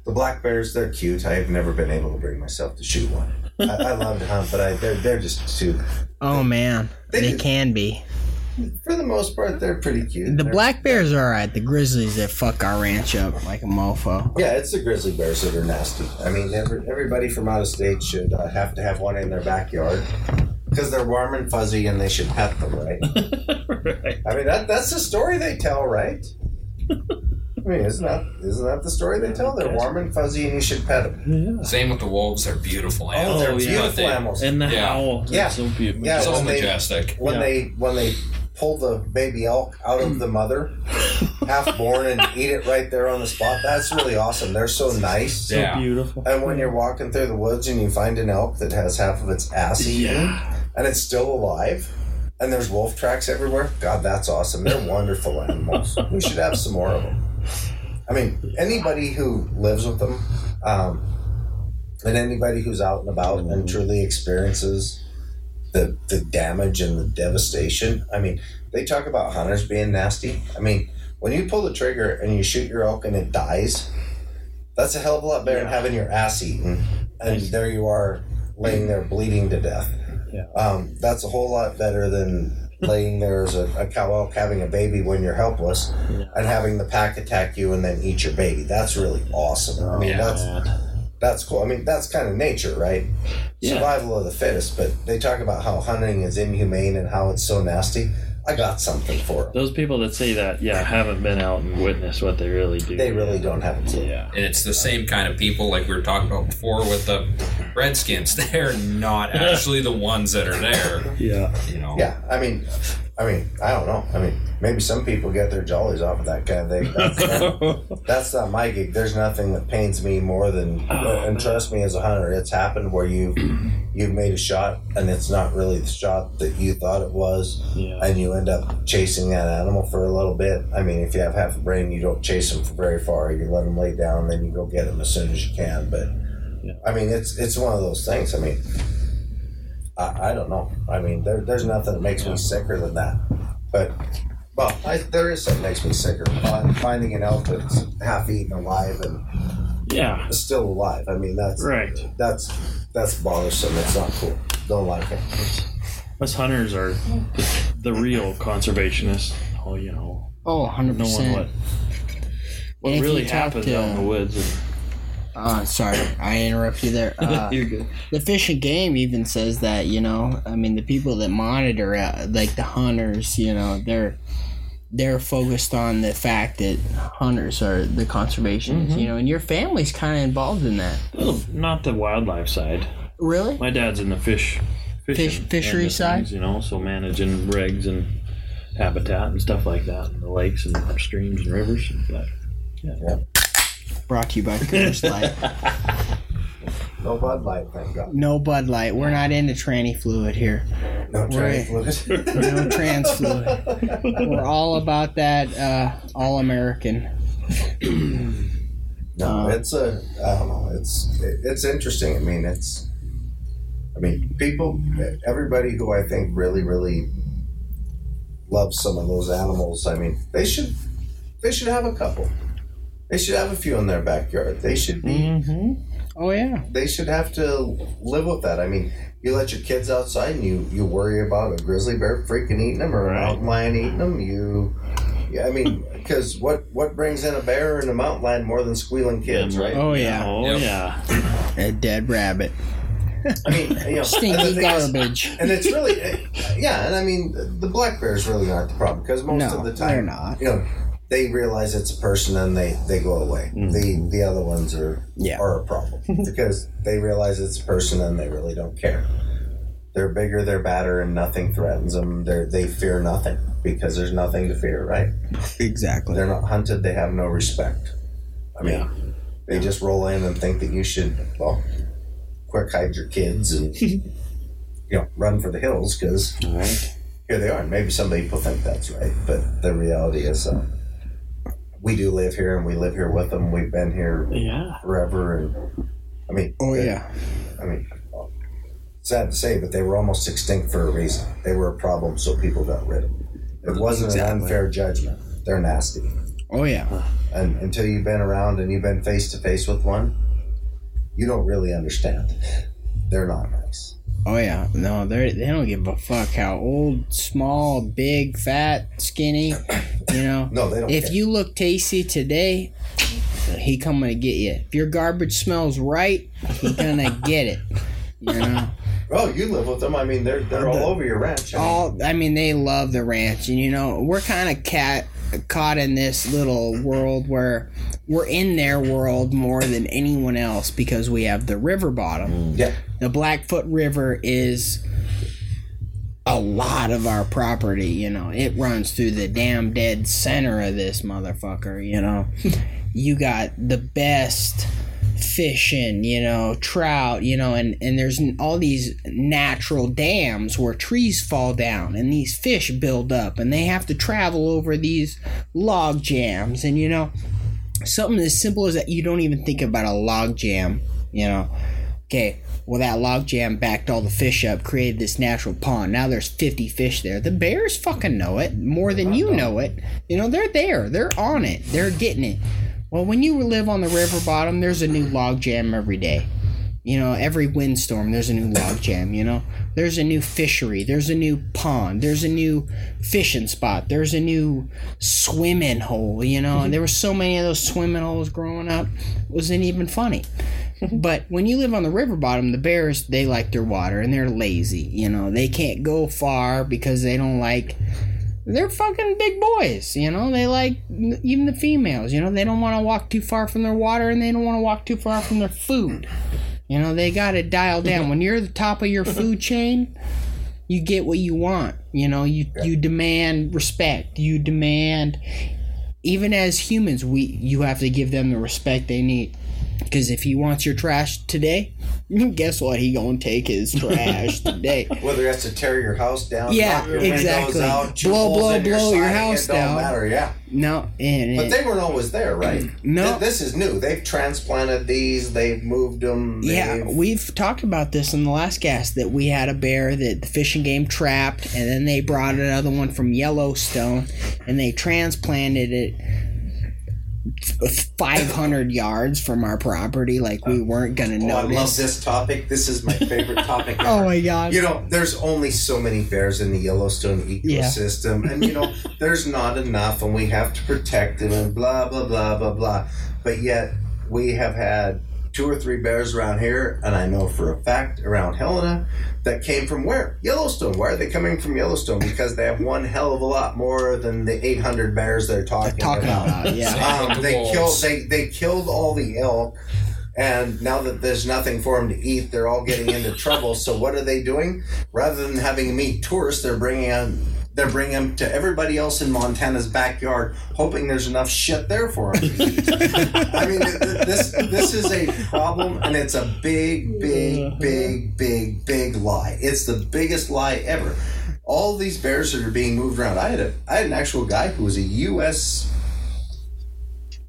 the black bears, they're cute. I have never been able to bring myself to shoot one. I, I love to hunt, but I, they're they're just too. Oh man, They they can be. For the most part, they're pretty cute. The They're- black bears are alright. The grizzlies that fuck our ranch up like a mofo. Yeah, it's the grizzly bears that are nasty. I mean, every, everybody from out of state should uh, have to have one in their backyard because they're warm and fuzzy, and they should pet them, right? <laughs> right. I mean, that that's the story they tell, right? I mean, isn't that isn't that the story they tell? They're warm and fuzzy, and you should pet them. Same with the wolves. They're beautiful Oh, animals. they're oh, yeah. beautiful But they- animals. And the Yeah. howl. Yeah. So beautiful. Yeah, so when they- majestic. when Yeah. they when they pull the baby elk out of the mother, <laughs> half born, and eat it right there on the spot. That's really awesome. They're so nice. So Yeah. beautiful. And when you're walking through the woods and you find an elk that has half of its ass eaten and it's still alive, and there's wolf tracks everywhere, God, that's awesome. They're <laughs> wonderful animals. We should have some more of them. I mean, anybody who lives with them, um, and anybody who's out and about and truly experiences the the damage and the devastation. I mean, they talk about hunters being nasty. I mean, when you pull the trigger and you shoot your elk and it dies, that's a hell of a lot better than having your ass eaten and there you are laying there bleeding to death. Yeah. Um, that's a whole lot better than laying there as a, a cow elk having a baby when you're helpless and having the pack attack you and then eat your baby. That's really awesome. I mean, Yeah. that's that's cool. I mean, that's kind of nature, right? Yeah. Survival of the fittest. But they talk about how hunting is inhumane and how it's so nasty. I got something for them. Those people that say that, yeah, haven't been out and witnessed what they really do. They really don't have a clue. Yeah. And it's the same kind of people like we were talking about before with the Redskins. <laughs> They're not actually the ones that are there. Yeah. You know. Yeah, I mean, I mean, I don't know. I mean, maybe some people get their jollies off of that kind of thing. That's, <laughs> that's not my gig. There's nothing that pains me more than, and trust me, as a hunter, it's happened where you <clears throat> you've made a shot and it's not really the shot that you thought it was, Yeah. and you end up chasing that animal for a little bit. I mean, if you have half a brain, you don't chase them for very far. You let them lay down, then you go get them as soon as you can. But Yeah. I mean, it's it's one of those things. I mean. I, I don't know. I mean, there, there's nothing that makes me sicker than that. But, well, I, there is something that makes me sicker. Find- Finding an elk that's half eaten alive and Yeah. still alive. I mean, that's Right. that's that's bothersome. It's not cool. Don't like it. Us hunters are the, the real conservationists. Oh, you know, Oh, 100%. knowing what what really you talk happens to- out in the woods. And, Uh, sorry, I interrupt you there. <laughs> Uh, you're good. the Fish and Game even says that you know, I mean, the people that monitor, uh, like the hunters, you know, they're they're focused on the fact that hunters are the conservationists, Mm-hmm. you know, and your family's kind of involved in that. Well, not the wildlife side. Really? My dad's in the fish, fishing Fish- fishery side? things, you know, so managing regs and habitat and stuff like that, and the lakes and streams and rivers. But Brought to you by Coors Light. No Bud Light, thank God. No Bud Light. We're not into tranny fluid here. No trans fluid. No trans fluid. We're all about that uh, all American. <clears throat> No, it's a. I don't know. It's it, it's interesting. I mean, it's. I mean, people, everybody who I think really, really loves some of those animals. I mean, they should, they should have a couple. They should have a few in their backyard. They should be. Mm-hmm. Oh yeah. They should have to live with that. I mean, you let your kids outside and you you worry about a grizzly bear freaking eating them or a mountain lion eating them. You. Yeah, I mean, <laughs> because what what brings in a bear and a mountain lion more than squealing kids, right? Oh yeah. Oh Yep. yeah. <laughs> A dead rabbit. I mean, you know, and the Stinky thing is- garbage. and it's really, yeah, and I mean, the black bears really aren't the problem because most No, of the time, they're time, not. you know, they realize it's a person and they they go away. The the other ones are. Yeah. are a problem <laughs> because they realize it's a person and they really don't care. They're bigger, they're badder, and nothing threatens them. They they fear nothing because there's nothing to fear, right? Exactly. They're not hunted. They have no respect. I mean, they just roll in and think that you should, well, quick hide your kids and, <laughs> you know, run for the hills because here they are. And maybe some people think that's right, but the reality is uh, we do live here and we live here with them. We've been here Yeah. forever. And I mean, Oh they- yeah. I mean, sad to say, but they were almost extinct for a reason. They were a problem, so people got rid of them. It wasn't an unfair judgment. They're nasty. Oh yeah. And until you've been around and you've been face to face with one, you don't really understand. They're not nice. Oh yeah. No, they they don't give a fuck how old, small, big, fat, skinny. <coughs> You know. No, they don't. If care. you look tasty today, he coming to get you. If your garbage smells right, he gonna <laughs> get it. You know. oh, you live with them. I mean, they're they're all over your ranch. I mean, all I mean they love the ranch and you know we're kind of cat caught in this little world where we're in their world more than anyone else because we have the river bottom yeah, the blackfoot river is a lot of our property you know. It runs through the damn dead center of this motherfucker you know. You got the best fishing you know trout you know and and there's all these natural dams where trees fall down and these fish build up and they have to travel over these log jams and you know something as simple as that you don't even think about a log jam you know. Okay well that log jam backed all the fish up created this natural pond. Now there's 50 fish there. The bears fucking know it more than you know it. You know they're there. They're on it. They're getting it. Well when you live on the river bottom there's a new log jam every day. You know every windstorm there's a new log jam you know? There's a new fishery. There's a new pond. There's a new fishing spot. There's a new swimming hole you know? And there were so many of those swimming holes growing up it wasn't even funny <laughs> but when you live on the river bottom the bears they like their water and they're lazy you know they can't go far because they don't like they're fucking big boys, you know. They like even the females, you know. They don't want to walk too far from their water, and they don't want to walk too far from their food. You know, they got to dial down. When you're at the top of your food chain, you get what you want. You know, you you demand respect. You demand, even as humans, we you have to give them the respect they need. Because if he wants your trash today, <laughs> guess what? He gonna take his <laughs> trash today. whether that's to tear your house down, Yeah, your exactly. out, Blow, blow, blow your siding, house it don't down. Matter, yeah. No, and But it- they weren't always there, right? Mm, no. Th- this is new. They've transplanted these. They've moved them. Yeah, they've- we've talked about this in the last cast that we had a bear that the fish and game trapped, and then they brought another one from Yellowstone, and they transplanted it 500 yards from our property, like we weren't gonna Oh, I love this topic. This is my favorite topic. <laughs> Oh my god! You know, there's only so many bears in the Yellowstone Yeah. ecosystem, and you know, <laughs> there's not enough, and we have to protect them, and blah blah blah blah blah. But yet, we have had two or three bears around here, and I know for a fact around Helena that came from where Yellowstone. Why are they coming from Yellowstone? Because they have one hell of a lot more than the 800 bears they're talking, Talking about. about, yeah. Um, they killed they they killed all the elk, and now that there's nothing for them to eat, they're all getting into <laughs> trouble. So what are they doing? Rather than having them eat tourists, they're bringing on They're bringing them to everybody else in Montana's backyard, hoping there's enough shit there for them. <laughs> I mean, th- th- this this is a problem, and it's a big, big, big, big, big lie. It's the biggest lie ever. All these bears that are being moved around. I had a I had an actual guy who was a U.S.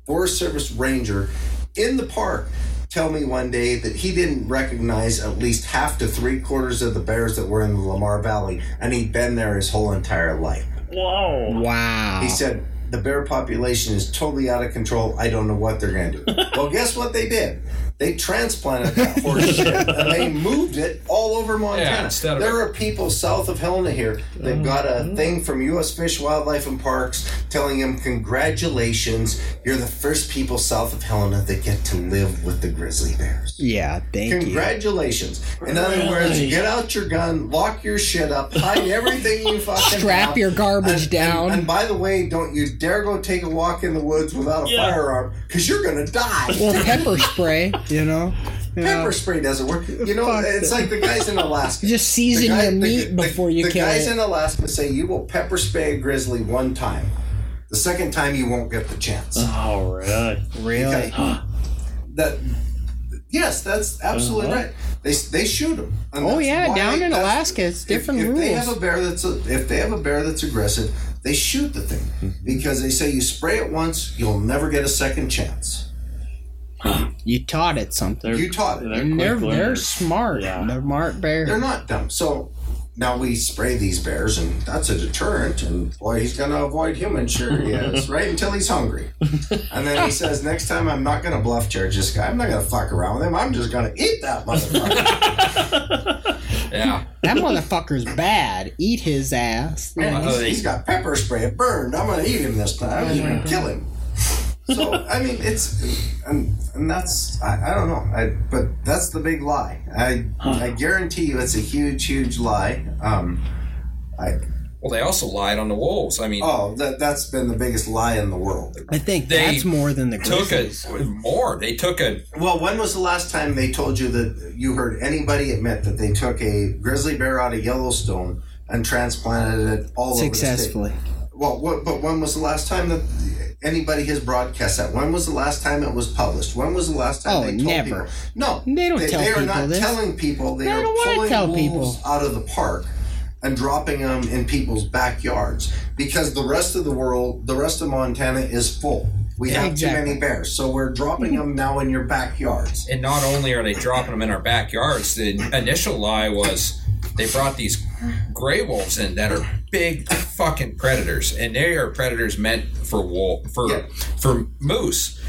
Forest Service ranger in the park tell me one day that he didn't recognize at least half to three quarters of the bears that were in the Lamar Valley, and he'd been there his whole entire life. Whoa! Wow. He said the bear population is totally out of control. I don't know what they're going to do. <laughs> well, guess what they did? They transplanted that horse shit and they <laughs> moved it all over Montana. Yeah, there are people south of Helena here. They've got a mm-hmm. thing from U.S. Fish, Wildlife, and Parks telling them, "Congratulations, you're the first people south of Helena that get to live with the grizzly bears." yeah, thank you. Congratulations. In other words, get out your gun, lock your shit up, hide everything you <laughs> fucking Strap have, your garbage and- down. And, and by the way, don't you dare go take a walk in the woods without a firearm because you're gonna die. Well, pepper spray, <laughs> <laughs> you know. Yeah. Pepper spray doesn't work. You know, Fuck it's it. like the guys in <laughs> Alaska. Just season The guy- your meat the- before you the kill guys in Alaska say you will pepper spray a grizzly one time. The second time you won't get the chance. Oh, really? really? That yes, that's absolutely right. They they shoot them. Oh, yeah, down in Alaska, it's different if, if They have a bear that's a, if they have a bear that's aggressive, they shoot the thing Mm-hmm. because they say you spray it once, you'll never get a second chance. <gasps> You taught it something. You taught it. They're, And they're, quick they're smart. Yeah. They're smart bears. They're not dumb. So now we spray these bears, and that's a deterrent. And boy, he's going to avoid humans. Sure, he <laughs> is. right until he's hungry. And then he says, "Next time, I'm not going to bluff charge this guy. I'm not going to fuck around with him. I'm just going to eat that motherfucker." <laughs> Yeah. That motherfucker's bad. Eat his ass. Man, uh-huh. he's, he's got pepper spray. It burned. I'm going to eat him this time. I'm going to kill him. So <laughs> I mean, it's and, and that's I, I don't know. I but that's the big lie. I I guarantee you, it's a huge, huge lie. Um, I Well, they also lied on the wolves. I mean, Oh, that that's been the biggest lie in the world. I think They that's more than the took Grizzlies. a more. They took a Well, when was the last time they told you that you heard anybody admit that they took a grizzly bear out of Yellowstone and transplanted it all over Successfully. the state? Well, what, but when was the last time that anybody has broadcast that? When was the last time it was published? When was the last time Oh, they told never. people? No, They don't they, tell they are people not this. telling people. They, They are don't pulling tell wolves people. out of the park and dropping them in people's backyards because the rest of the world, the rest of Montana is full. We have exactly. too many bears, so we're dropping mm-hmm. them now in your backyards. And not only are they dropping them in our backyards, the initial lie was they brought these gray wolves in that are big fucking predators, and they are predators meant for wolf for Yeah. for moose.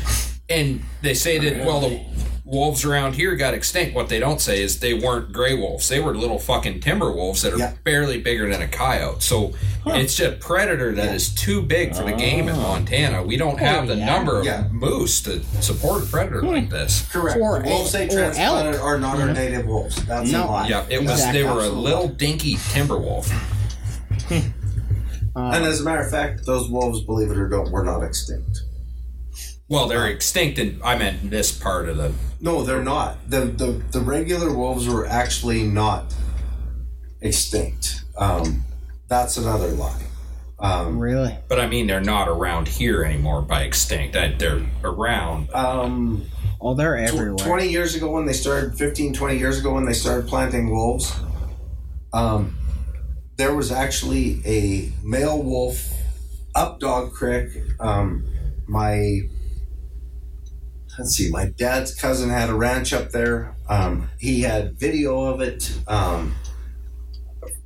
And they say that well the wolves around here got extinct. What they don't say is they weren't gray wolves; they were little fucking timber wolves that are Yeah. barely bigger than a coyote. So it's a predator that is too big for the game in ah. Montana. We don't oh, have the yeah. number of Yeah. moose to support a predator hmm. like this. Correct. Or the wolves they transplanted elk, are not our mm-hmm. native wolves. That's No. a lie. Yeah, it was. Exact- They were a little dinky timber wolf. Hmm. And as a matter of fact, those wolves, believe it or not, were not extinct. Well, they're extinct, and I meant this part of the. No, they're not. The the, the regular wolves were actually not extinct. Um, that's another lie. Um, Really? But I mean, they're not around here anymore by extinct. I, they're around. um, Oh, they're tw- everywhere. 20 years ago when they started 15 20 years ago when they started planting wolves um, there was actually a male wolf up dog creek um, my let's see my dad's cousin had a ranch up there. Um, he had video of it um,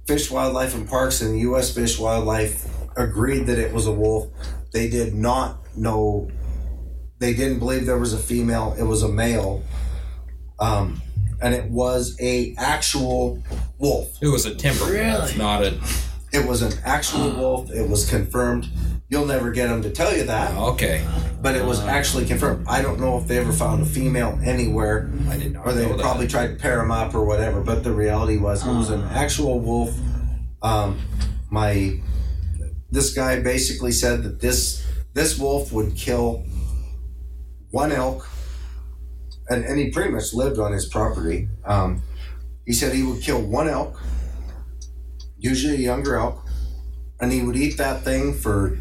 fish wildlife and parks and u.s fish wildlife agreed that it was a wolf. They did not know they didn't believe there was a female it was a male. Um, and it was a actual wolf. It was a timber wolf, not a. it was an actual wolf. It was confirmed you'll never get them to tell you that. Okay, but it was actually confirmed. I don't know if they ever found a female anywhere I did not or they probably tried to pair them up or whatever but the reality was it was an actual wolf. Um, my this guy basically said that this this wolf would kill one elk and, and he pretty much lived on his property. Um, he said he would kill one elk usually a younger elk and he would eat that thing for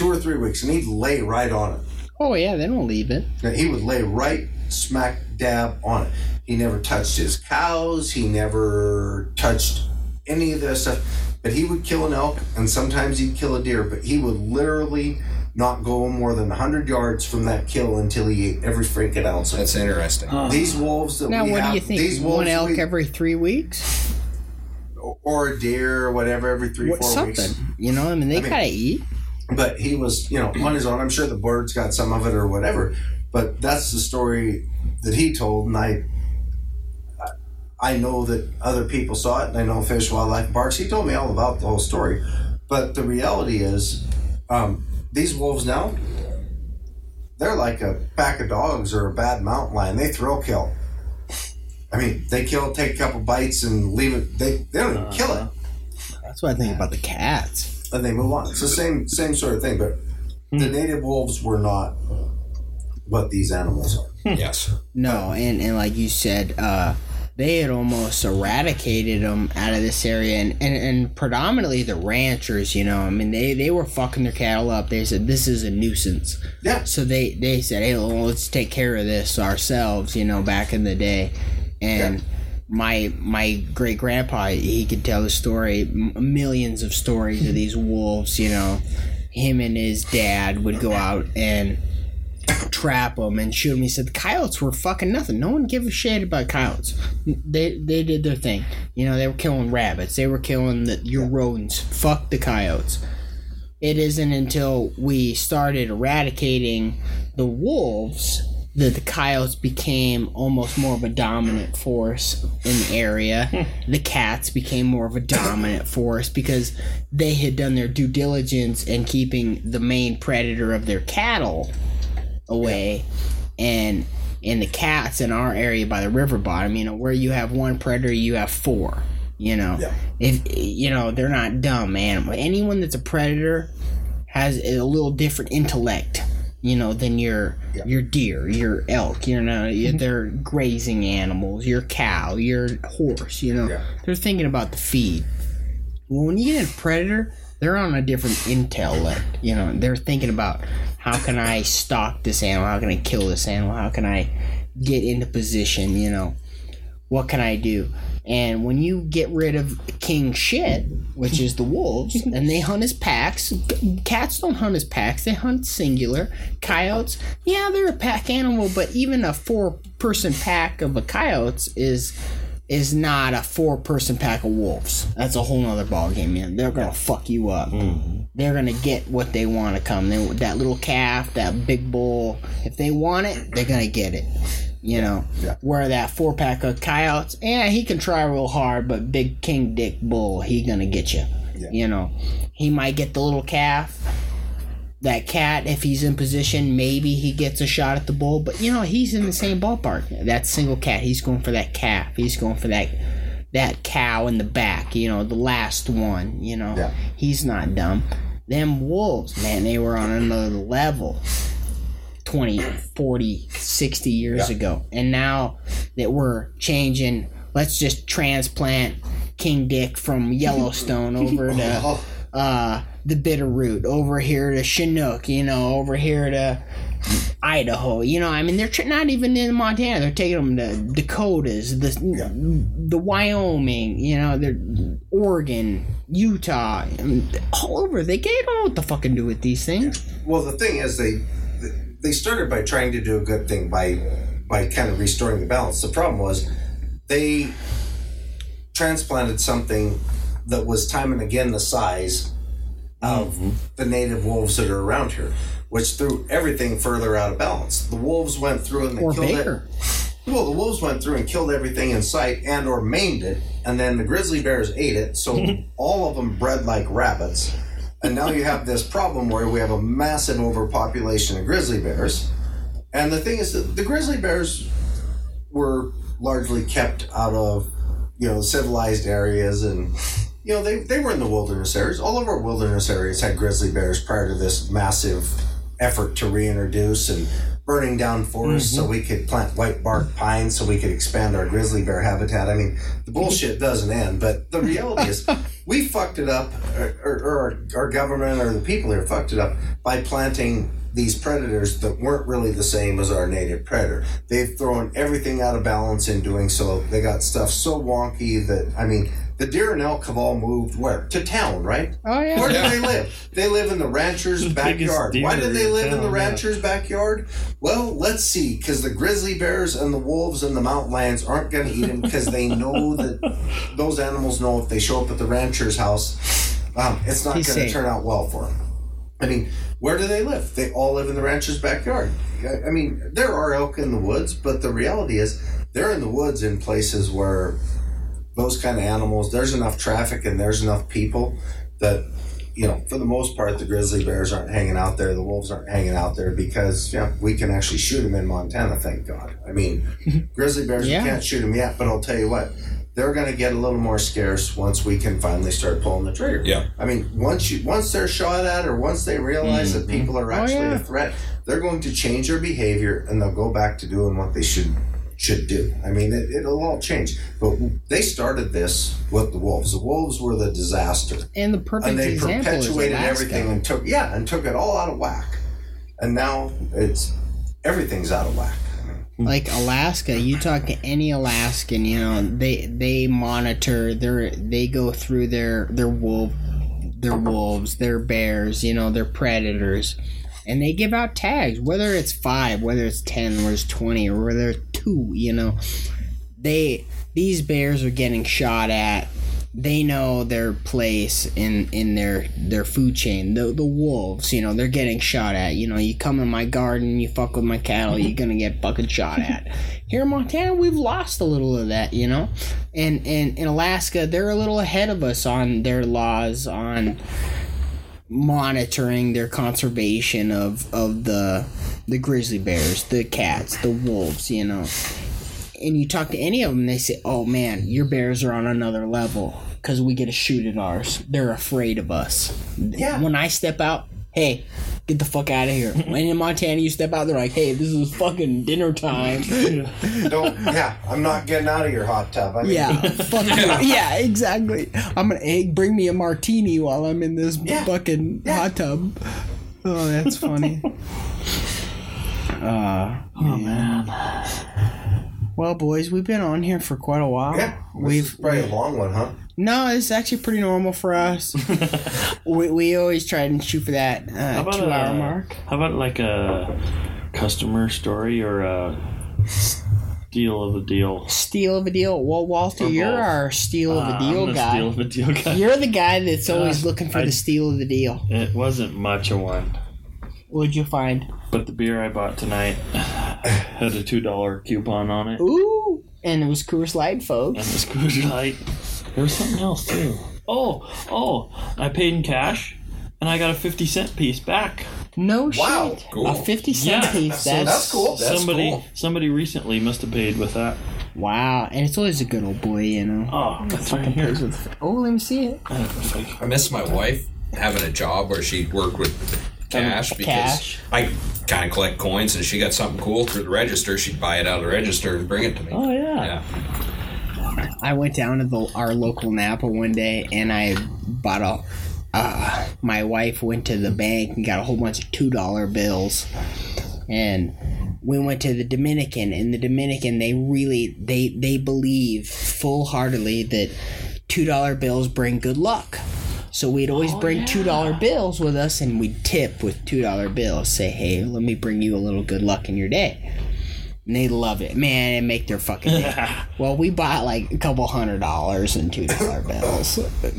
two or three weeks, and he'd lay right on it. Oh yeah, they don't leave it. Now, he would lay right smack dab on it. He never touched his cows. He never touched any of this stuff. But he would kill an elk, and sometimes he'd kill a deer. But he would literally not go more than 100 yards from that kill until he ate every freaking ounce of That's it. interesting. These wolves that Now, we what have, do you think? These wolves One elk we- every three weeks? or a deer or whatever every three, What four something? weeks. You know, I mean, they I mean- gotta eat. But he was, you know, on his own. I'm sure the birds got some of it or whatever. But that's the story that he told, and I, I know that other people saw it, and I know Fish, Wildlife, Parks. He told me all about the whole story. But the reality is, um, these wolves now, they're like a pack of dogs or a bad mountain lion. They thrill kill. I mean, they kill, take a couple bites, and leave it. They they don't even kill it That's what I think about the cats. And they move on. It's the same same sort of thing, but the native wolves were not what these animals are. yes. No, and, and like you said, uh, they had almost eradicated them out of this area, and, and, and predominantly the ranchers. You know, I mean, they, they were fucking their cattle up. They said this is a nuisance. Yeah. So they they said, hey, well, let's take care of this ourselves. You know, back in the day, and. My my great grandpa he could tell the story millions of stories of these wolves you know him and his dad would go out and trap them and shoot them. He said the coyotes were fucking nothing. No one gave a shit about coyotes. They they did their thing. You know, they were killing rabbits. They were killing the, your rodents. Fuck the coyotes. It isn't until we started eradicating the wolves that the coyotes became almost more of a dominant force in the area. Hmm. the cats became more of a dominant force because they had done their due diligence in keeping the main predator of their cattle away and and the cats in our area by the river bottom you know where you have one predator you have four you know Yeah. if you know they're not dumb animal anyone that's a predator has a little different intellect you know than your your deer your elk you know mm-hmm. they're grazing animals your cow your horse you know Yeah. they're thinking about the feed well, when you get a predator, they're on a different intellect. You know, they're thinking about how can I stalk this animal? How can I kill this animal? How can I get into position? You know, what can I do? And when you get rid of king shit, which is the wolves, <laughs> and they hunt as packs, cats don't hunt as packs, they hunt singular. Coyotes, yeah, they're a pack animal, but even a four person pack of a coyotes is is not a four person pack of wolves. That's a whole nother ballgame, man. They're gonna fuck you up. Mm-hmm. They're gonna get what they want to come. They, that little calf, that big bull, if they want it, they're gonna get it. You know, Yeah. where that four pack of coyotes, yeah, he can try real hard, but big king dick bull, he gonna get you. Yeah. You know, he might get the little calf. That cat, if he's in position, maybe he gets a shot at the bull. But you know, he's in the same ballpark. That single cat, he's going for that calf. He's going for that that cow in the back. You know, the last one. You know, Yeah. he's not dumb. Them wolves, man, they were on another level. 20, 40, 60 years Yeah. ago. And now that we're changing, let's just transplant King Dick from Yellowstone <laughs> over to uh, the Bitterroot, over here to Chinook, you know, over here to Idaho. You know, I mean, they're tr- not even in Montana. They're taking them to Dakotas, the the Wyoming. You know, they're Oregon, Utah, I mean, all over. They, they don't know what to fucking do with these things. Well, the thing is, they they started by trying to do a good thing by by kind of restoring the balance. The problem was they transplanted something that was time and again the size of mm-hmm. the native wolves that are around here, which threw everything further out of balance. The wolves went through and they Or killed it. <laughs> Well, the wolves went through and killed everything in sight and or maimed it, and then the grizzly bears ate it. So <laughs> all of them bred like rabbits. And now you have this problem where we have a massive overpopulation of grizzly bears. And the thing is that the grizzly bears were largely kept out of, you know, civilized areas and <laughs> you know, they, they were in the wilderness areas. All of our wilderness areas had grizzly bears prior to this massive effort to reintroduce and burning down forests so mm-hmm. we could plant white bark pines so we could expand our grizzly bear habitat. I mean, the bullshit doesn't end, but the reality is <laughs> we fucked it up, or, or, or our, our government or the people here fucked it up by planting these predators that weren't really the same as our native predator. They've thrown everything out of balance in doing so. They got stuff so wonky that I mean, the deer and elk have all moved where to town, right? Oh yeah. Where do they live? They live in the rancher's <laughs> backyard. Why do they in live in the town, yeah. rancher's backyard? Well, let's see, because the grizzly bears and the wolves and the mountain lions aren't going to eat them because they know that <laughs> those animals know if they show up at the rancher's house, um, it's not going to turn out well for them. I mean, where do they live? They all live in the rancher's backyard. I I mean, there are elk in the woods, but the reality is they're in the woods in places where those kind of animals, there's enough traffic and there's enough people that, you know, for the most part, the grizzly bears aren't hanging out there, the wolves aren't hanging out there because, you know, we can actually shoot them in Montana, thank God. I mean, <laughs> grizzly bears, Yeah. we can't shoot them yet, but I'll tell you what, they're going to get a little more scarce once we can finally start pulling the trigger. Yeah. I mean, once you once they're shot at, or once they realize that mm-hmm. people are oh, actually yeah. a threat, they're going to change their behavior and they'll go back to doing what they should should do. I mean, it, it'll all change. But they started this with the wolves. The wolves were the disaster, And the perfect and they example perpetuated everything and took yeah and took it all out of whack. And now it's everything's out of whack. like Alaska, you talk to any Alaskan, you know, they they monitor their they go through their their wolf their wolves, their bears, you know, their predators. And they give out tags, whether it's five, whether it's ten, whether it's twenty, or whether it's two, you know. They these bears are getting shot at. They know their place in in their their food chain. The the wolves, you know, they're getting shot at. You know, you come in my garden, you fuck with my cattle, you're gonna get fucking shot at. Here in Montana, we've lost a little of that, you know, and and in Alaska, they're a little ahead of us on their laws on monitoring their conservation of of the the grizzly bears, the cats, the wolves, you know. And you talk to any of them, they say, "Oh man, your bears are on another level because we get to shoot at ours. They're afraid of us." Yeah. When I step out, hey, get the fuck out of here. <laughs> when in Montana, you step out, they're like, "Hey, this is fucking dinner time." <laughs> Don't yeah, I'm not getting out of your hot tub. I mean, Yeah, <laughs> fuck you. Yeah, exactly. I'm gonna hey, bring me a martini while I'm in this Yeah. fucking hot tub. Oh, that's funny. Uh, Oh man. well, boys, we've been on here for quite a while. yeah. This We've is probably a long one, huh? no, it's actually pretty normal for us. <laughs> we, we always try and shoot for that How uh, about two a, hour mark. How about like a customer story or a steal of a deal? Steal of a deal. Well, Walter, Or you're both. our steal of Uh, a I'm deal the guy. Steal of a deal guy. You're the guy that's always Uh, looking for I- the steal of the deal. It wasn't much of one, What'd you find? But the beer I bought tonight had a two dollar coupon on it, Ooh, and it was Coors Light, folks. and folks. the Scrooge Light. There was something else too. Oh, oh! I paid in cash, and I got a fifty cent piece back. No Wow, shit. cool. A fifty cent Yeah. piece. So That's, that's cool. That's somebody, cool. somebody recently must have paid with that. wow, and it's always a good old boy, you know. Oh, that's right here. Oh, let me see it. I miss my wife having a job where she worked with cash because Cash. I kind of collect coins and she got something cool through the register. She'd buy it out of the register and bring it to me. Oh yeah. Yeah. I went down to the, our local Napa one day, and I bought a. Uh, my wife went to the bank and got a whole bunch of two dollar bills, and we went to the Dominican. And the Dominican, they really they they believe full heartedly that two dollar bills bring good luck. So we'd always oh, bring two dollar bills with us, and we'd tip with two dollar bills. Say, hey, let me bring you a little good luck in your day. And they love it, man, and make their fucking day. <laughs> Well, we bought like a couple hundred dollars in two dollar <laughs> bills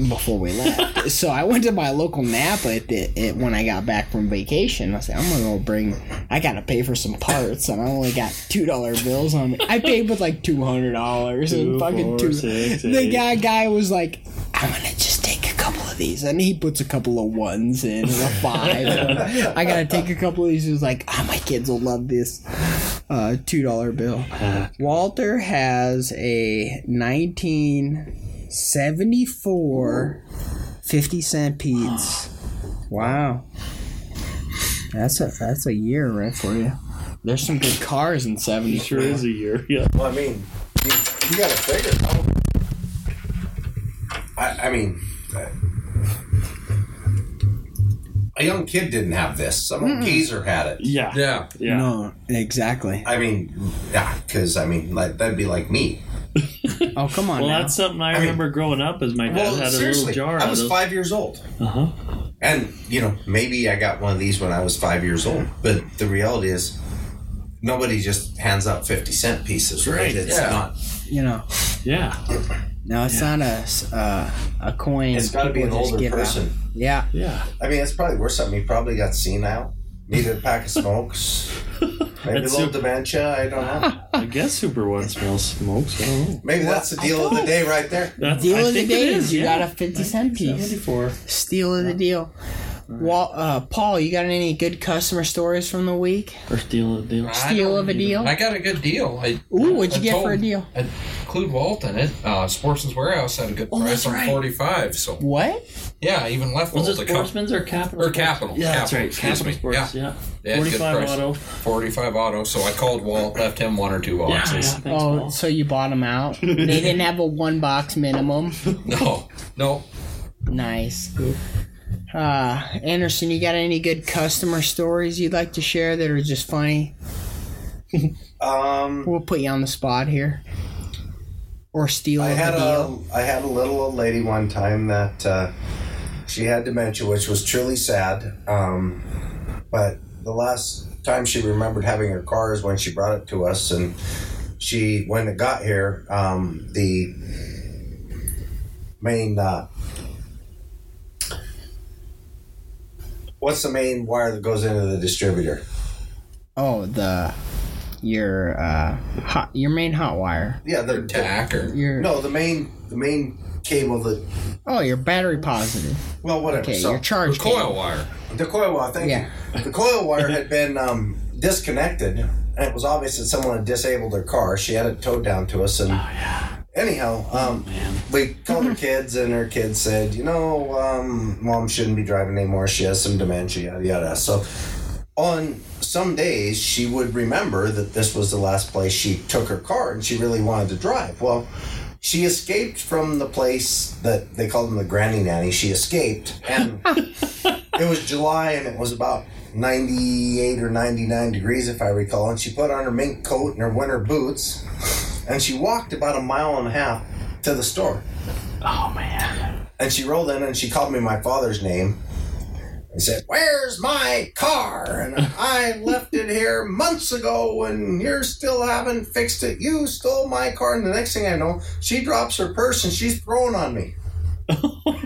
before we left. so I went to my local Napa at the, at, when I got back from vacation. I said, I'm gonna go bring. I gotta pay for some parts, and I only got two dollar bills on me. I paid with like two hundred dollars and fucking four, two. six, the guy guy was like, I'm gonna just take a couple of these, and he puts a couple of ones in and a five. <laughs> I gotta take a couple of these. He was like, ah, my kids will love this uh, two dollar bill. Walter has a 1974 50 cent piece. <gasps> Wow, that's a that's a year right for you. There's some good cars in '74. Sure is a year. Yeah. Well, I mean, you, you got to figure. How, I, I mean, a young kid didn't have this. Some old geezer had it. Yeah. Yeah. Yeah. No, exactly. I mean, yeah, because I mean, like that'd be like me. <laughs> Oh, come on Well, now. that's something I mean- remember growing up. As my dad Well, had a seriously, little jar. I was those. five years old, Uh-huh. and you know, maybe I got one of these when I was five years old. But the reality is, nobody just hands out fifty cent pieces, right? Right, It's yeah. not. you know, Yeah. No, it's not a s- uh, a coin. It's got to be an older give out. person. Yeah. Yeah. I mean, it's probably worth something. He probably got senile, needed a pack of smokes, <laughs> maybe a little super- dementia. I don't know. <laughs> I guess Super One smells smokes. I don't know. Maybe that's the deal of the day right there. That's, Deal I of the day it is is. you yeah. got a fifty cent piece. Seventy-four. Steal of the deal. Wal- uh, Paul, you got any good customer stories from the week? First deal of the deal. I Steal of a deal? I got a good deal. I, Ooh, what'd you I get told- for a deal? I include Walt in it. Uh, Sportsman's Warehouse had a good Oh, price on right. 45 So What? yeah, I even left Was Walt it a couple. Sportsman's or Capital? Or Capital, Yeah, that's Capital, right. excuse Capital me. Sports. Yeah. Yeah. They had good Forty-five auto. 45 auto. So I called Walt, left him one or two Yeah, yeah. boxes. Thanks, oh, Paul. so you bought them out? <laughs> they didn't have a one box minimum. <laughs> No, no. Nice. Uh, Anderson, you got any good customer stories you'd like to share that are just funny? <laughs> Um, We'll put you on the spot here. Or steal I had a I had a little old lady one time that uh, she had dementia, which was truly sad. Um, but the last time she remembered having her car is when she brought it to us, and she when it got here, um, the main uh, what's the main wire that goes into the distributor? Oh, the your uh hot your main hot wire. Yeah, the Tack or Your no, the main the main cable that oh your battery positive. well whatever. Okay, so your charge coil cable. wire. The coil wire, thank Yeah. you. The coil wire had been um, disconnected, and it was obvious that someone had disabled their car. She had it towed down to us, and anyhow, um, we called her kids, and her kids said, "You know, um, mom shouldn't be driving anymore. She has some dementia, yada yada." So, on some days, she would remember that this was the last place she took her car, and she really wanted to drive. Well. She escaped from the place that they called them the granny nanny. She escaped, and <laughs> it was July and it was about 98 or 99 degrees, if I recall. And she put on her mink coat and her winter boots, and she walked about a mile and a half to the store. Oh man. And she rolled in and she called me my father's name and said, Where's my car? And <laughs> I left it here months ago and you're still haven't fixed it. You stole my car. And the next thing I know, she drops her purse and she's throwing on me.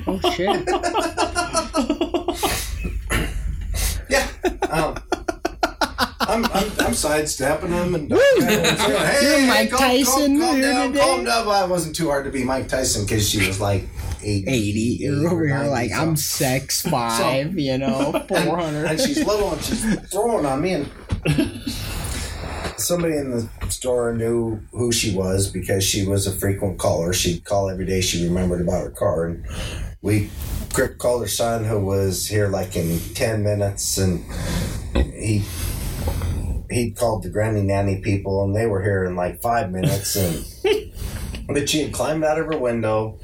Oh shit. <laughs> Yeah. Um, I'm, I'm, I'm sidestepping them and hey, You're Mike calm, Tyson Calm, calm down, calm down. Well, it wasn't too hard to be Mike Tyson because she was like 80. 80. You're over here 90, like, so- I'm six five, you know, <laughs> 400. and she's little and she's <laughs> throwing on me and somebody in the store knew who she was because she was a frequent caller she'd call every day she remembered about her car and we called her son who was here like in 10 minutes and he he called the granny nanny people and they were here in like five minutes and <laughs> but she had climbed out of her window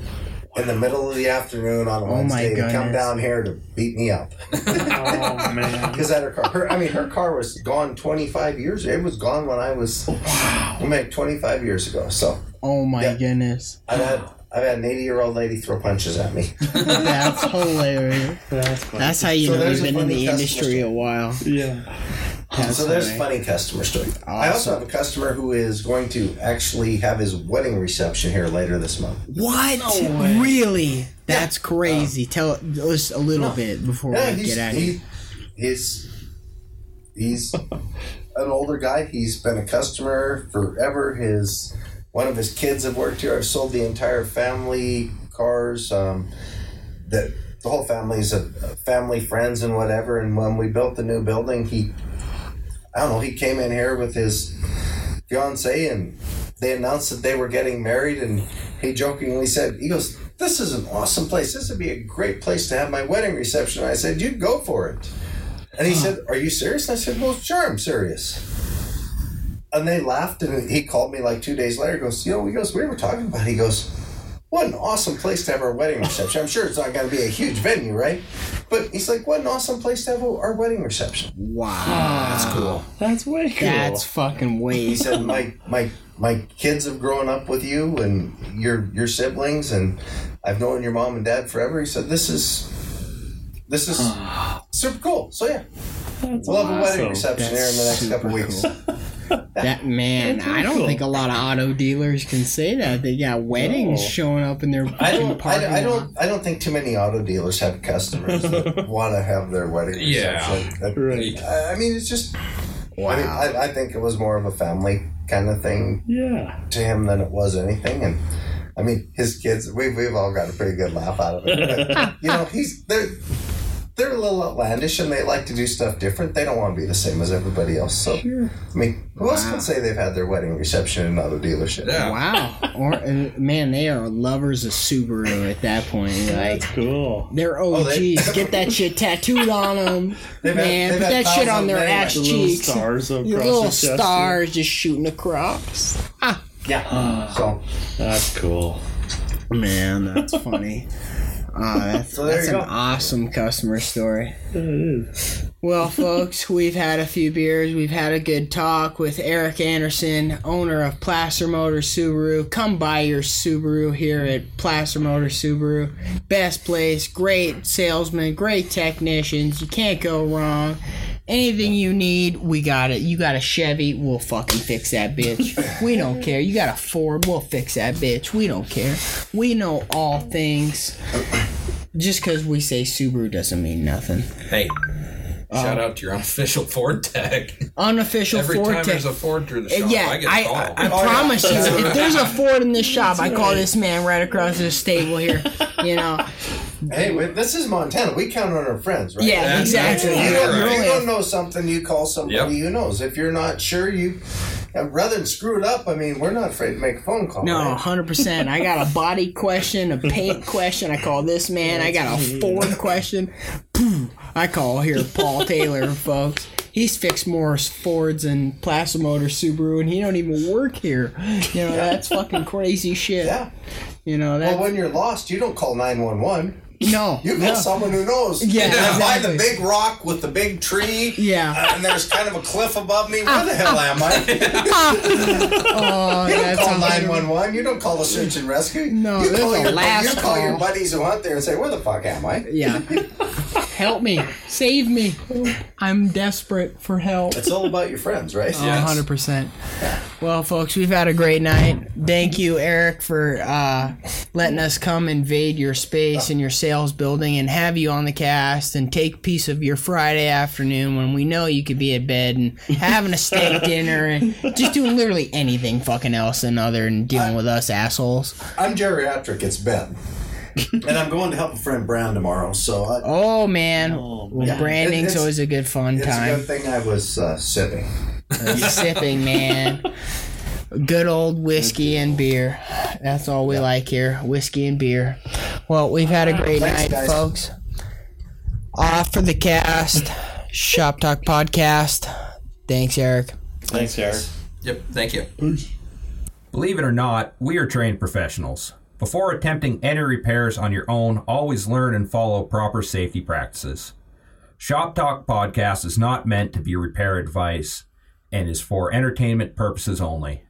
in the middle of the afternoon on a Oh Wednesday to come down here to beat me up <laughs> Oh man. <laughs> because that her car. Her, I mean, her car was gone 25 years. It was gone when I was, wow, I mean, 25 years ago. So oh my Yeah. goodness. I've had I've had an 80 year old lady throw punches at me. That's hilarious. That's. That's how you So know you've been in the industry story. a while. yeah. That's so there's a funny. funny customer story. I also have a customer who is going to actually have his wedding reception here later this month. What? Really? That's crazy. Tell us a little bit before Yeah, we get out of here. he's he's an older guy. He's been a customer forever. His one of his kids have worked here. I've sold the entire family cars. Um, that the whole family's a, a family, friends, and whatever. And when we built the new building, he I don't know. He came in here with his fiance, and they announced that they were getting married. And he jokingly said, "He goes." This is an awesome place. This would be a great place to have my wedding reception. I said, You'd go for it. And he said, Are you serious? And I said, Well, sure, I'm serious. And they laughed, and he called me like two days later. Goes, You know, he goes, We were talking about. it." He goes, what an awesome place to have our wedding reception. I'm sure it's not going to be a huge venue, right? But he's like, what an awesome place to have our wedding reception. Wow. Ah, that's cool. That's way cool. That's fucking He way. said, my my my kids have grown up with you and your your siblings, and I've known your mom and dad forever. He said, this is this is ah. super cool. So yeah, we'll have a wedding reception here in the next couple super weeks. Cool. That <laughs> man, really I don't cool. think a lot of auto dealers can say that. They got weddings No. showing up in their I don't. parking I, I lot. don't. I don't think too many auto dealers have customers that <laughs> want to have their wedding Yeah. reception. That- Right. I I mean, it's just. Wow. I mean, I, I think it was more of a family kind of thing Yeah. to him than it was anything, and I mean, his kids. We've we've all got a pretty good laugh out of it. But, <laughs> you know, he's they're they're a little outlandish and they like to do stuff different. They don't want to be the same as everybody else. So, I mean, who else Wow. can say they've had their wedding reception in another dealership? Yeah. Wow. Or uh, man, they are lovers of Subaru at that point. <laughs> Like That's cool. they're Oh, they- OGs. <laughs> Get that shit tattooed on them, They've man. they've Put that shit on their them ass The little cheeks. stars across little the chest. stars just shooting across. Ah, Yeah. So, That's cool. man, that's funny. Uh, that's So that's an go. awesome customer story. Well, folks, we've had a few beers. We've had a good talk with Erick Anderson, owner of Placer Motor Subaru. Come buy your Subaru here at Placer Motor Subaru. Best place, great salesman, great technicians. You can't go wrong. Anything you need, we got it. You got a Chevy, we'll fucking fix that bitch. <laughs> We don't care. You got a Ford, we'll fix that bitch. We don't care. We know all things. Just because we say Subaru doesn't mean nothing. Hey, shout out to your unofficial Ford tech. Unofficial Ford tech. Every Ford time tech. there's a Ford through the Uh, shop, yeah, I get a I, call. I, I promise you, if there's a Ford in this <laughs> shop, I call right. this man right across the stable here. You know, hey, wait, this is Montana. We count on our friends, right? yeah, That's exactly. right. You You don't, don't if you don't know something, you call somebody Yep. who knows. If you're not sure, you rather than screw it up. I mean, we're not afraid to make a phone call. No, right? hundred percent. I got a <laughs> body question, a paint question. I call this man. I got a Ford question. I call here Paul Taylor, <laughs> folks. He's fixed more Fords and Placer Motor Subaru, and he don't even work here. You know that's fucking crazy shit. Yeah. You know that. Well, when you're lost, you don't call nine one one. No, <laughs> You call no. someone who knows. Yeah, By exactly. the big rock with the big tree. Yeah. uh, and there's kind of a cliff above me. Where the hell am I? <laughs> Oh, You don't call a nine one one. You don't call the search and rescue. No, you call your last you call your buddies who hunt there and say, "Where the fuck am I?" Yeah. <laughs> Help me. Save me. I'm desperate for help. It's all about your friends, right? Oh, 100%. Well, folks, we've had a great night. Thank you, Erick, for uh, letting us come invade your space and your sales building and have you on the cast and take piece of your Friday afternoon when we know you could be at bed and having a steak <laughs> dinner and just doing literally anything fucking else than other than dealing with us assholes. I'm geriatric. It's Ben. <laughs> and I'm going to help a friend Brown tomorrow. So I, Oh, man. Yeah. Branding's It's- always a good fun it's a time. good thing I was uh, sipping. <laughs> sipping, man. Good old whiskey and beer. That's all we like here. Whiskey and beer. Well, we've had a great Thanks, night, guys. folks. Off for the cast. Shop Talk Podcast. Thanks, Erick. Thanks, Erick. Yep, thank you. Believe it or not, we are trained professionals. Before attempting any repairs on your own, always learn and follow proper safety practices. Shop Talk Podcast is not meant to be repair advice and is for entertainment purposes only.